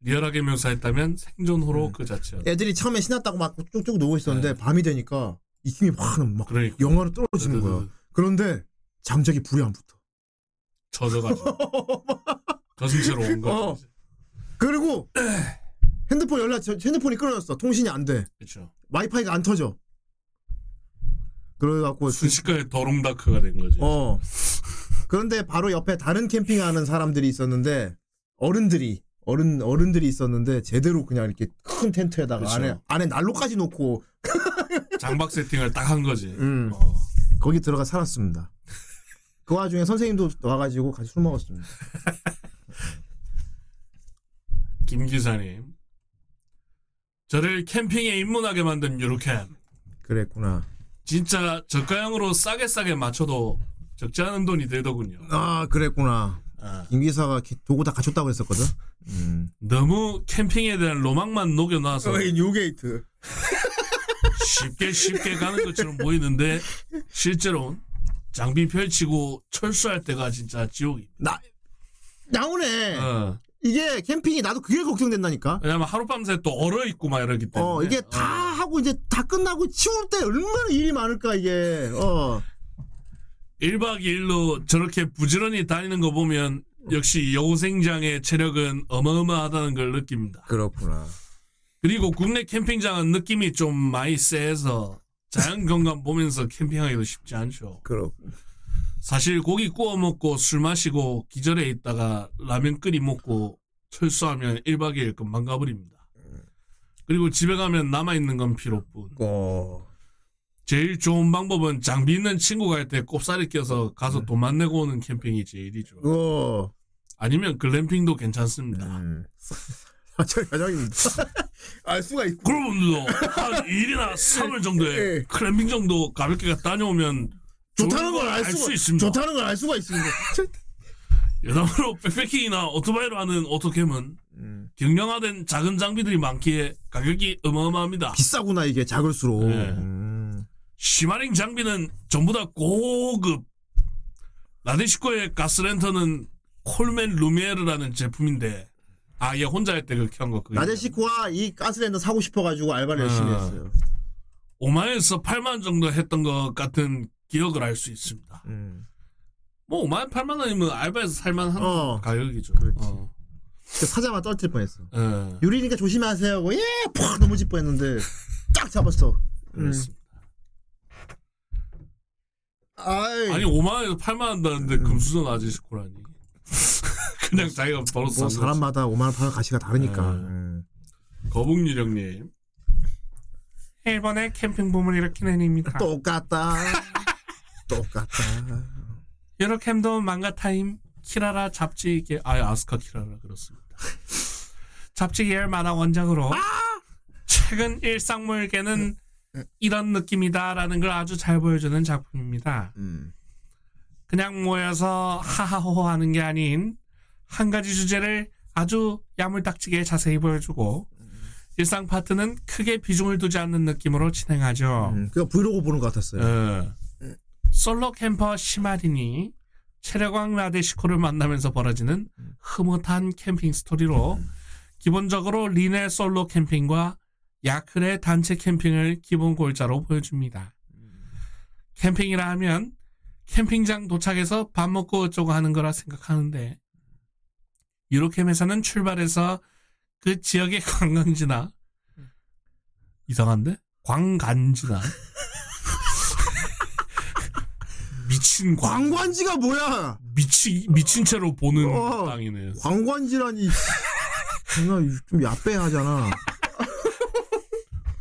Speaker 2: 리얼하게 묘사했다면 생존호로 그 자체였다.
Speaker 3: 애들이 처음에 신났다고 막 쭉쭉 누워 있었는데 밤이 되니까 입김이 확막
Speaker 2: 그러니까.
Speaker 3: 영하로 떨어지는 거야. 그런데 장작이 불이 안 붙어.
Speaker 2: 젖어가지고 젖은 채로 온 거죠.
Speaker 3: 어. 그리고 핸드폰 연락 저- 핸드폰이 끊어졌어. 통신이 안 돼.
Speaker 2: 그렇죠.
Speaker 3: 와이파이가 안 터져. 그래갖고
Speaker 2: 순식간에 더롱다크가 된 거지.
Speaker 3: 어. 그런데 바로 옆에 다른 캠핑하는 사람들이 있었는데 어른들이 어른 어른들이 있었는데 제대로 그냥 이렇게 큰 텐트에다가
Speaker 2: 그쵸.
Speaker 3: 안에 안에 난로까지 놓고
Speaker 2: 장박 세팅을 딱 한 거지.
Speaker 3: 음.
Speaker 2: 어.
Speaker 3: 거기 들어가 살았습니다. 그 와중에 선생님도 와가지고 같이 술 먹었습니다.
Speaker 2: 김 기사님. 저를 캠핑에 입문하게 만든 유루캠.
Speaker 3: 그랬구나.
Speaker 2: 진짜 저가형으로 싸게 싸게 맞춰도 적지 않은 돈이 들더군요.
Speaker 3: 아 그랬구나.
Speaker 2: 아.
Speaker 3: 김 기사가 기- 도구 다 갖췄다고 했었거든. 음.
Speaker 2: 너무 캠핑에 대한 로망만 녹여놔서
Speaker 3: 뉴게이트.
Speaker 2: 쉽게 쉽게 가는 것처럼 보이는데 실제로는 장비 펼치고 철수할 때가 진짜 지옥이.
Speaker 3: 나 나오네.
Speaker 2: 어.
Speaker 3: 이게 캠핑이 나도 그게 걱정된다니까.
Speaker 2: 왜냐면 하룻밤새 또 얼어 있고 막 이러기 때문에.
Speaker 3: 어 이게 다 하고 이제 다 끝나고 치울 때 얼마나 일이 많을까 이게. 어.
Speaker 2: 1박 2일로 저렇게 부지런히 다니는 거 보면 역시 여고생장의 체력은 어마어마하다는 걸 느낍니다.
Speaker 3: 그렇구나.
Speaker 2: 그리고 국내 캠핑장은 느낌이 좀 많이 세서 자연 경관 보면서 캠핑하기도 쉽지 않죠.
Speaker 3: 그렇.
Speaker 2: 사실 고기 구워 먹고 술 마시고 기절해 있다가 라면 끓이 먹고 철수하면 1박 2일 금방 가버립니다. 그리고 집에 가면 남아있는 건 피로뿐.
Speaker 3: 어.
Speaker 2: 제일 좋은 방법은 장비 있는 친구 갈때 꼽사리 껴서 가서 돈만 내고 오는 캠핑이 제일이죠.
Speaker 3: 어.
Speaker 2: 아니면 글램핑도 괜찮습니다.
Speaker 3: 음. 저 과장입니다. 알 수가 있고.
Speaker 2: 그분들도 한 2일이나 3일 정도에 클램핑 정도 가볍게 갔다 다녀오면
Speaker 3: 좋다는 걸 알
Speaker 2: 수 있습니다.
Speaker 3: 좋다는 걸 알 수가 있습니다.
Speaker 2: 여담으로 백패킹이나 오토바이로 하는 오토캠은
Speaker 3: 음.
Speaker 2: 경량화된 작은 장비들이 많기에 가격이 어마어마합니다.
Speaker 3: 비싸구나 이게 작을수록.
Speaker 2: 네.
Speaker 3: 음.
Speaker 2: 시마링 장비는 전부 다 고급. 나데시코의 가스렌터는 콜맨 루미에르라는 제품인데 아얘 혼자 할 때 그렇게 한 거 그거
Speaker 3: 나데시코와 이 가스랜더 사고 싶어가지고 알바를 열심히
Speaker 2: 아.
Speaker 3: 했어요.
Speaker 2: 5만에서 8만 정도 했던 것 같은 기억을 알수 있습니다.
Speaker 3: 음.
Speaker 2: 뭐 5만 8만 원이면 알바에서 살만한
Speaker 3: 어.
Speaker 2: 가격이죠.
Speaker 3: 그렇지.
Speaker 2: 어.
Speaker 3: 그 사자마 떨어뜨릴 뻔했어.
Speaker 2: 예.
Speaker 3: 유리니까 조심하세요. 하고 예, 팍 넘어질 뻔했는데 딱 잡았어. 음.
Speaker 2: 그렇습니다.
Speaker 3: 아이.
Speaker 2: 아니 5만 원에서 8만 원 한다는데 금수저 아저씨코라니. 그냥 자기가 벌어서 뭐산
Speaker 3: 사람마다 5만 원 파는 가치가 다르니까.
Speaker 2: 네.
Speaker 3: 음.
Speaker 2: 거북유령님. 일본의 캠핑 붐을 일으킨 애니입니다.
Speaker 3: 똑같다. 똑같다.
Speaker 2: 유루캠도 망가 타임 키라라 잡지계 아 아스카 키라라 그렇습니다. 잡지계열 만화 원작으로 최근 일상물계는 이런 느낌이다라는 걸 아주 잘 보여주는 작품입니다.
Speaker 3: 음.
Speaker 2: 그냥 모여서 하하호호 하는 게 아닌 한 가지 주제를 아주 야물딱지게 자세히 보여주고 일상 파트는 크게 비중을 두지 않는 느낌으로 진행하죠.
Speaker 3: 음, 그냥 브이로그 보는 것 같았어요.
Speaker 2: 예. solo camper 시마 린이 체력왕 나데시코를 만나면서 벌어지는 흐뭇한 캠핑 스토리로 기본적으로 린의 솔로 캠핑과 야클의 단체 캠핑을 기본 골자로 보여줍니다. 캠핑이라 하면 캠핑장 도착해서 밥 먹고 어쩌고 하는 거라 생각하는데 유로캠에서는 출발해서 그 지역의 관광지나 이상한데? 광간지나 미친 광
Speaker 3: 관관지가 뭐야?
Speaker 2: 미치 미친 채로 보는
Speaker 3: 어.
Speaker 2: 땅이네.
Speaker 3: 관관지라니. 정말 좀 야빼하잖아.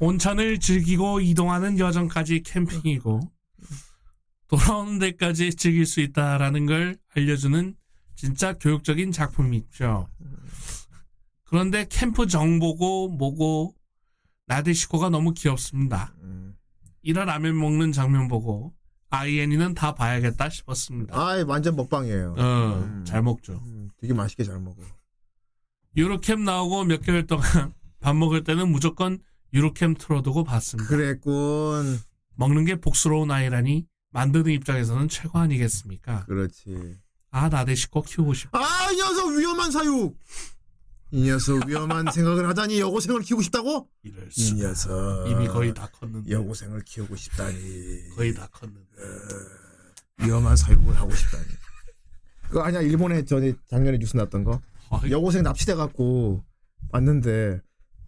Speaker 2: 온천을 즐기고 이동하는 여정까지 캠핑이고 돌아오는 데까지 즐길 수 있다라는 걸 알려주는 진짜 교육적인 작품이죠. 그런데 캠프 정보고 뭐고 나데시코가 너무 귀엽습니다. 이런 라면 먹는 장면 보고 아이엔이는 다 봐야겠다 싶었습니다.
Speaker 3: 아, 완전 먹방이에요.
Speaker 2: 어,
Speaker 3: 음.
Speaker 2: 잘 먹죠.
Speaker 3: 음, 되게 맛있게 잘 먹어.
Speaker 2: 유로캠 나오고 몇 개월 동안 밥 먹을 때는 무조건 유로캠 틀어두고 봤습니다.
Speaker 3: 그랬군.
Speaker 2: 먹는 게 복스러운 아이라니 만드는 입장에서는 최고 아니겠습니까?
Speaker 3: 그렇지.
Speaker 2: 아 나데시코 키우고 싶다.
Speaker 3: 아, 이 녀석 위험한 사육. 이 녀석 위험한 생각을 하다니 여고생을 키우고 싶다고?
Speaker 2: 이럴
Speaker 3: 이
Speaker 2: 수가.
Speaker 3: 녀석
Speaker 2: 이미 거의 다 컸는데.
Speaker 3: 여고생을 키우고 싶다니
Speaker 2: 거의 다 컸는데.
Speaker 3: 위험한 사육을 하고 싶다니. 그거 아니야 일본에 전에 작년에 뉴스 났던 거
Speaker 2: 아,
Speaker 3: 여고생 납치돼 갖고 왔는데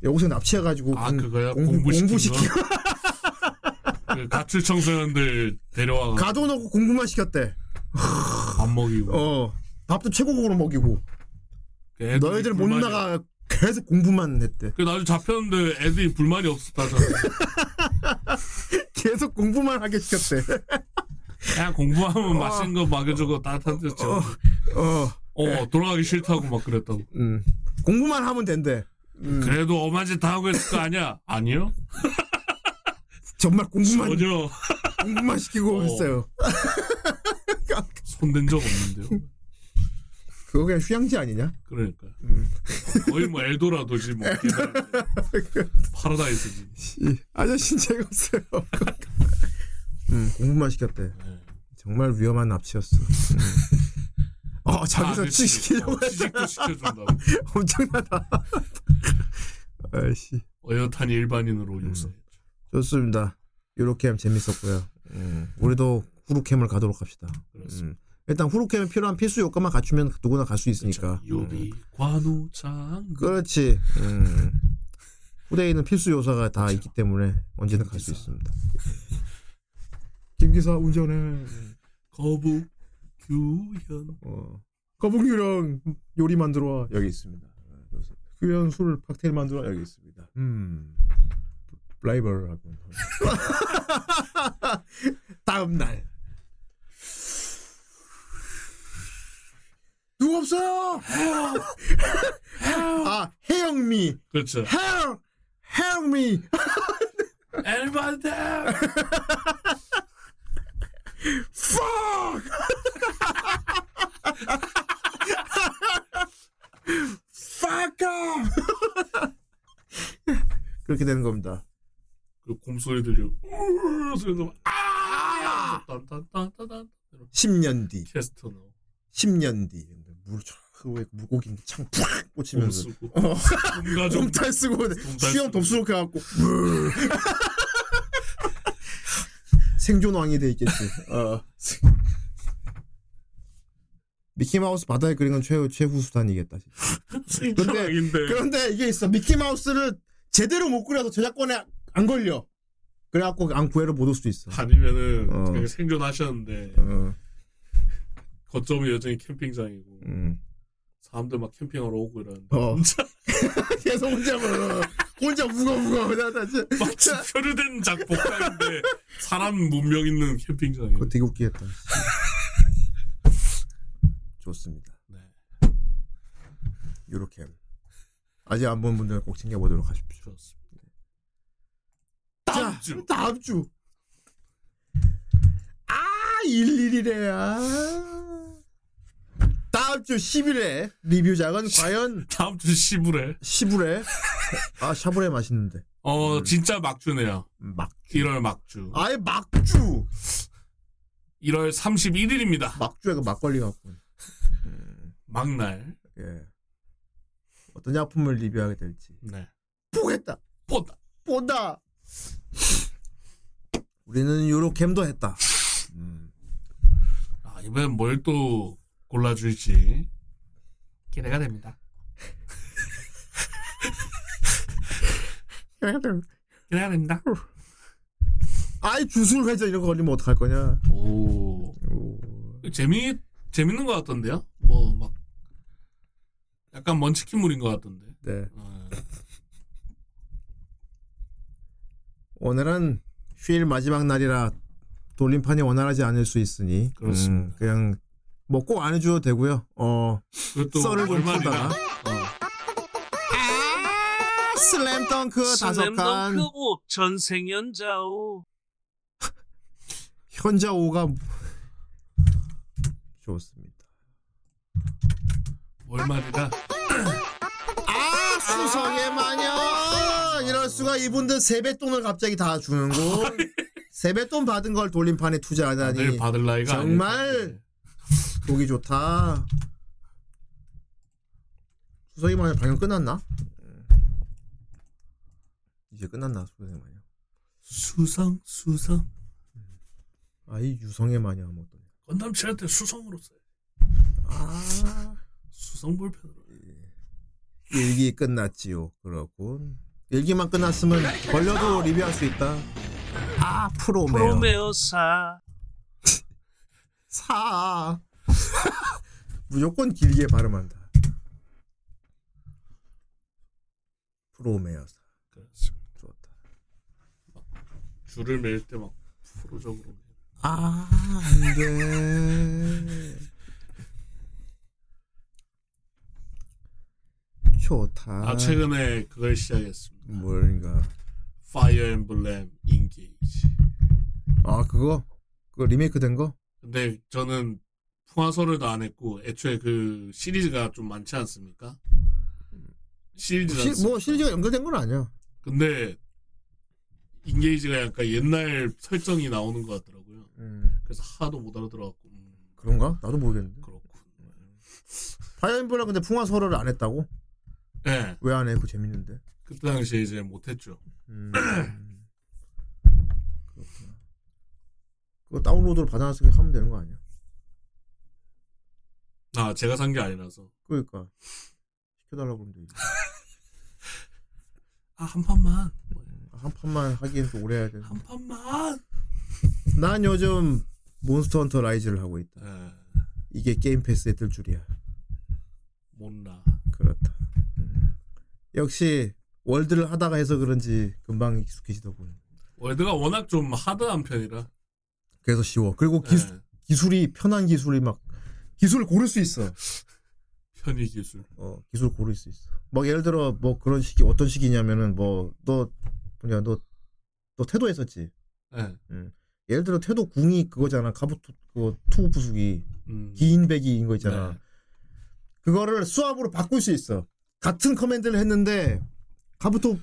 Speaker 3: 여고생 납치해 가지고
Speaker 2: 아 그거야
Speaker 3: 공부, 공부시키고
Speaker 2: 거. 그 가출 청소년들 데려와
Speaker 3: 가둬놓고 공부만 시켰대.
Speaker 2: 밥 먹이고.
Speaker 3: 어 밥도 최고급으로 먹이고
Speaker 2: 그
Speaker 3: 너희들 못
Speaker 2: 불만이-
Speaker 3: 나가 계속 공부만 했대.
Speaker 2: 그 나중에 잡혔는데 애들이 불만이 없었다잖아.
Speaker 3: 계속 공부만 하게 시켰대.
Speaker 2: 그냥 공부하면 맛있는 거 먹여주고 따뜻한 데 줘.
Speaker 3: 어,
Speaker 2: 어 돌아가기 싫다고 막 그랬다고.
Speaker 3: 음. 공부만 하면 된대. 음.
Speaker 2: 그래도 엄한 짓다 하고 있을 거 아니야? 아니요.
Speaker 3: 정말 공부만
Speaker 2: 전혀
Speaker 3: 공부만 시키고
Speaker 2: 어.
Speaker 3: 했어요.
Speaker 2: 손댄 적 없는데요.
Speaker 3: 그거 그냥 휴양지 아니냐?
Speaker 2: 그러니까
Speaker 3: 음.
Speaker 2: 거의 뭐 엘도라도지 뭐 파라다이스지.
Speaker 3: 씨, 아저씨 제가 없어요. 음, 공부만 시켰대.
Speaker 2: 네.
Speaker 3: 정말 위험한 납치였어. 음. 어, 자기서
Speaker 2: 아,
Speaker 3: 취
Speaker 2: 그치.
Speaker 3: 시키려고
Speaker 2: 어, 취직도 시켜준다고.
Speaker 3: 엄청나다. 아이씨.
Speaker 2: 어엿한 일반인으로 용서.
Speaker 3: 좋습니다. 유로캠 재밌었고요. 음, 우리도 후루캠을 가도록 합시다. 음, 일단 후루캠에 필요한 필수 요건만 갖추면 누구나 갈 수 있으니까.
Speaker 2: 요비 관우 장.
Speaker 3: 그렇지. 음. 후대인은 필수 요소가 다 있기 때문에 언제든 갈 수 있습니다. 김기사 운전해.
Speaker 2: 거북 규현.
Speaker 3: 어. 거북유령 요리 만들어 와. 여기 있습니다. 그냥 술 칵테일 만들어 여기 있습니다. 음. 블라이벌 하고. 다음 날. 누구 없어요? 아, 혜영미.
Speaker 2: 그렇죠.
Speaker 3: 혜영, 혜영미.
Speaker 2: 엘반데.
Speaker 3: Fuck! Fuck off! 그렇게 되는 겁니다.
Speaker 2: 그 곰소리. 우르르 소리 들으면 아! 딴딴딴딴딴.
Speaker 3: 10년 뒤.
Speaker 2: 캐스터너.
Speaker 3: 10년 뒤. 물, 그 물고기 창 팍 꽂히면서.
Speaker 2: 몸 쓰고.
Speaker 3: 어.
Speaker 2: 몸가좀-
Speaker 3: 몸탈 쓰고.
Speaker 2: 몸탈
Speaker 3: 수염
Speaker 2: 쓰고.
Speaker 3: 덥수룩 해갖고. 생존 왕이 돼 있겠지. 어. 미키마우스 바다에 그린 건 최후, 최후 수단이겠다. 진짜.
Speaker 2: 생존왕인데.
Speaker 3: 그런데 이게 있어. 미키마우스를 제대로 못 그려도 저작권에 안 걸려. 그래갖고 안 구애를 못 올 수도 있어.
Speaker 2: 아니면은
Speaker 3: 어.
Speaker 2: 되게 생존하셨는데
Speaker 3: 어.
Speaker 2: 거점이 여전히 캠핑장이고
Speaker 3: 음.
Speaker 2: 사람들 막 캠핑하러 오고 이러는데
Speaker 3: 어.
Speaker 2: 혼자
Speaker 3: 계속 혼자 뭐 혼자 우거 우거 나, 나, 진짜.
Speaker 2: 막 지표류된 작복장인데 사람 문명 있는 캠핑장이에요.
Speaker 3: 그거 되게 웃기겠다. 좋습니다.
Speaker 2: 네.
Speaker 3: 요렇게 아직 안 본 분들 꼭 챙겨보도록 하십시오.
Speaker 2: 다음 주
Speaker 3: 다음 주. 아 일일이래. 아. 다음 주 10일에 리뷰작은 과연
Speaker 2: 다음 주 시부레.
Speaker 3: 시부레. 아 샤브레 맛있는데.
Speaker 2: 어 진짜 막주네요.
Speaker 3: 막
Speaker 2: 1월 막주.
Speaker 3: 아예 막주.
Speaker 2: 1월 31일입니다.
Speaker 3: 막주에 그 막걸리 갖고.
Speaker 2: 막날.
Speaker 3: 예. 어떤 작품을 리뷰하게 될지.
Speaker 2: 네.
Speaker 3: 보겠다.
Speaker 2: 본다.
Speaker 3: 본다. 우리는 유로캠도 했다.
Speaker 2: 아, 이번엔 뭘 또 골라줄지 기대가 됩니다. 기대가 됩니다.
Speaker 3: 아이 주술 회전 이런 거 걸리면 어떡할 거냐.
Speaker 2: 오. 재미 재밌는 것 같던데요? 뭐 막 약간 먼치킨물인 것 같던데.
Speaker 3: 네.
Speaker 2: 어,
Speaker 3: 오늘은 휴일 마지막 날이라 돌림판이 원활하지 않을 수 있으니
Speaker 2: 그렇습니다.
Speaker 3: 음, 그냥 뭐 꼭 안 해줘도 되고요. 어 썰을 좀 풀다가 아, 슬램덩크 다섯 칸
Speaker 7: 슬램덩크고 전생연자오.
Speaker 3: 현자 5가 좋습니다.
Speaker 2: 월말이라
Speaker 3: 아 수성의 마녀 이럴 수가 이분들 세뱃돈을 갑자기 다 주는군. 세뱃돈 받은 걸 돌림판에 투자하다니
Speaker 2: 다들 받을 나이가
Speaker 3: 정말 보기 좋다. 수성의 마녀 방영 끝났나? 이제 끝났나 수성의 마녀?
Speaker 2: 수성 수성
Speaker 3: 아이 유성의 마녀 뭐 또.
Speaker 2: 건담 때 수성으로 써요.
Speaker 3: 아
Speaker 2: 수성 볼펜으로.
Speaker 3: 일기 끝났지요. 그렇군. 일기만 끝났으면 걸려도 리뷰할 수 있다. 아 프로메어
Speaker 7: 프로메어 사.
Speaker 3: 사 무조건 길게 발음한다. 프로메어사
Speaker 2: 그렇습니다.
Speaker 3: 좋다.
Speaker 2: 줄을 맬 때 막 프로적으로.
Speaker 3: 아 안 돼. 좋다.
Speaker 2: 아 최근에 그걸 시작했습니다.
Speaker 3: 뭔가
Speaker 2: 파이어 엠블렘 인게이지.
Speaker 3: 아 그거 그거 리메이크 된 거?
Speaker 2: 근데 저는 풍화설월도 안 했고 애초에 그 시리즈가 좀 많지 않습니까? 시리즈
Speaker 3: 시, 뭐 시리즈가 연결된 건 아니야.
Speaker 2: 근데 인게이지가 약간 옛날 설정이 나오는 것 같더라고요.
Speaker 3: 음.
Speaker 2: 그래서 하도 못 알아들어갖고 음,
Speaker 3: 그런가? 나도 모르겠는데.
Speaker 2: 그렇군.
Speaker 3: 파이어엠블렘 근데 풍화설을 안 했다고?
Speaker 2: 네,
Speaker 3: 왜 안 해? 그거 재밌는데.
Speaker 2: 그때 당시에 이제 못했죠.
Speaker 3: 음. 그렇구나. 그거 다운로드로 받아놨으니 하면 되는 거 아니야?
Speaker 2: 아 제가 산 게 아니라서.
Speaker 3: 그러니까 시켜달라고 그러면 되지.
Speaker 2: 아한 판만.
Speaker 3: 한 판만 하기엔 또 오래 해야 돼.
Speaker 2: 한 판만.
Speaker 3: 난 요즘 몬스터 헌터 라이즈를 하고 있다.
Speaker 2: 예,
Speaker 3: 이게 게임 패스에 뜰 줄이야.
Speaker 2: 못나.
Speaker 3: 그렇다. 음. 역시 월드를 하다가 해서 그런지 금방 익숙해지더군.
Speaker 2: 월드가 워낙 좀 hard한 편이라.
Speaker 3: 그래서 쉬워. 그리고 기술
Speaker 2: 네.
Speaker 3: 기술이 편한 기술이 막 기술을 고를 수 있어.
Speaker 2: 편의 기술.
Speaker 3: 어 기술 고를 수 있어. 막 예를 들어 뭐 그런 식이 어떤 식이냐면은 뭐너 뭐냐 너너 태도 했었지.
Speaker 2: 네.
Speaker 3: 음. 예를 들어 태도 궁이 그거잖아. 카부토 그거 투구 부수기
Speaker 2: 음.
Speaker 3: 긴 베기인 거 있잖아.
Speaker 2: 네.
Speaker 3: 그거를 수압으로 바꿀 수 있어. 같은 command를 했는데 카부토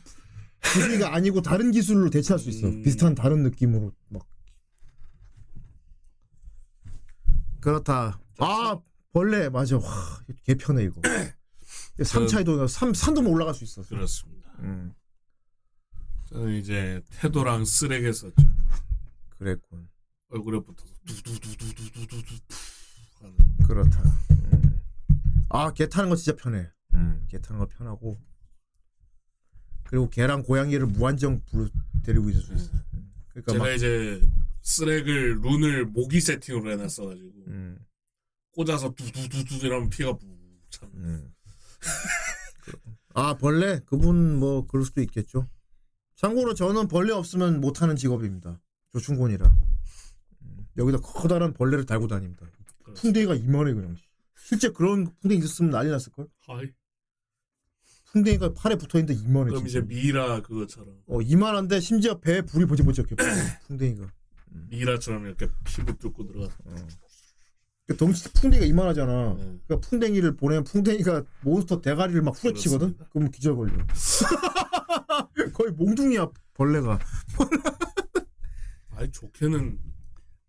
Speaker 3: 부수기가 아니고 다른 기술로 대체할 수 있어.
Speaker 2: 음.
Speaker 3: 비슷한 다른 느낌으로 막. 그렇다. 아 벌레 맞아. 와, 개 편해 이거. 삼 차이도 삼 산도만 올라갈 수 있어.
Speaker 2: 그렇습니다.
Speaker 3: 음.
Speaker 2: 저는 이제 태도랑 쓰레기 썼죠.
Speaker 3: 그랬군.
Speaker 2: 얼굴에 붙어서 두두두두두두두 하는.
Speaker 3: 그렇다. 음. 아, 개 타는 거 진짜 편해. 음, 개 타는 거 편하고. 그리고 개랑 고양이를 무한정 부르, 데리고 있을 수 있어. 음. 그러니까
Speaker 2: 제가
Speaker 3: 막,
Speaker 2: 이제 쓰렉을 룬을 모기 세팅으로 해놨어가지고
Speaker 3: 음,
Speaker 2: 꽂아서 두두두두 이러면 피가 부 참.
Speaker 3: 음. 아, 벌레? 그분 뭐 그럴 수도 있겠죠. 참고로 저는 벌레 없으면 못하는 직업입니다. 조충곤이라. 음, 여기다 커다란 벌레를 달고 다닙니다. 풍뎅이가 이만해 그냥. 실제 그런 풍뎅이 있었으면 난리 났을 걸?
Speaker 2: 하이.
Speaker 3: 풍뎅이가 팔에 붙어 있는데 이만해.
Speaker 2: 그럼
Speaker 3: 진짜.
Speaker 2: 이제 미라 그거처럼
Speaker 3: 어 이만한데 심지어 배에 불이 버쩍버쩍해 풍뎅이가
Speaker 2: 미라처럼 이렇게 피부 뚫고 들어가서
Speaker 3: 그 덩치 풍뎅이가 이만하잖아.
Speaker 2: 네.
Speaker 3: 그러니까 풍뎅이를 보내면 풍뎅이가 몬스터 대가리를 막 후려치거든? 그럼 기절 걸려. 거의 몽둥이야 벌레가.
Speaker 2: 아이 좋게는.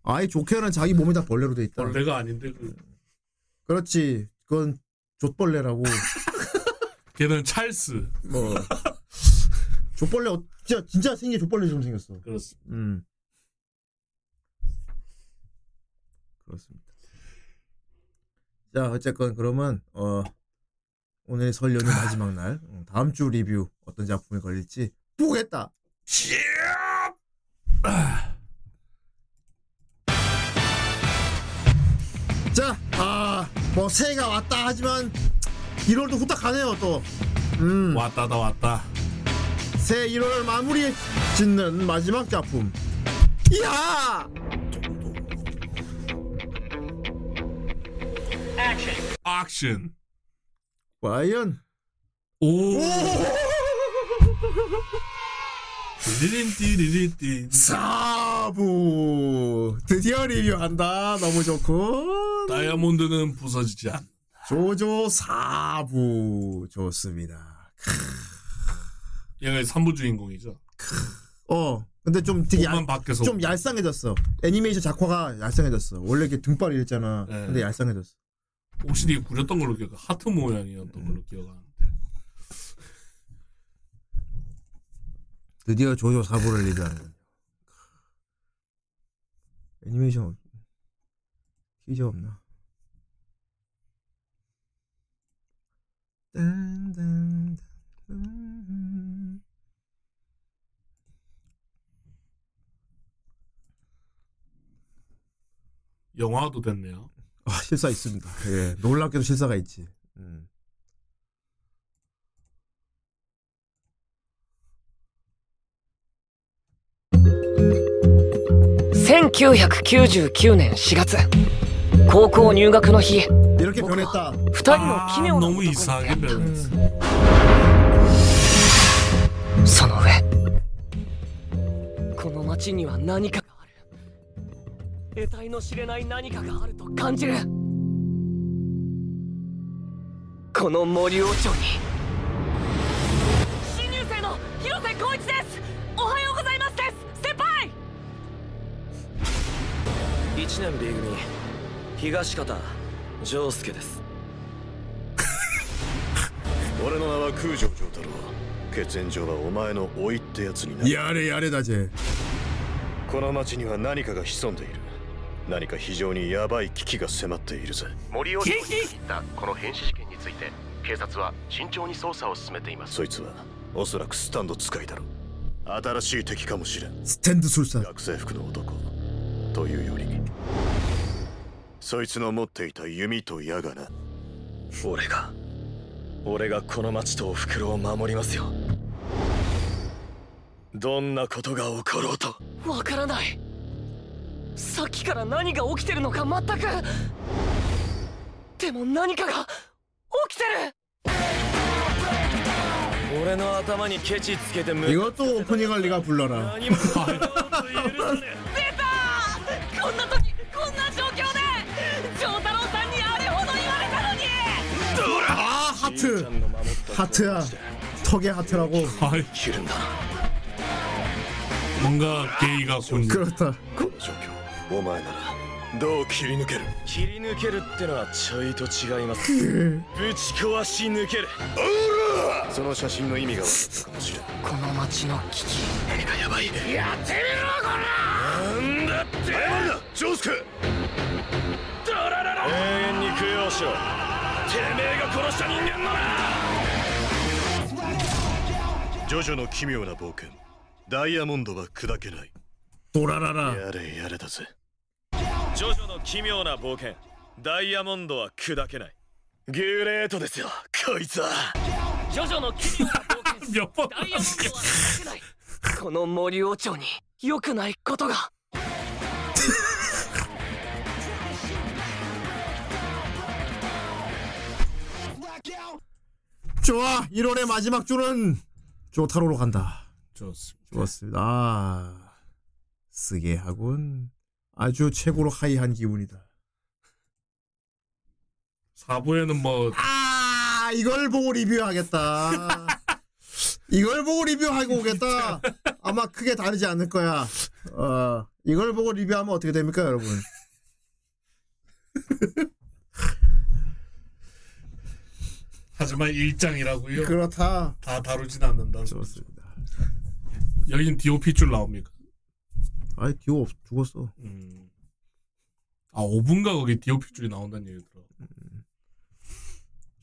Speaker 3: 아예 좋게는 자기 몸이 다 벌레로 돼 있다.
Speaker 2: 벌레가 아닌데 그.
Speaker 3: 그렇지. 그건 족벌레라고.
Speaker 2: 걔는 찰스.
Speaker 3: 뭐 족벌레 어- 진짜 진짜 생긴 족벌레처럼 생겼어.
Speaker 2: 그렇습니다.
Speaker 3: 음. 그렇습니다. 자 어쨌건 그러면 어 오늘 설 연휴 마지막 날 음, 다음 주 리뷰 어떤 작품이 걸릴지 보겠다. 자, 아, 뭐 새해가 왔다 하지만 1월도 후딱 가네요 또. 음.
Speaker 2: 왔다다 왔다.
Speaker 3: 새 1월 마무리 짓는 마지막 작품. 이야!
Speaker 2: 액션.
Speaker 3: 과연
Speaker 2: 오. 띠리린띠리린띠.
Speaker 3: 사부 드디어 리뷰한다. 너무 좋고.
Speaker 2: 다이아몬드는 부서지지 않.
Speaker 3: 조조 사부 좋습니다.
Speaker 2: 얘가 3부 주인공이죠.
Speaker 3: 어. 근데 좀 되게
Speaker 2: 밖에서
Speaker 3: 좀 얄쌍해졌어. 애니메이션 작화가 얄쌍해졌어. 원래 이렇게 등발이 이랬잖아.
Speaker 2: 네.
Speaker 3: 근데 얄쌍해졌어.
Speaker 2: 옷이 되게 구렸던 걸로 기억. 하트 모양이었던 걸로 기억하는데.
Speaker 3: 드디어 조조 사부를 리뷰하는. 애니메이션 기저 없나?
Speaker 2: 영화도 됐네요.
Speaker 3: 아 실사 있습니다. 예, 놀랍게도 실사가 있지. 음.
Speaker 14: 1999年4月高校入学の日
Speaker 3: 이렇게 변했다.
Speaker 14: 二人の奇妙な
Speaker 2: 너무 이상하게 변했어.
Speaker 14: その上この町には何かがある 得体の知れない何かがあると感じる。この森王朝に。新入生の広瀬光一です。おはようございますです。先輩。
Speaker 15: 1年 B 組東方丈介です。
Speaker 16: 俺の名は空城城太郎。血縁上はお前の甥ってやつにな
Speaker 3: る。やれやれだぜ。
Speaker 16: この町には何かが潜んでいる。何か非常にヤバい危機が迫っているぜ。
Speaker 17: 森尾に言ったこの変死事件について警察は慎重に捜査を進めています。
Speaker 16: そいつはおそらくスタンド使いだろう。新しい敵かもしれん。
Speaker 3: スタンド使い
Speaker 16: 学生服の男。というより。そいつの持っていた弓と矢がな。
Speaker 15: 俺が。
Speaker 17: 俺がこの町とお袋を守りますよ。どんなことが起ころうと。
Speaker 14: わからない。さっきから何が起きてるのか全くでも何かが起きてる
Speaker 17: 俺の頭にケチつけてむ
Speaker 3: 이것도 오프닝 할 리가 불러라.
Speaker 14: 出たこんな時こんな状況で丈太郎さんにあれほど言われたのに
Speaker 3: 아 하트. 하트야. 턱의 하트라고.
Speaker 2: 뭔가 게이 같군.
Speaker 3: 그렇다.
Speaker 17: この状況 お前ならどう切り抜ける？切り抜けるってのはちょいと違います。ぶち壊し抜ける。その写真の意味が分かったかもしれん。
Speaker 14: この町の危機。
Speaker 17: 何かやばい
Speaker 14: やってみろこ
Speaker 17: なんだって！謝るなジョースク
Speaker 14: らららら
Speaker 17: 永遠に供養しろ。
Speaker 14: てめえが殺した人間なら！
Speaker 18: ジョジョの奇妙な冒険。ダイヤモンドは砕けない
Speaker 3: 도라라라
Speaker 18: やれやれだぜ
Speaker 17: ジョジョの奇妙な冒険ダイヤモンドは砕けないグレートですよこいつは
Speaker 14: ジョジョの奇妙な冒険ダイヤモンドは砕けないこの森王朝に良くないことが
Speaker 3: 좋아. 1월의 마지막 주는 조타로로 간다.
Speaker 2: 좋습니다.
Speaker 3: 좋았습니다. 아, 쓰게 하군. 아주 최고로 하이한 기분이다.
Speaker 2: 4부에는 뭐
Speaker 3: 아, 이걸 보고 리뷰하겠다. 이걸 보고 리뷰하고 오겠다. 아마 크게 다르지 않을 거야. 어, 이걸 보고 리뷰하면 어떻게 됩니까, 여러분?
Speaker 2: 하지만 일장이라고요.
Speaker 3: 그렇다.
Speaker 2: 다 다루진 않는다.
Speaker 3: 좋습니다.
Speaker 2: 여긴 DOP 줄 나옵니까?
Speaker 3: 아이, 디오 없, 죽었어.
Speaker 2: 음. 아 5분가 거기 DOP 줄이 나온다는 얘기 들어.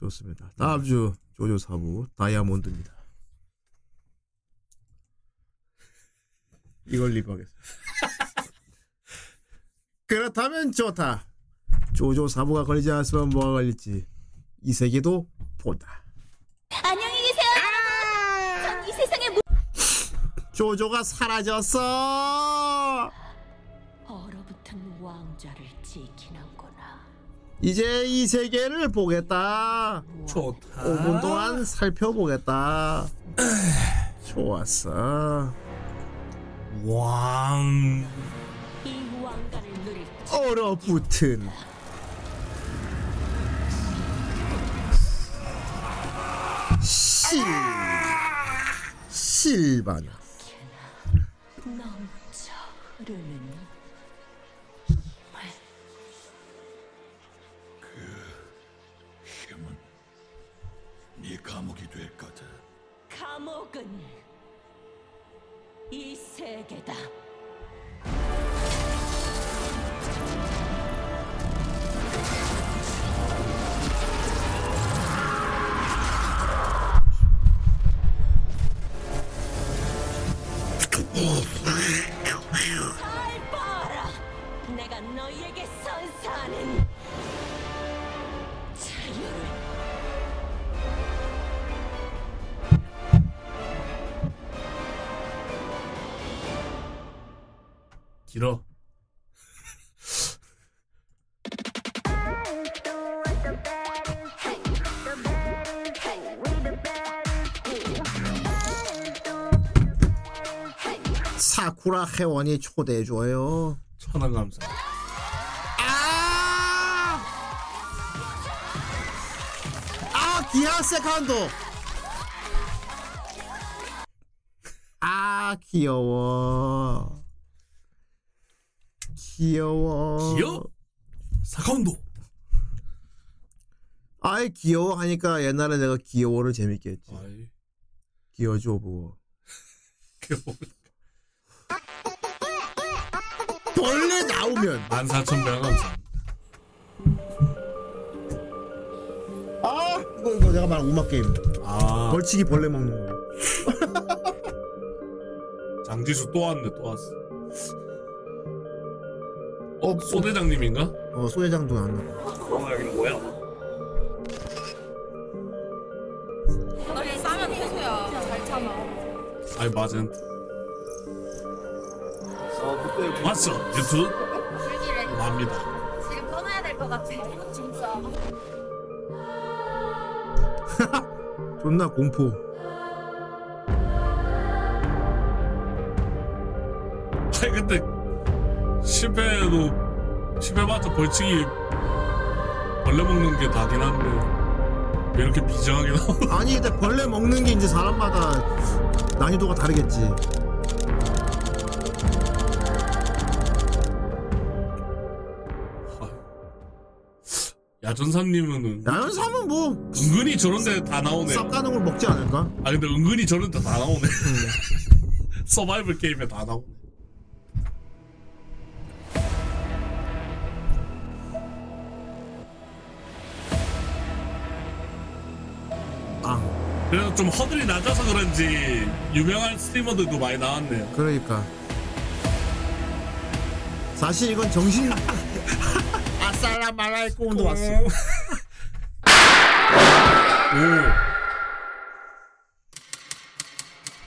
Speaker 3: 좋습니다. 다음 주 조조 사부 다이아몬드입니다. 이걸 리뷰하겠습니다. 그렇다면 좋다. 조조 사부가 걸리지 않았으면 뭐가 걸릴지 이 세계도 본다.
Speaker 6: 안녕히 계세요. 전 이 세상에 무...
Speaker 3: 조조가 사라졌어.
Speaker 19: 얼어붙은 왕좌를 지키는구나.
Speaker 3: 이제 이 세계를 보겠다.
Speaker 2: 좋다.
Speaker 3: 5분 동안 살펴보겠다. 좋았어.
Speaker 2: 왕.
Speaker 19: 이 왕가를 누릴
Speaker 3: 얼어붙은 실 실바나
Speaker 19: 넘쳐 흐르는
Speaker 20: 힘은 네 감옥이 될 거다.
Speaker 19: 감옥은 이 세계다.
Speaker 2: 길어.
Speaker 3: 사쿠라 회원이 초대해줘요.
Speaker 2: 천원 감사.
Speaker 3: 아 기아 세컨도. 아 귀여워. 귀여워.
Speaker 2: 귀여? 사카운도.
Speaker 3: 아이 귀여워 하니까 옛날에 내가 귀여워를 재밌게 했지.
Speaker 2: 아이.
Speaker 3: 귀여워줘 보고.
Speaker 2: 귀여워.
Speaker 3: 벌레 나오면
Speaker 2: 14,000명 감사.
Speaker 3: 아 이거 이거 내가 말한 우막 게임.
Speaker 2: 아.
Speaker 3: 벌칙이 벌레 먹는 거.
Speaker 2: 장지수 또 왔네 또 왔어. 어, 소 대장님인가?
Speaker 3: 어, 소회장도 나왔나
Speaker 17: 어 여기 뭐야?
Speaker 2: 아니 맞은.
Speaker 3: 어 그때
Speaker 2: 왔어 유튜브
Speaker 21: 줄기를
Speaker 2: 납니다.
Speaker 21: 지금 떠나야 될 것 같아. 진짜.
Speaker 3: 존나 공포.
Speaker 2: 아 근데 실패해도 실패봤자 벌칙이 벌레 먹는 게 다긴 한데 왜 이렇게 비장하게 나오나?
Speaker 3: 아니 근데 벌레 먹는 게 이제 사람마다 난이도가 다르겠지.
Speaker 2: 야전사님은
Speaker 3: 야전사는 뭐
Speaker 2: 은근히 저런 데 다 나오네.
Speaker 3: 쌉 가는 걸 먹지 않을까?
Speaker 2: 아 근데 은근히 저런 데 다 나오네. 서바이벌 게임에 다 나오네 그래서 좀 허들이 낮아서 그런지 유명한 스트리머들도 많이 나왔네요
Speaker 3: 그러니까 사실 이건 정신 아살라 말라이꽁도 왔어.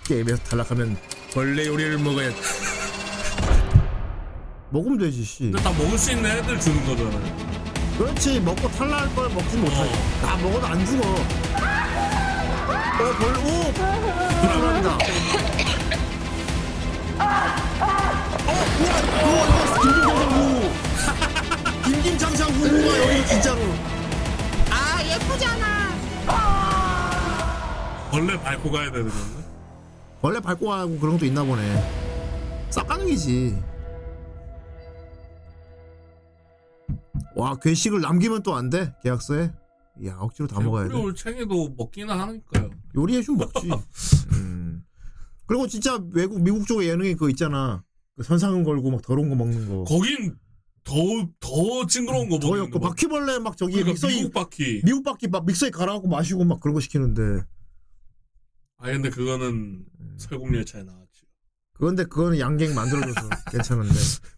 Speaker 3: 게임에서 탈락하면 벌레 요리를 먹어야 먹으면 되지 씨.
Speaker 2: 근데 다 먹을 수 있는 애들 주는 거잖아요
Speaker 3: 그렇지 먹고 탈락할 걸 먹진 못하지. 다 먹어도 안 죽어. 어, 벌, 오! 불안합니다. 김김장장 후가 여기 진짜로.
Speaker 22: 아 예쁘잖아.
Speaker 2: 벌레 밟고 가야 되는 건데
Speaker 3: 원래 밟고 가고 그런 것도 있나 보네. 쌉가능이지. 와 괴식을 남기면 또 안 돼 계약서에. 야 억지로 다 먹어야 돼.
Speaker 2: 우리 올챙이도 먹기는 하니까요
Speaker 3: 요리해 좀 먹지. 음. 그리고 진짜 외국 미국 쪽에 예능에 그거 있잖아. 그 선상은 걸고 막 더러운 거 먹는 거.
Speaker 2: 거긴 더 더 징그러운
Speaker 3: 거더
Speaker 2: 먹는
Speaker 3: 였고
Speaker 2: 거
Speaker 3: 바퀴벌레 막 저기
Speaker 2: 그러니까
Speaker 3: 믹서기
Speaker 2: 미국 바퀴
Speaker 3: 미국 바퀴 막 믹서에 갈아갖고 마시고 막 그런 거 시키는데.
Speaker 2: 아 근데 그거는 설국열차에 나왔지
Speaker 3: 그런데 그거는 양갱 만들어줘서 괜찮은데.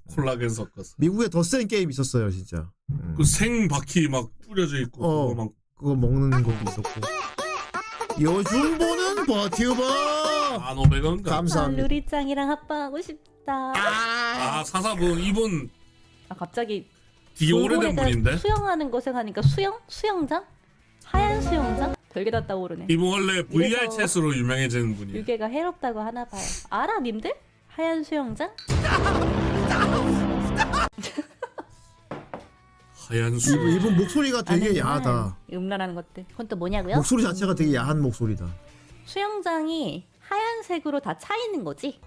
Speaker 2: 콜라겐 섞어서
Speaker 3: 미국에 더 센 게임 있었어요 진짜. 음.
Speaker 2: 그생 바퀴 막 뿌려져 있고
Speaker 3: 어,
Speaker 2: 그거 막
Speaker 3: 그거 먹는 것도 있었고. 요즘 보는 버튜버.
Speaker 2: 만 오백 원
Speaker 3: 감사합니다.
Speaker 23: 루리짱이랑 합방하고 싶다.
Speaker 2: 아 사사분 이분
Speaker 23: 아 갑자기
Speaker 2: 되게 오래된
Speaker 23: 돌고래가
Speaker 2: 분인데
Speaker 23: 수영하는 거 생각하니까 수영? 수영장? 하얀 수영장? 별게 다 떠오르네.
Speaker 2: 이분 원래 VR
Speaker 23: 이래서
Speaker 2: 채스로 유명해진 분이에요
Speaker 23: 유괴가 해롭다고 하나 봐요. 알아 님들? 하얀 수영장?
Speaker 2: 하얀 수
Speaker 3: 이분, 이분 목소리가 되게. 야하다.
Speaker 23: 음란하는 것들. 그건 또 뭐냐고요?
Speaker 3: 목소리 자체가 되게 야한 목소리다.
Speaker 23: 수영장이 하얀색으로 다 차 있는 거지.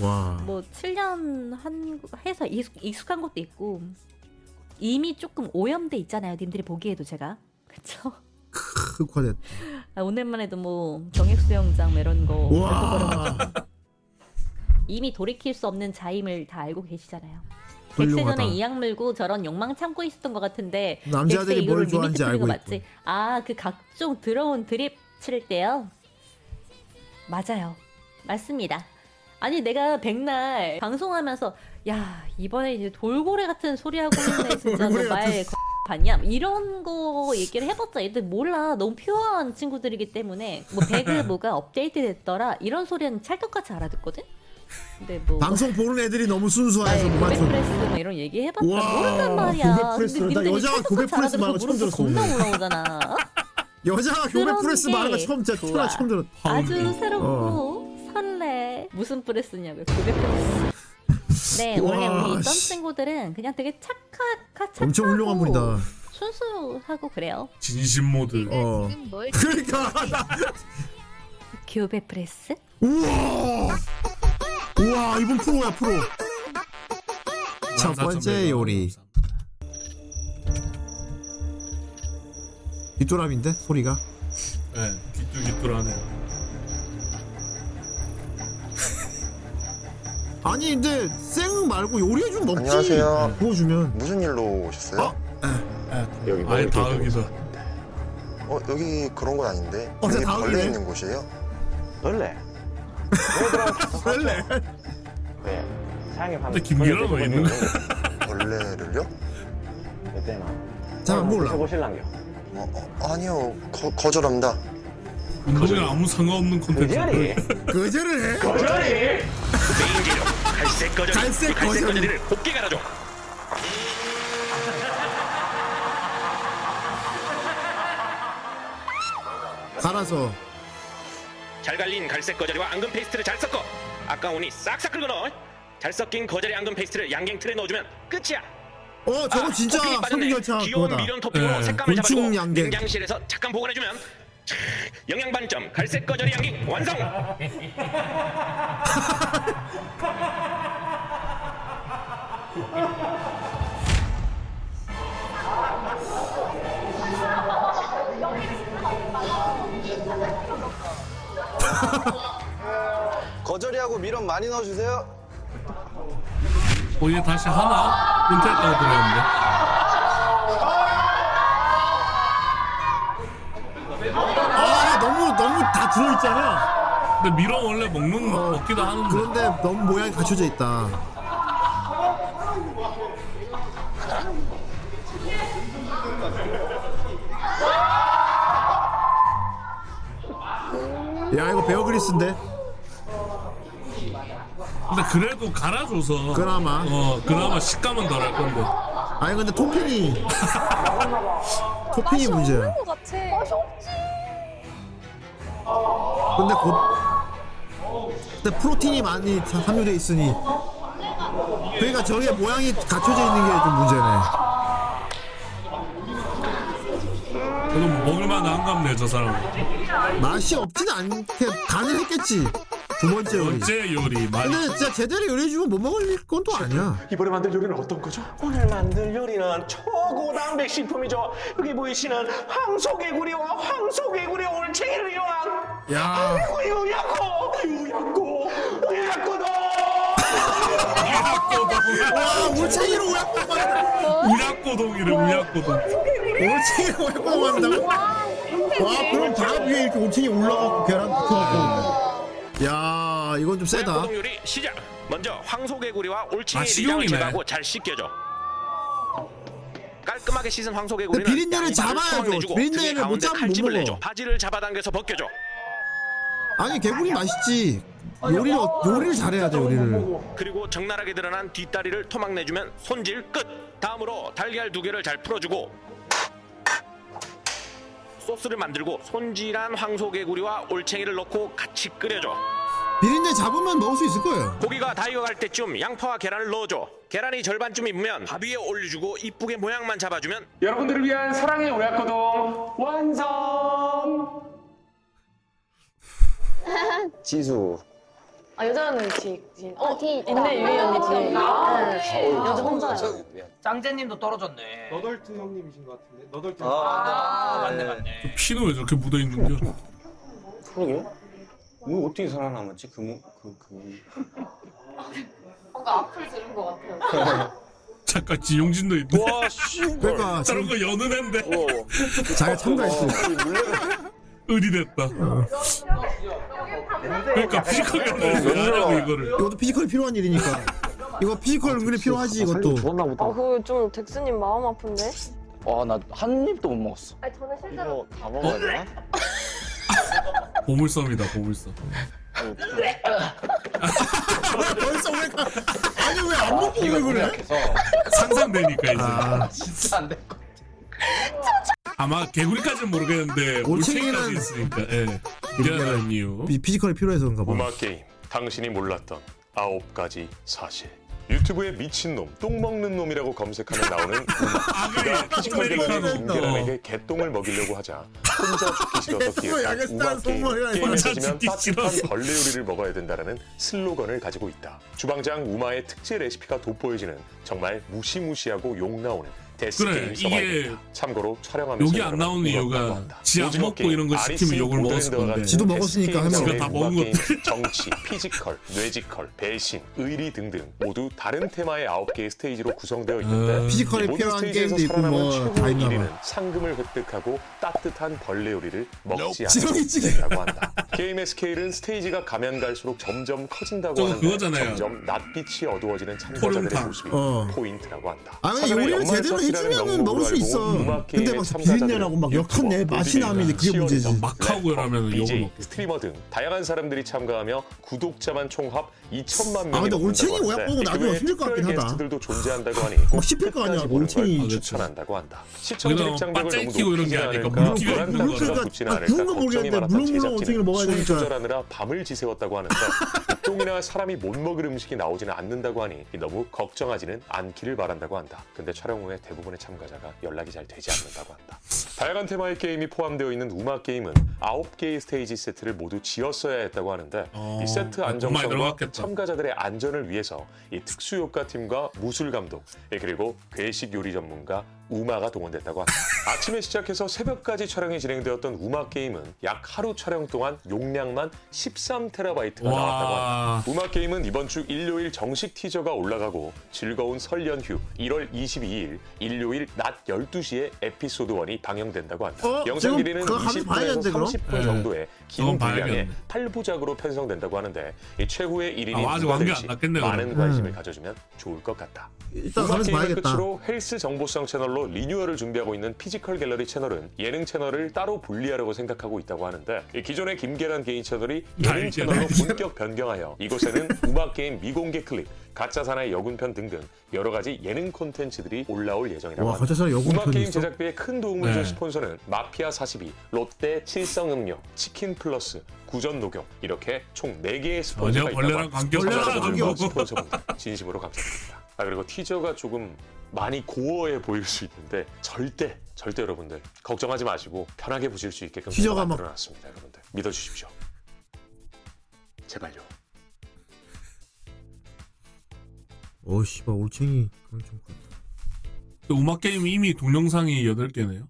Speaker 3: 와.
Speaker 23: 뭐 7년 한 해서 익숙, 익숙한 것도 있고 이미 조금 오염돼 있잖아요. 님들이 보기에도 제가. 그쵸?
Speaker 3: 흑화됐.
Speaker 23: 아, 오늘만 해도 뭐 정액 수영장 뭐 이런 거
Speaker 3: 와.
Speaker 23: 이미 돌이킬 수 없는 자임을 다 알고 계시잖아요.
Speaker 3: 훌륭하다.
Speaker 23: 객세 전에 이악 물고 저런 욕망 참고 있었던 것 같은데
Speaker 3: 남자들이 뭘
Speaker 23: 이후로
Speaker 3: 좋아하는지 알고
Speaker 23: 맞지? 아그 각종 들어온 드립 칠 때요. 맞아요. 맞습니다. 아니 내가 백날 방송하면서 야 이번에 이제 돌고래 같은 소리 하고 있네 진짜
Speaker 3: 돌고래
Speaker 23: 너말 봤냐 이런 거 얘기를 해봤자 얘들 몰라 너무 pure한 친구들이기 때문에 뭐 배그 뭐가 업데이트 됐더라 이런 소리는 찰떡같이 알아듣거든 근데 뭐
Speaker 3: 방송 보는 애들이 너무 순수해서 못 맞춰.
Speaker 23: 교배프레스 뭐 이런 얘기 해봤자
Speaker 3: 와,
Speaker 23: 모른단 말이야
Speaker 3: 교배 프레스.
Speaker 23: 근데
Speaker 3: 나 여자가 교배 프레스
Speaker 23: 알아들어서
Speaker 3: 말하고 처음 들었어,
Speaker 23: 겁나
Speaker 3: 오늘.
Speaker 23: 올라오잖아
Speaker 3: 여자가 교배
Speaker 23: 그런
Speaker 3: 프레스
Speaker 23: 게
Speaker 3: 말하는 거 처음 진짜
Speaker 23: 좋아.
Speaker 3: 처음 들었.
Speaker 23: 아주
Speaker 3: 어.
Speaker 23: 새롭고 설레 무슨 프레스냐고요 고백 프레스 네 원래
Speaker 3: 와,
Speaker 23: 우리 있던
Speaker 3: 씨.
Speaker 23: 친구들은 그냥 되게 착하, 착하고
Speaker 3: 엄청 훌륭한 분이다.
Speaker 23: 순수하고 그래요
Speaker 2: 진심 모드
Speaker 3: 어.
Speaker 23: 뭘
Speaker 3: 그러니까
Speaker 23: 교배 프레스?
Speaker 3: 우와. 우와 이분 프로야 프로. 첫 번째 요리. 뒷도람인데 소리가.
Speaker 2: 네 기뚤기뚤하네요
Speaker 3: 아니 근데 생 말고 요리해 좀 먹지.
Speaker 24: 안녕하세요.
Speaker 3: 구워주면.
Speaker 24: 무슨 일로 오셨어요?
Speaker 16: 여기
Speaker 2: 아예
Speaker 16: 다게
Speaker 2: 여기서
Speaker 24: 어 여기 그런 건 아닌데
Speaker 3: 어,
Speaker 24: 여기
Speaker 3: 다
Speaker 24: 벌레. 있는 곳이에요?
Speaker 16: 벌레.
Speaker 3: 벌레.
Speaker 16: 네. 사양의 밤.
Speaker 2: 근데 김기라는 왜 있는 거야?
Speaker 24: 벌레를요?
Speaker 16: 이때나.
Speaker 3: 잘안 몰라.
Speaker 16: 해보실랑겨.
Speaker 24: 어, 어, 아니요 거, 거절합니다.
Speaker 2: 운동이랑 아무 상관없는 콘텐츠.
Speaker 3: 거절을 해?
Speaker 15: 거절이 메인 계정 갈색 거저리
Speaker 3: 갈색
Speaker 15: 이 갈색
Speaker 3: 거절이.
Speaker 15: 거절이를 곱게 갈아줘
Speaker 3: 갈아서
Speaker 15: 잘 갈린 갈색 거저리와 앙금 페이스트를 잘 섞어 아까운 우니 싹싹 긁어 넣어 잘 섞인 거절이 앙금 페이스트를 양갱 틀에 넣어주면 끝이야
Speaker 3: 어 저거
Speaker 15: 아,
Speaker 3: 진짜
Speaker 15: 토핑이 빠졌네.
Speaker 3: 석유열차
Speaker 15: 귀여운
Speaker 3: 그거다.
Speaker 15: 미련 토핑으로
Speaker 3: 예,
Speaker 15: 색감을 잡아주고
Speaker 3: 양갱.
Speaker 15: 냉장실에서 잠깐 보관해주면 촤, 영양 반점 갈색 거절이 양갱 완성
Speaker 25: 거절이하고 미련 많이 넣어주세요.
Speaker 2: 어, 얘 다시 하나? 은퇴했다고 들었는데.
Speaker 3: 아 너무 너무 다 들어있잖아.
Speaker 2: 근데 미럼 원래 먹는 거 먹기도 하는데.
Speaker 3: 그런데 너무 모양이 갖춰져 있다. 야 이거 베어그리스인데
Speaker 2: 근데 그래도 갈아줘서.
Speaker 3: 그나마.
Speaker 2: 어, 그나마 식감은 덜 할 건데.
Speaker 3: 아니 근데 토핑이 토핑이 문제야.
Speaker 21: 것 같아. 맛이 없지.
Speaker 3: 근데 곧 근데 프로틴이 많이 자- 함유돼 있으니 그러니까 저게 모양이 갖춰져 있는 게 좀 문제네.
Speaker 2: 그럼 먹을만 한 갑네, 저 사람.
Speaker 3: 맛이 없진 않게 간을 했겠지. 두 번째 요리.
Speaker 2: 번째 요리. 많이.
Speaker 3: 근데 진짜 제대로 요리해주면 못 먹을 건 또 아니야.
Speaker 15: 이번에 만들 요리는 어떤 거죠? 오늘 만들 요리는 초고단백 식품이죠 여기 보이시는 황소개구리와 황소개구리 올챙이를 이용한
Speaker 3: 야.
Speaker 15: 아이고 요약고 요약고 요약고도
Speaker 3: 와 울챙이로 우약고 만다.
Speaker 2: 우약고동이래, 우약고동.
Speaker 3: 울챙이로 우약고 만다고? 와 그럼 다 위에 이렇게 울챙이 올라가고 계란 붙여갖고. 야 이건 좀 세다.
Speaker 15: 요리 시작 먼저 황소개구리와 올챙이
Speaker 3: 아,
Speaker 15: 리장을
Speaker 3: 식용이네.
Speaker 15: 제거하고 잘 씻겨줘 깔끔하게 씻은 황소개구리는
Speaker 3: 근데 비린내를
Speaker 15: 양발을
Speaker 3: 잡아야죠.
Speaker 15: 토막 내주고
Speaker 3: 비린내를
Speaker 15: 등에
Speaker 3: 못
Speaker 15: 가운데
Speaker 3: 잡으면 못
Speaker 15: 칼집을
Speaker 3: 먹어.
Speaker 15: 내줘 바지를 잡아당겨서 벗겨줘
Speaker 3: 아니 개구리 맛있지. 요리를 요리를 잘해야 돼 요리를.
Speaker 15: 그리고 적나라하게 드러난 뒷다리를 토막 내주면 손질 끝. 다음으로 달걀 두 개를 잘 풀어주고 소스를 만들고 손질한 황소개구리와 올챙이를 넣고 같이 끓여줘.
Speaker 3: 비린내 잡으면 먹을 수 있을 거예요.
Speaker 15: 고기가 다 익어갈 때쯤 양파와 계란을 넣어줘. 계란이 절반쯤 익으면 밥 위에 올려주고 이쁘게 모양만 잡아주면
Speaker 26: 여러분들을 위한 사랑의 오야코동 완성!
Speaker 25: 지수.
Speaker 13: 아 여자는 뒤, 뒤. 어, 뒤 있네 유희 언니 뒤에. 네. 여자 혼자요.
Speaker 27: 짱제님도 떨어졌네.
Speaker 12: 너덜트 형님이신 것 같은데. 너덜트.
Speaker 27: 아, 맞네 맞네.
Speaker 2: 피는 왜 저렇게 묻어 있는겨?
Speaker 25: 그러게. 뭐 어떻게 살아남았지? 그, 뭐- 그, 그.
Speaker 21: 뭔가 악플 들은 것 같아요.
Speaker 2: 잠깐 지용진도 있네.
Speaker 25: 와, 씨.
Speaker 3: 그러니까
Speaker 2: 저런 거 여는 앤데.
Speaker 3: 자기가 참가했어.
Speaker 2: 의리됐다. 그러니까 physical 연습을 왜 하냐고 이거를.
Speaker 3: 이것도 physical이 필요한 일이니까. 이거 physical 은근히 필요하지 이것도.
Speaker 13: 아 그거 좀 덱스님 마음 아픈데?
Speaker 25: 와, 나 한 입도 못 먹었어.
Speaker 21: 아니 저는 실제로
Speaker 25: 다 먹어야 되나?
Speaker 2: 보물섬이다 보물섬.
Speaker 3: 벌써 왜 가? 아니 왜안 먹고 왜 그래?
Speaker 2: 상상되니까 이제.
Speaker 3: 아.
Speaker 25: 진짜 안 돼.
Speaker 2: 아마 개구리까지는 모르겠는데
Speaker 3: 올챙이는-
Speaker 2: 올챙이까지 있으니까. 예. 미안한 이유.
Speaker 3: 피- 피지컬이 필요해서 그런가 봐.
Speaker 16: 음악 게임 당신이 몰랐던 아홉 가지 사실 유튜브에 미친놈 똥 먹는 놈이라고 검색하면 나오는 음악 그가 피지컬
Speaker 2: 아메리카노.
Speaker 16: 김계란에게 개똥을 먹이려고 하자. 혼자 죽기 싫어서
Speaker 3: 또
Speaker 16: 기획한 음악 게임
Speaker 3: 소문이라
Speaker 16: 게임에
Speaker 3: 혼자
Speaker 16: 터지면
Speaker 2: 죽기
Speaker 16: 따뜻한. 벌레 요리를 먹어야 된다는 슬로건을 가지고 있다. 주방장 우마의 특제 레시피가 돋보여지는 정말 무시무시하고 욕 나오는 데스
Speaker 2: 그래,
Speaker 16: 게임
Speaker 2: 이게
Speaker 16: 서바이벌이다 참고로 촬영하면서
Speaker 2: 욕이 안 나오는 이유가 지안 먹고 이런 거 시키면 욕을 먹었을 건데.
Speaker 3: 지도 먹었으니까 하면
Speaker 2: 지가 다 먹은 것들.
Speaker 16: 정치, 피지컬, 뇌지컬, 배신, 의리 등등 모두 다른 테마의 아홉 개의 스테이지로 구성되어 있는데
Speaker 3: 음. 피지컬에
Speaker 16: 이 모든
Speaker 3: 필요한
Speaker 16: 스테이지에서
Speaker 3: 게임도 있고
Speaker 16: 살아남은
Speaker 3: 뭐
Speaker 16: 최고의
Speaker 3: 다 있나 봐.
Speaker 16: 1위는 상금을 획득하고 따뜻한 벌레 요리를 먹지
Speaker 3: 지렁이
Speaker 16: 않는
Speaker 3: 찌개.
Speaker 16: 것이라고 한다. 게임의 스케일은 스테이지가 가면 갈수록 점점 커진다고
Speaker 2: 저거
Speaker 16: 하는데
Speaker 2: 그거잖아요.
Speaker 16: 점점 낯빛이 어두워지는 참가자들의
Speaker 2: 토룡탕.
Speaker 16: 모습이
Speaker 3: 어.
Speaker 16: 포인트라고 한다.
Speaker 3: 아, 근데
Speaker 16: 사전에
Speaker 3: 요리를
Speaker 16: 연말
Speaker 3: 제대로
Speaker 16: 명목으로
Speaker 3: 먹을 수 있어. 근데 막 비린내나고 막 역한 내 맛이 나면 이제 그게 문제지.
Speaker 2: 막 하고 이러면 욕을 먹고.
Speaker 16: 스트리머 등 다양한 사람들이 참가하며 구독자만 총합 2천만 명이
Speaker 3: 아, 근데 올챙이 오약 보고
Speaker 16: 그
Speaker 3: 나중에 힘들 것 같긴 하다.
Speaker 16: 게스트들도 존재한다고 하니
Speaker 3: 막 씹힐 거 아니야, 올챙이.
Speaker 16: 추천한다고 한다. 시청
Speaker 2: 거기다가
Speaker 16: 드립 장벽을
Speaker 2: 빠짝이
Speaker 16: 너무 높이지 않을까
Speaker 3: 아,
Speaker 16: 않을까
Speaker 3: 그런 거
Speaker 16: 걱정이
Speaker 3: 모르겠는데
Speaker 16: 많았던
Speaker 3: 물렁물렁 올챙이를 먹어야
Speaker 16: 술
Speaker 3: 되니까.
Speaker 16: 조절하느라 밤을 지새웠다고 하는데 똥이나 사람이 못 먹을 음식이 나오지는 않는다고 하니 너무 걱정하지는 않기를 바란다고 한다. 근데 촬영 후에 대부분 의 참가자가 연락이 잘 되지 않는다고 한다. 다양한 테마의 게임이 포함되어 있는 음악 게임은 9개의 스테이지 세트를 모두 지었어야 했다고 하는데
Speaker 2: 어,
Speaker 16: 이 세트 안정성과. 참가자들의 안전을 위해서 이 특수효과 팀과 무술 감독 예, 그리고 괴식 요리 전문가 우마가 동원됐다고 한다. 아침에 시작해서 새벽까지 촬영이 진행되었던 우마 게임은 약 하루 촬영 동안 용량만 13테라바이트가
Speaker 2: 와.
Speaker 16: 나왔다고 한다. 우마 게임은 이번 주 일요일 정식 티저가 올라가고 즐거운 설 연휴 1월 22일 일요일 낮 12시에 에피소드 1이 방영된다고 한다.
Speaker 3: 어?
Speaker 16: 영상
Speaker 3: 지금
Speaker 16: 길이는
Speaker 3: 그거 한번
Speaker 16: 20분에서
Speaker 3: 봐야겠는데, 그럼?
Speaker 16: 30분
Speaker 2: 네.
Speaker 16: 정도의
Speaker 2: 저건
Speaker 16: 긴 분량의
Speaker 2: 봐야겠네.
Speaker 16: 8부작으로 편성된다고 하는데 이 최후의 1인이
Speaker 2: 아,
Speaker 16: 누가
Speaker 2: 완결
Speaker 16: 될지
Speaker 2: 났겠네,
Speaker 16: 많은. 관심을
Speaker 3: 음.
Speaker 16: 가져주면 좋을 것 같다.
Speaker 3: 일단 가면서 봐야겠다.
Speaker 16: 끝으로 헬스 정보성 채널로 리뉴얼을 준비하고 있는 피지컬 갤러리 채널은 예능 채널을 따로 분리하려고 생각하고 있다고 하는데 이 기존의 김계란 개인 채널이 예능 채널로. 본격 변경하여 이곳에는 우마 게임 미공개 클립, 가짜 사나이 여군편 등등 여러 가지 예능 콘텐츠들이 올라올 예정이라고
Speaker 3: 와,
Speaker 16: 합니다.
Speaker 3: 가짜 사나이 여군편이
Speaker 16: 우마 게임
Speaker 3: 있어?
Speaker 16: 제작비에 큰 도움을 준
Speaker 2: 네.
Speaker 16: 스폰서는 마피아 42, 롯데 칠성음료, 치킨 플러스, 구전 녹용 이렇게 총 4개의 스폰서가
Speaker 2: 전혀
Speaker 16: 있다고 합니다.
Speaker 2: 관계없어
Speaker 16: 스폰서분들 진심으로 감사드립니다. 아 그리고 티저가 조금 많이 고어해 보일 수 있는데 절대 절대 여러분들 걱정하지 마시고 편하게 보실 수 있게끔
Speaker 3: 티저가 막-
Speaker 16: 만들어놨습니다. 여러분들 믿어주십시오. 제발요.
Speaker 3: 어, 씨발 올챙이 그건 좀 그렇다.
Speaker 2: 그 음악 게임 이미 동영상이 8개네요.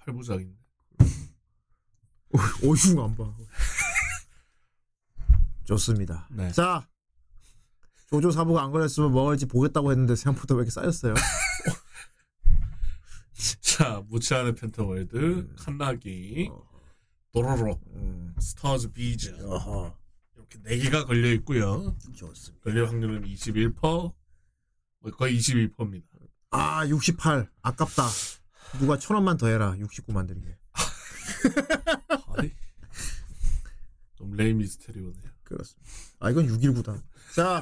Speaker 2: 8부작인데.
Speaker 3: 오슝 안 봐. 좋습니다.
Speaker 2: 네.
Speaker 3: 자, 조조 사부가 안 걸렸으면 뭐 할지 보겠다고 했는데 생각보다 왜 이렇게 쌓였어요?
Speaker 2: 자, 무채한의 팬텀월드,
Speaker 3: 음.
Speaker 2: 칸나기,
Speaker 3: 어.
Speaker 2: 도로로, 스타즈 비즈. 이렇게 4개가 걸려 있고요.
Speaker 3: 좋습니다.
Speaker 2: 걸릴 확률은 21%, 뭐 거의 22%입니다.
Speaker 3: 아, 68. 아깝다. 누가 천 원만 더 해라. 69 만들게.
Speaker 2: 좀 레이 미스테리오네요.
Speaker 3: 그렇습니다. 아, 이건 619다. 자.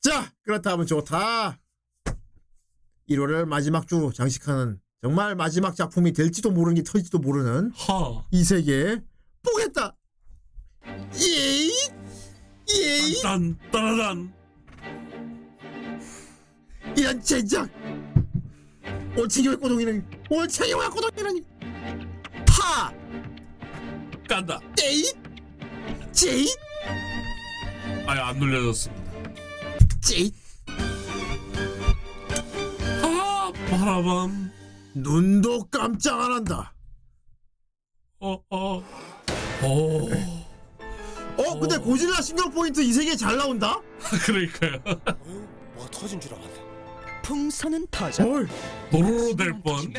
Speaker 3: 자, 그렇다면 좋다. 1월을 마지막 주 장식하는 정말 마지막 작품이 될지도 모르는 게 터질지도 모르는 이 세계 보겠다. 예이 예이
Speaker 2: 딴 따라단.
Speaker 3: 이런 젠장. 올챙이와 꼬동이는 올챙이와 꼬동이는 파!
Speaker 2: 깐다.
Speaker 3: 에이 제이
Speaker 2: 아예 안 눌려졌습니다.
Speaker 3: 제이
Speaker 2: 아 바라밤.
Speaker 3: 눈도 깜짝 안 한다.
Speaker 2: 어어. 어.
Speaker 3: 어, 근데 고질라 신경 포인트 이 세계 잘 나온다?
Speaker 2: 그러니까요.
Speaker 15: 뭐가 터진 줄 알았네.
Speaker 22: 풍선은 터져.
Speaker 2: 도로로 될 뻔.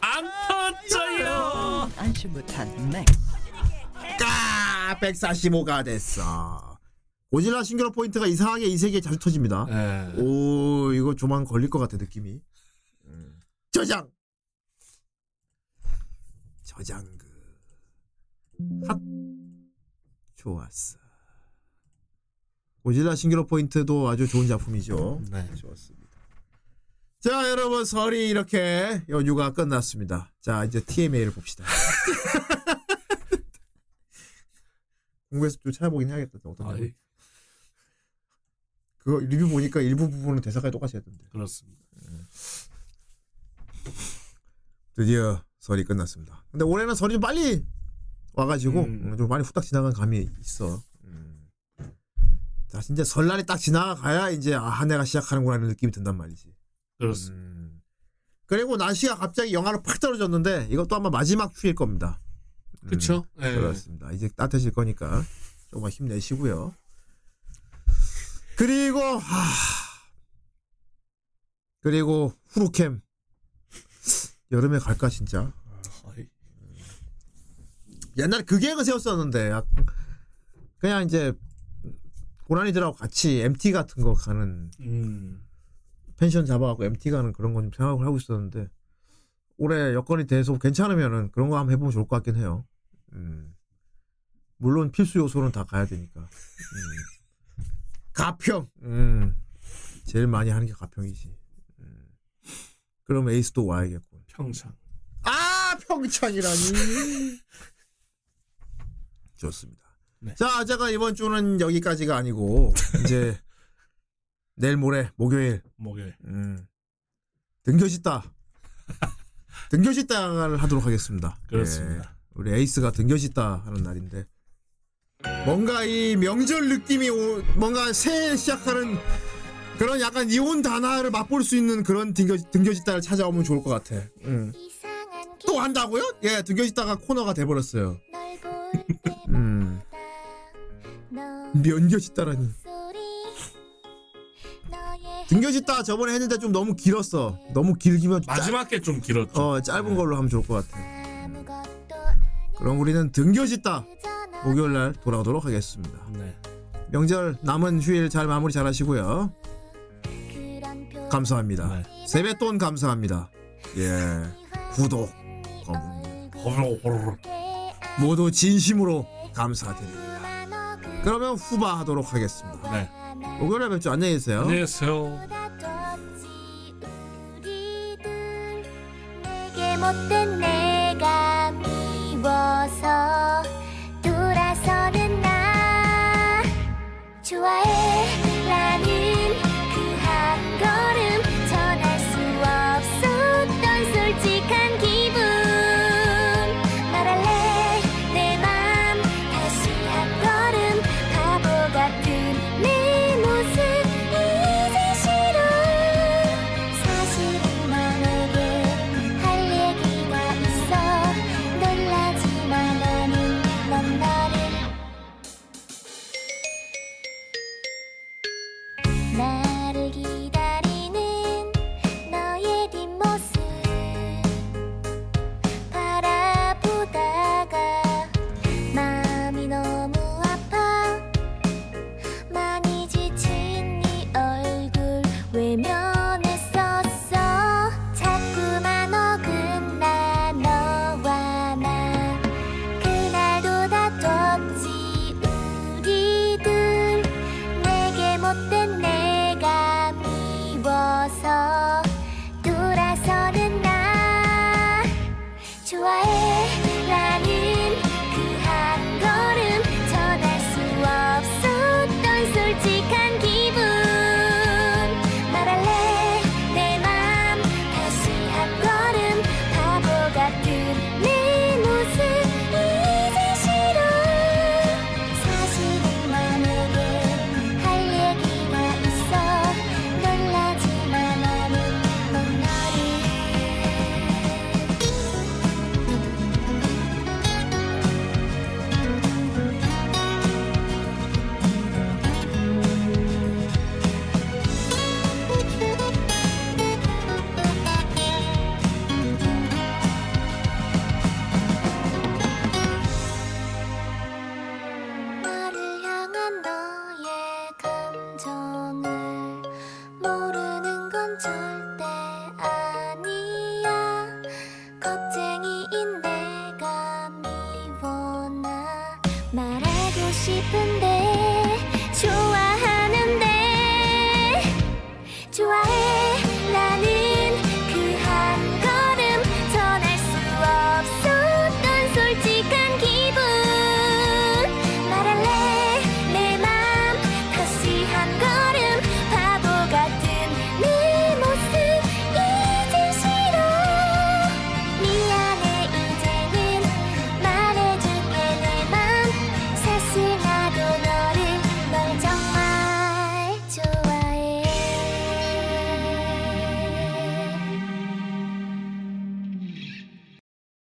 Speaker 22: 안
Speaker 2: 터져요.
Speaker 22: 안심 못한 맥.
Speaker 3: 까 145가 됐어. 고질라 신경 포인트가 이상하게 이 세계에 자주 터집니다.
Speaker 2: 네.
Speaker 3: 오, 이거 조만 걸릴 것 같아 느낌이. 음. 저장. 저장 그. 핫. 좋았어. 고질라 싱글러 포인트도 아주 좋은 작품이죠.
Speaker 2: 네.
Speaker 3: 좋았습니다. 자, 여러분 설이 이렇게 연휴가 끝났습니다. 자, 이제 TMA를 봅시다. 공부해서 좀 찾아보긴 해야겠다. 어떤
Speaker 2: 아,
Speaker 3: 거.
Speaker 2: 예.
Speaker 3: 그거 리뷰 보니까 일부 부분은 대사가 똑같이 했던데.
Speaker 2: 그렇습니다.
Speaker 3: 드디어 설이 끝났습니다. 근데 올해는 설이 좀 빨리 와가지고
Speaker 2: 음.
Speaker 3: 음, 좀 많이 후딱 지나간 감이 있어. 음. 자, 이제 설날이 딱 지나가야 이제 아, 한 해가 시작하는구나 이런 느낌이 든단 말이지.
Speaker 2: 그렇습니다.
Speaker 3: 음. 그리고 날씨가 갑자기 영하로 팍 떨어졌는데 이것도 아마 마지막 휴일 겁니다.
Speaker 2: 예.
Speaker 3: 그렇습니다. 이제 따뜻해질 거니까 조금만 힘내시고요. 그리고 하... 그리고 후루캠 여름에 갈까 진짜. 옛날에 그 계획을 세웠었는데 약- 그냥 이제 고라니들하고 같이 MT 같은 거 가는
Speaker 2: 음.
Speaker 3: 펜션 잡아갖고 MT 가는 그런 건 생각을 하고 있었는데 올해 여건이 돼서 괜찮으면은 그런 거 한번 해보면 좋을 것 같긴 해요. 음. 물론 필수 요소는 다 가야 되니까. 음. 가평. 음. 제일 많이 하는 게 가평이지. 음. 그럼 에이스도 와야겠군.
Speaker 2: 평창.
Speaker 3: 아 평창이라니. 좋습니다.
Speaker 2: 네.
Speaker 3: 자, 제가 이번 주는 여기까지가 아니고 이제 내일 모레 목요일
Speaker 2: 목요일.
Speaker 3: 음. 등교시다. 등교시다를 하도록 하겠습니다.
Speaker 2: 그렇습니다.
Speaker 3: 예, 우리 에이스가 등교시다 하는 날인데 뭔가 이 명절 느낌이 오, 뭔가 새해 시작하는 그런 약간 이온 단아를 맛볼 수 있는 그런 등교 등교시다를 찾아오면 좋을 것 같아. 음. 또 한다고요? 예, 등교시다가 코너가 돼버렸어요. 음. 면교시다라니. 등교시다 저번에 했는데 좀 너무 길었어. 너무 길기면
Speaker 2: 마지막 게 좀 길었죠.
Speaker 3: 어 짧은 걸로 하면 좋을 것 같아. 그럼 우리는 등교시다 목요일 날 돌아오도록 하겠습니다.
Speaker 2: 네.
Speaker 3: 명절 남은 휴일 잘 마무리 잘 하시고요. 감사합니다. 세뱃돈 감사합니다. 예. 구독, 거북, 모두 진심으로 감사드립니다. 그러면 후바하도록 하겠습니다.
Speaker 2: 네.
Speaker 3: 목요일에 뵙죠. 안녕히 계세요.
Speaker 2: 안녕히 계세요.
Speaker 1: 못된 내가 미워서 돌아서는 나 좋아해 라는 그 한 걸.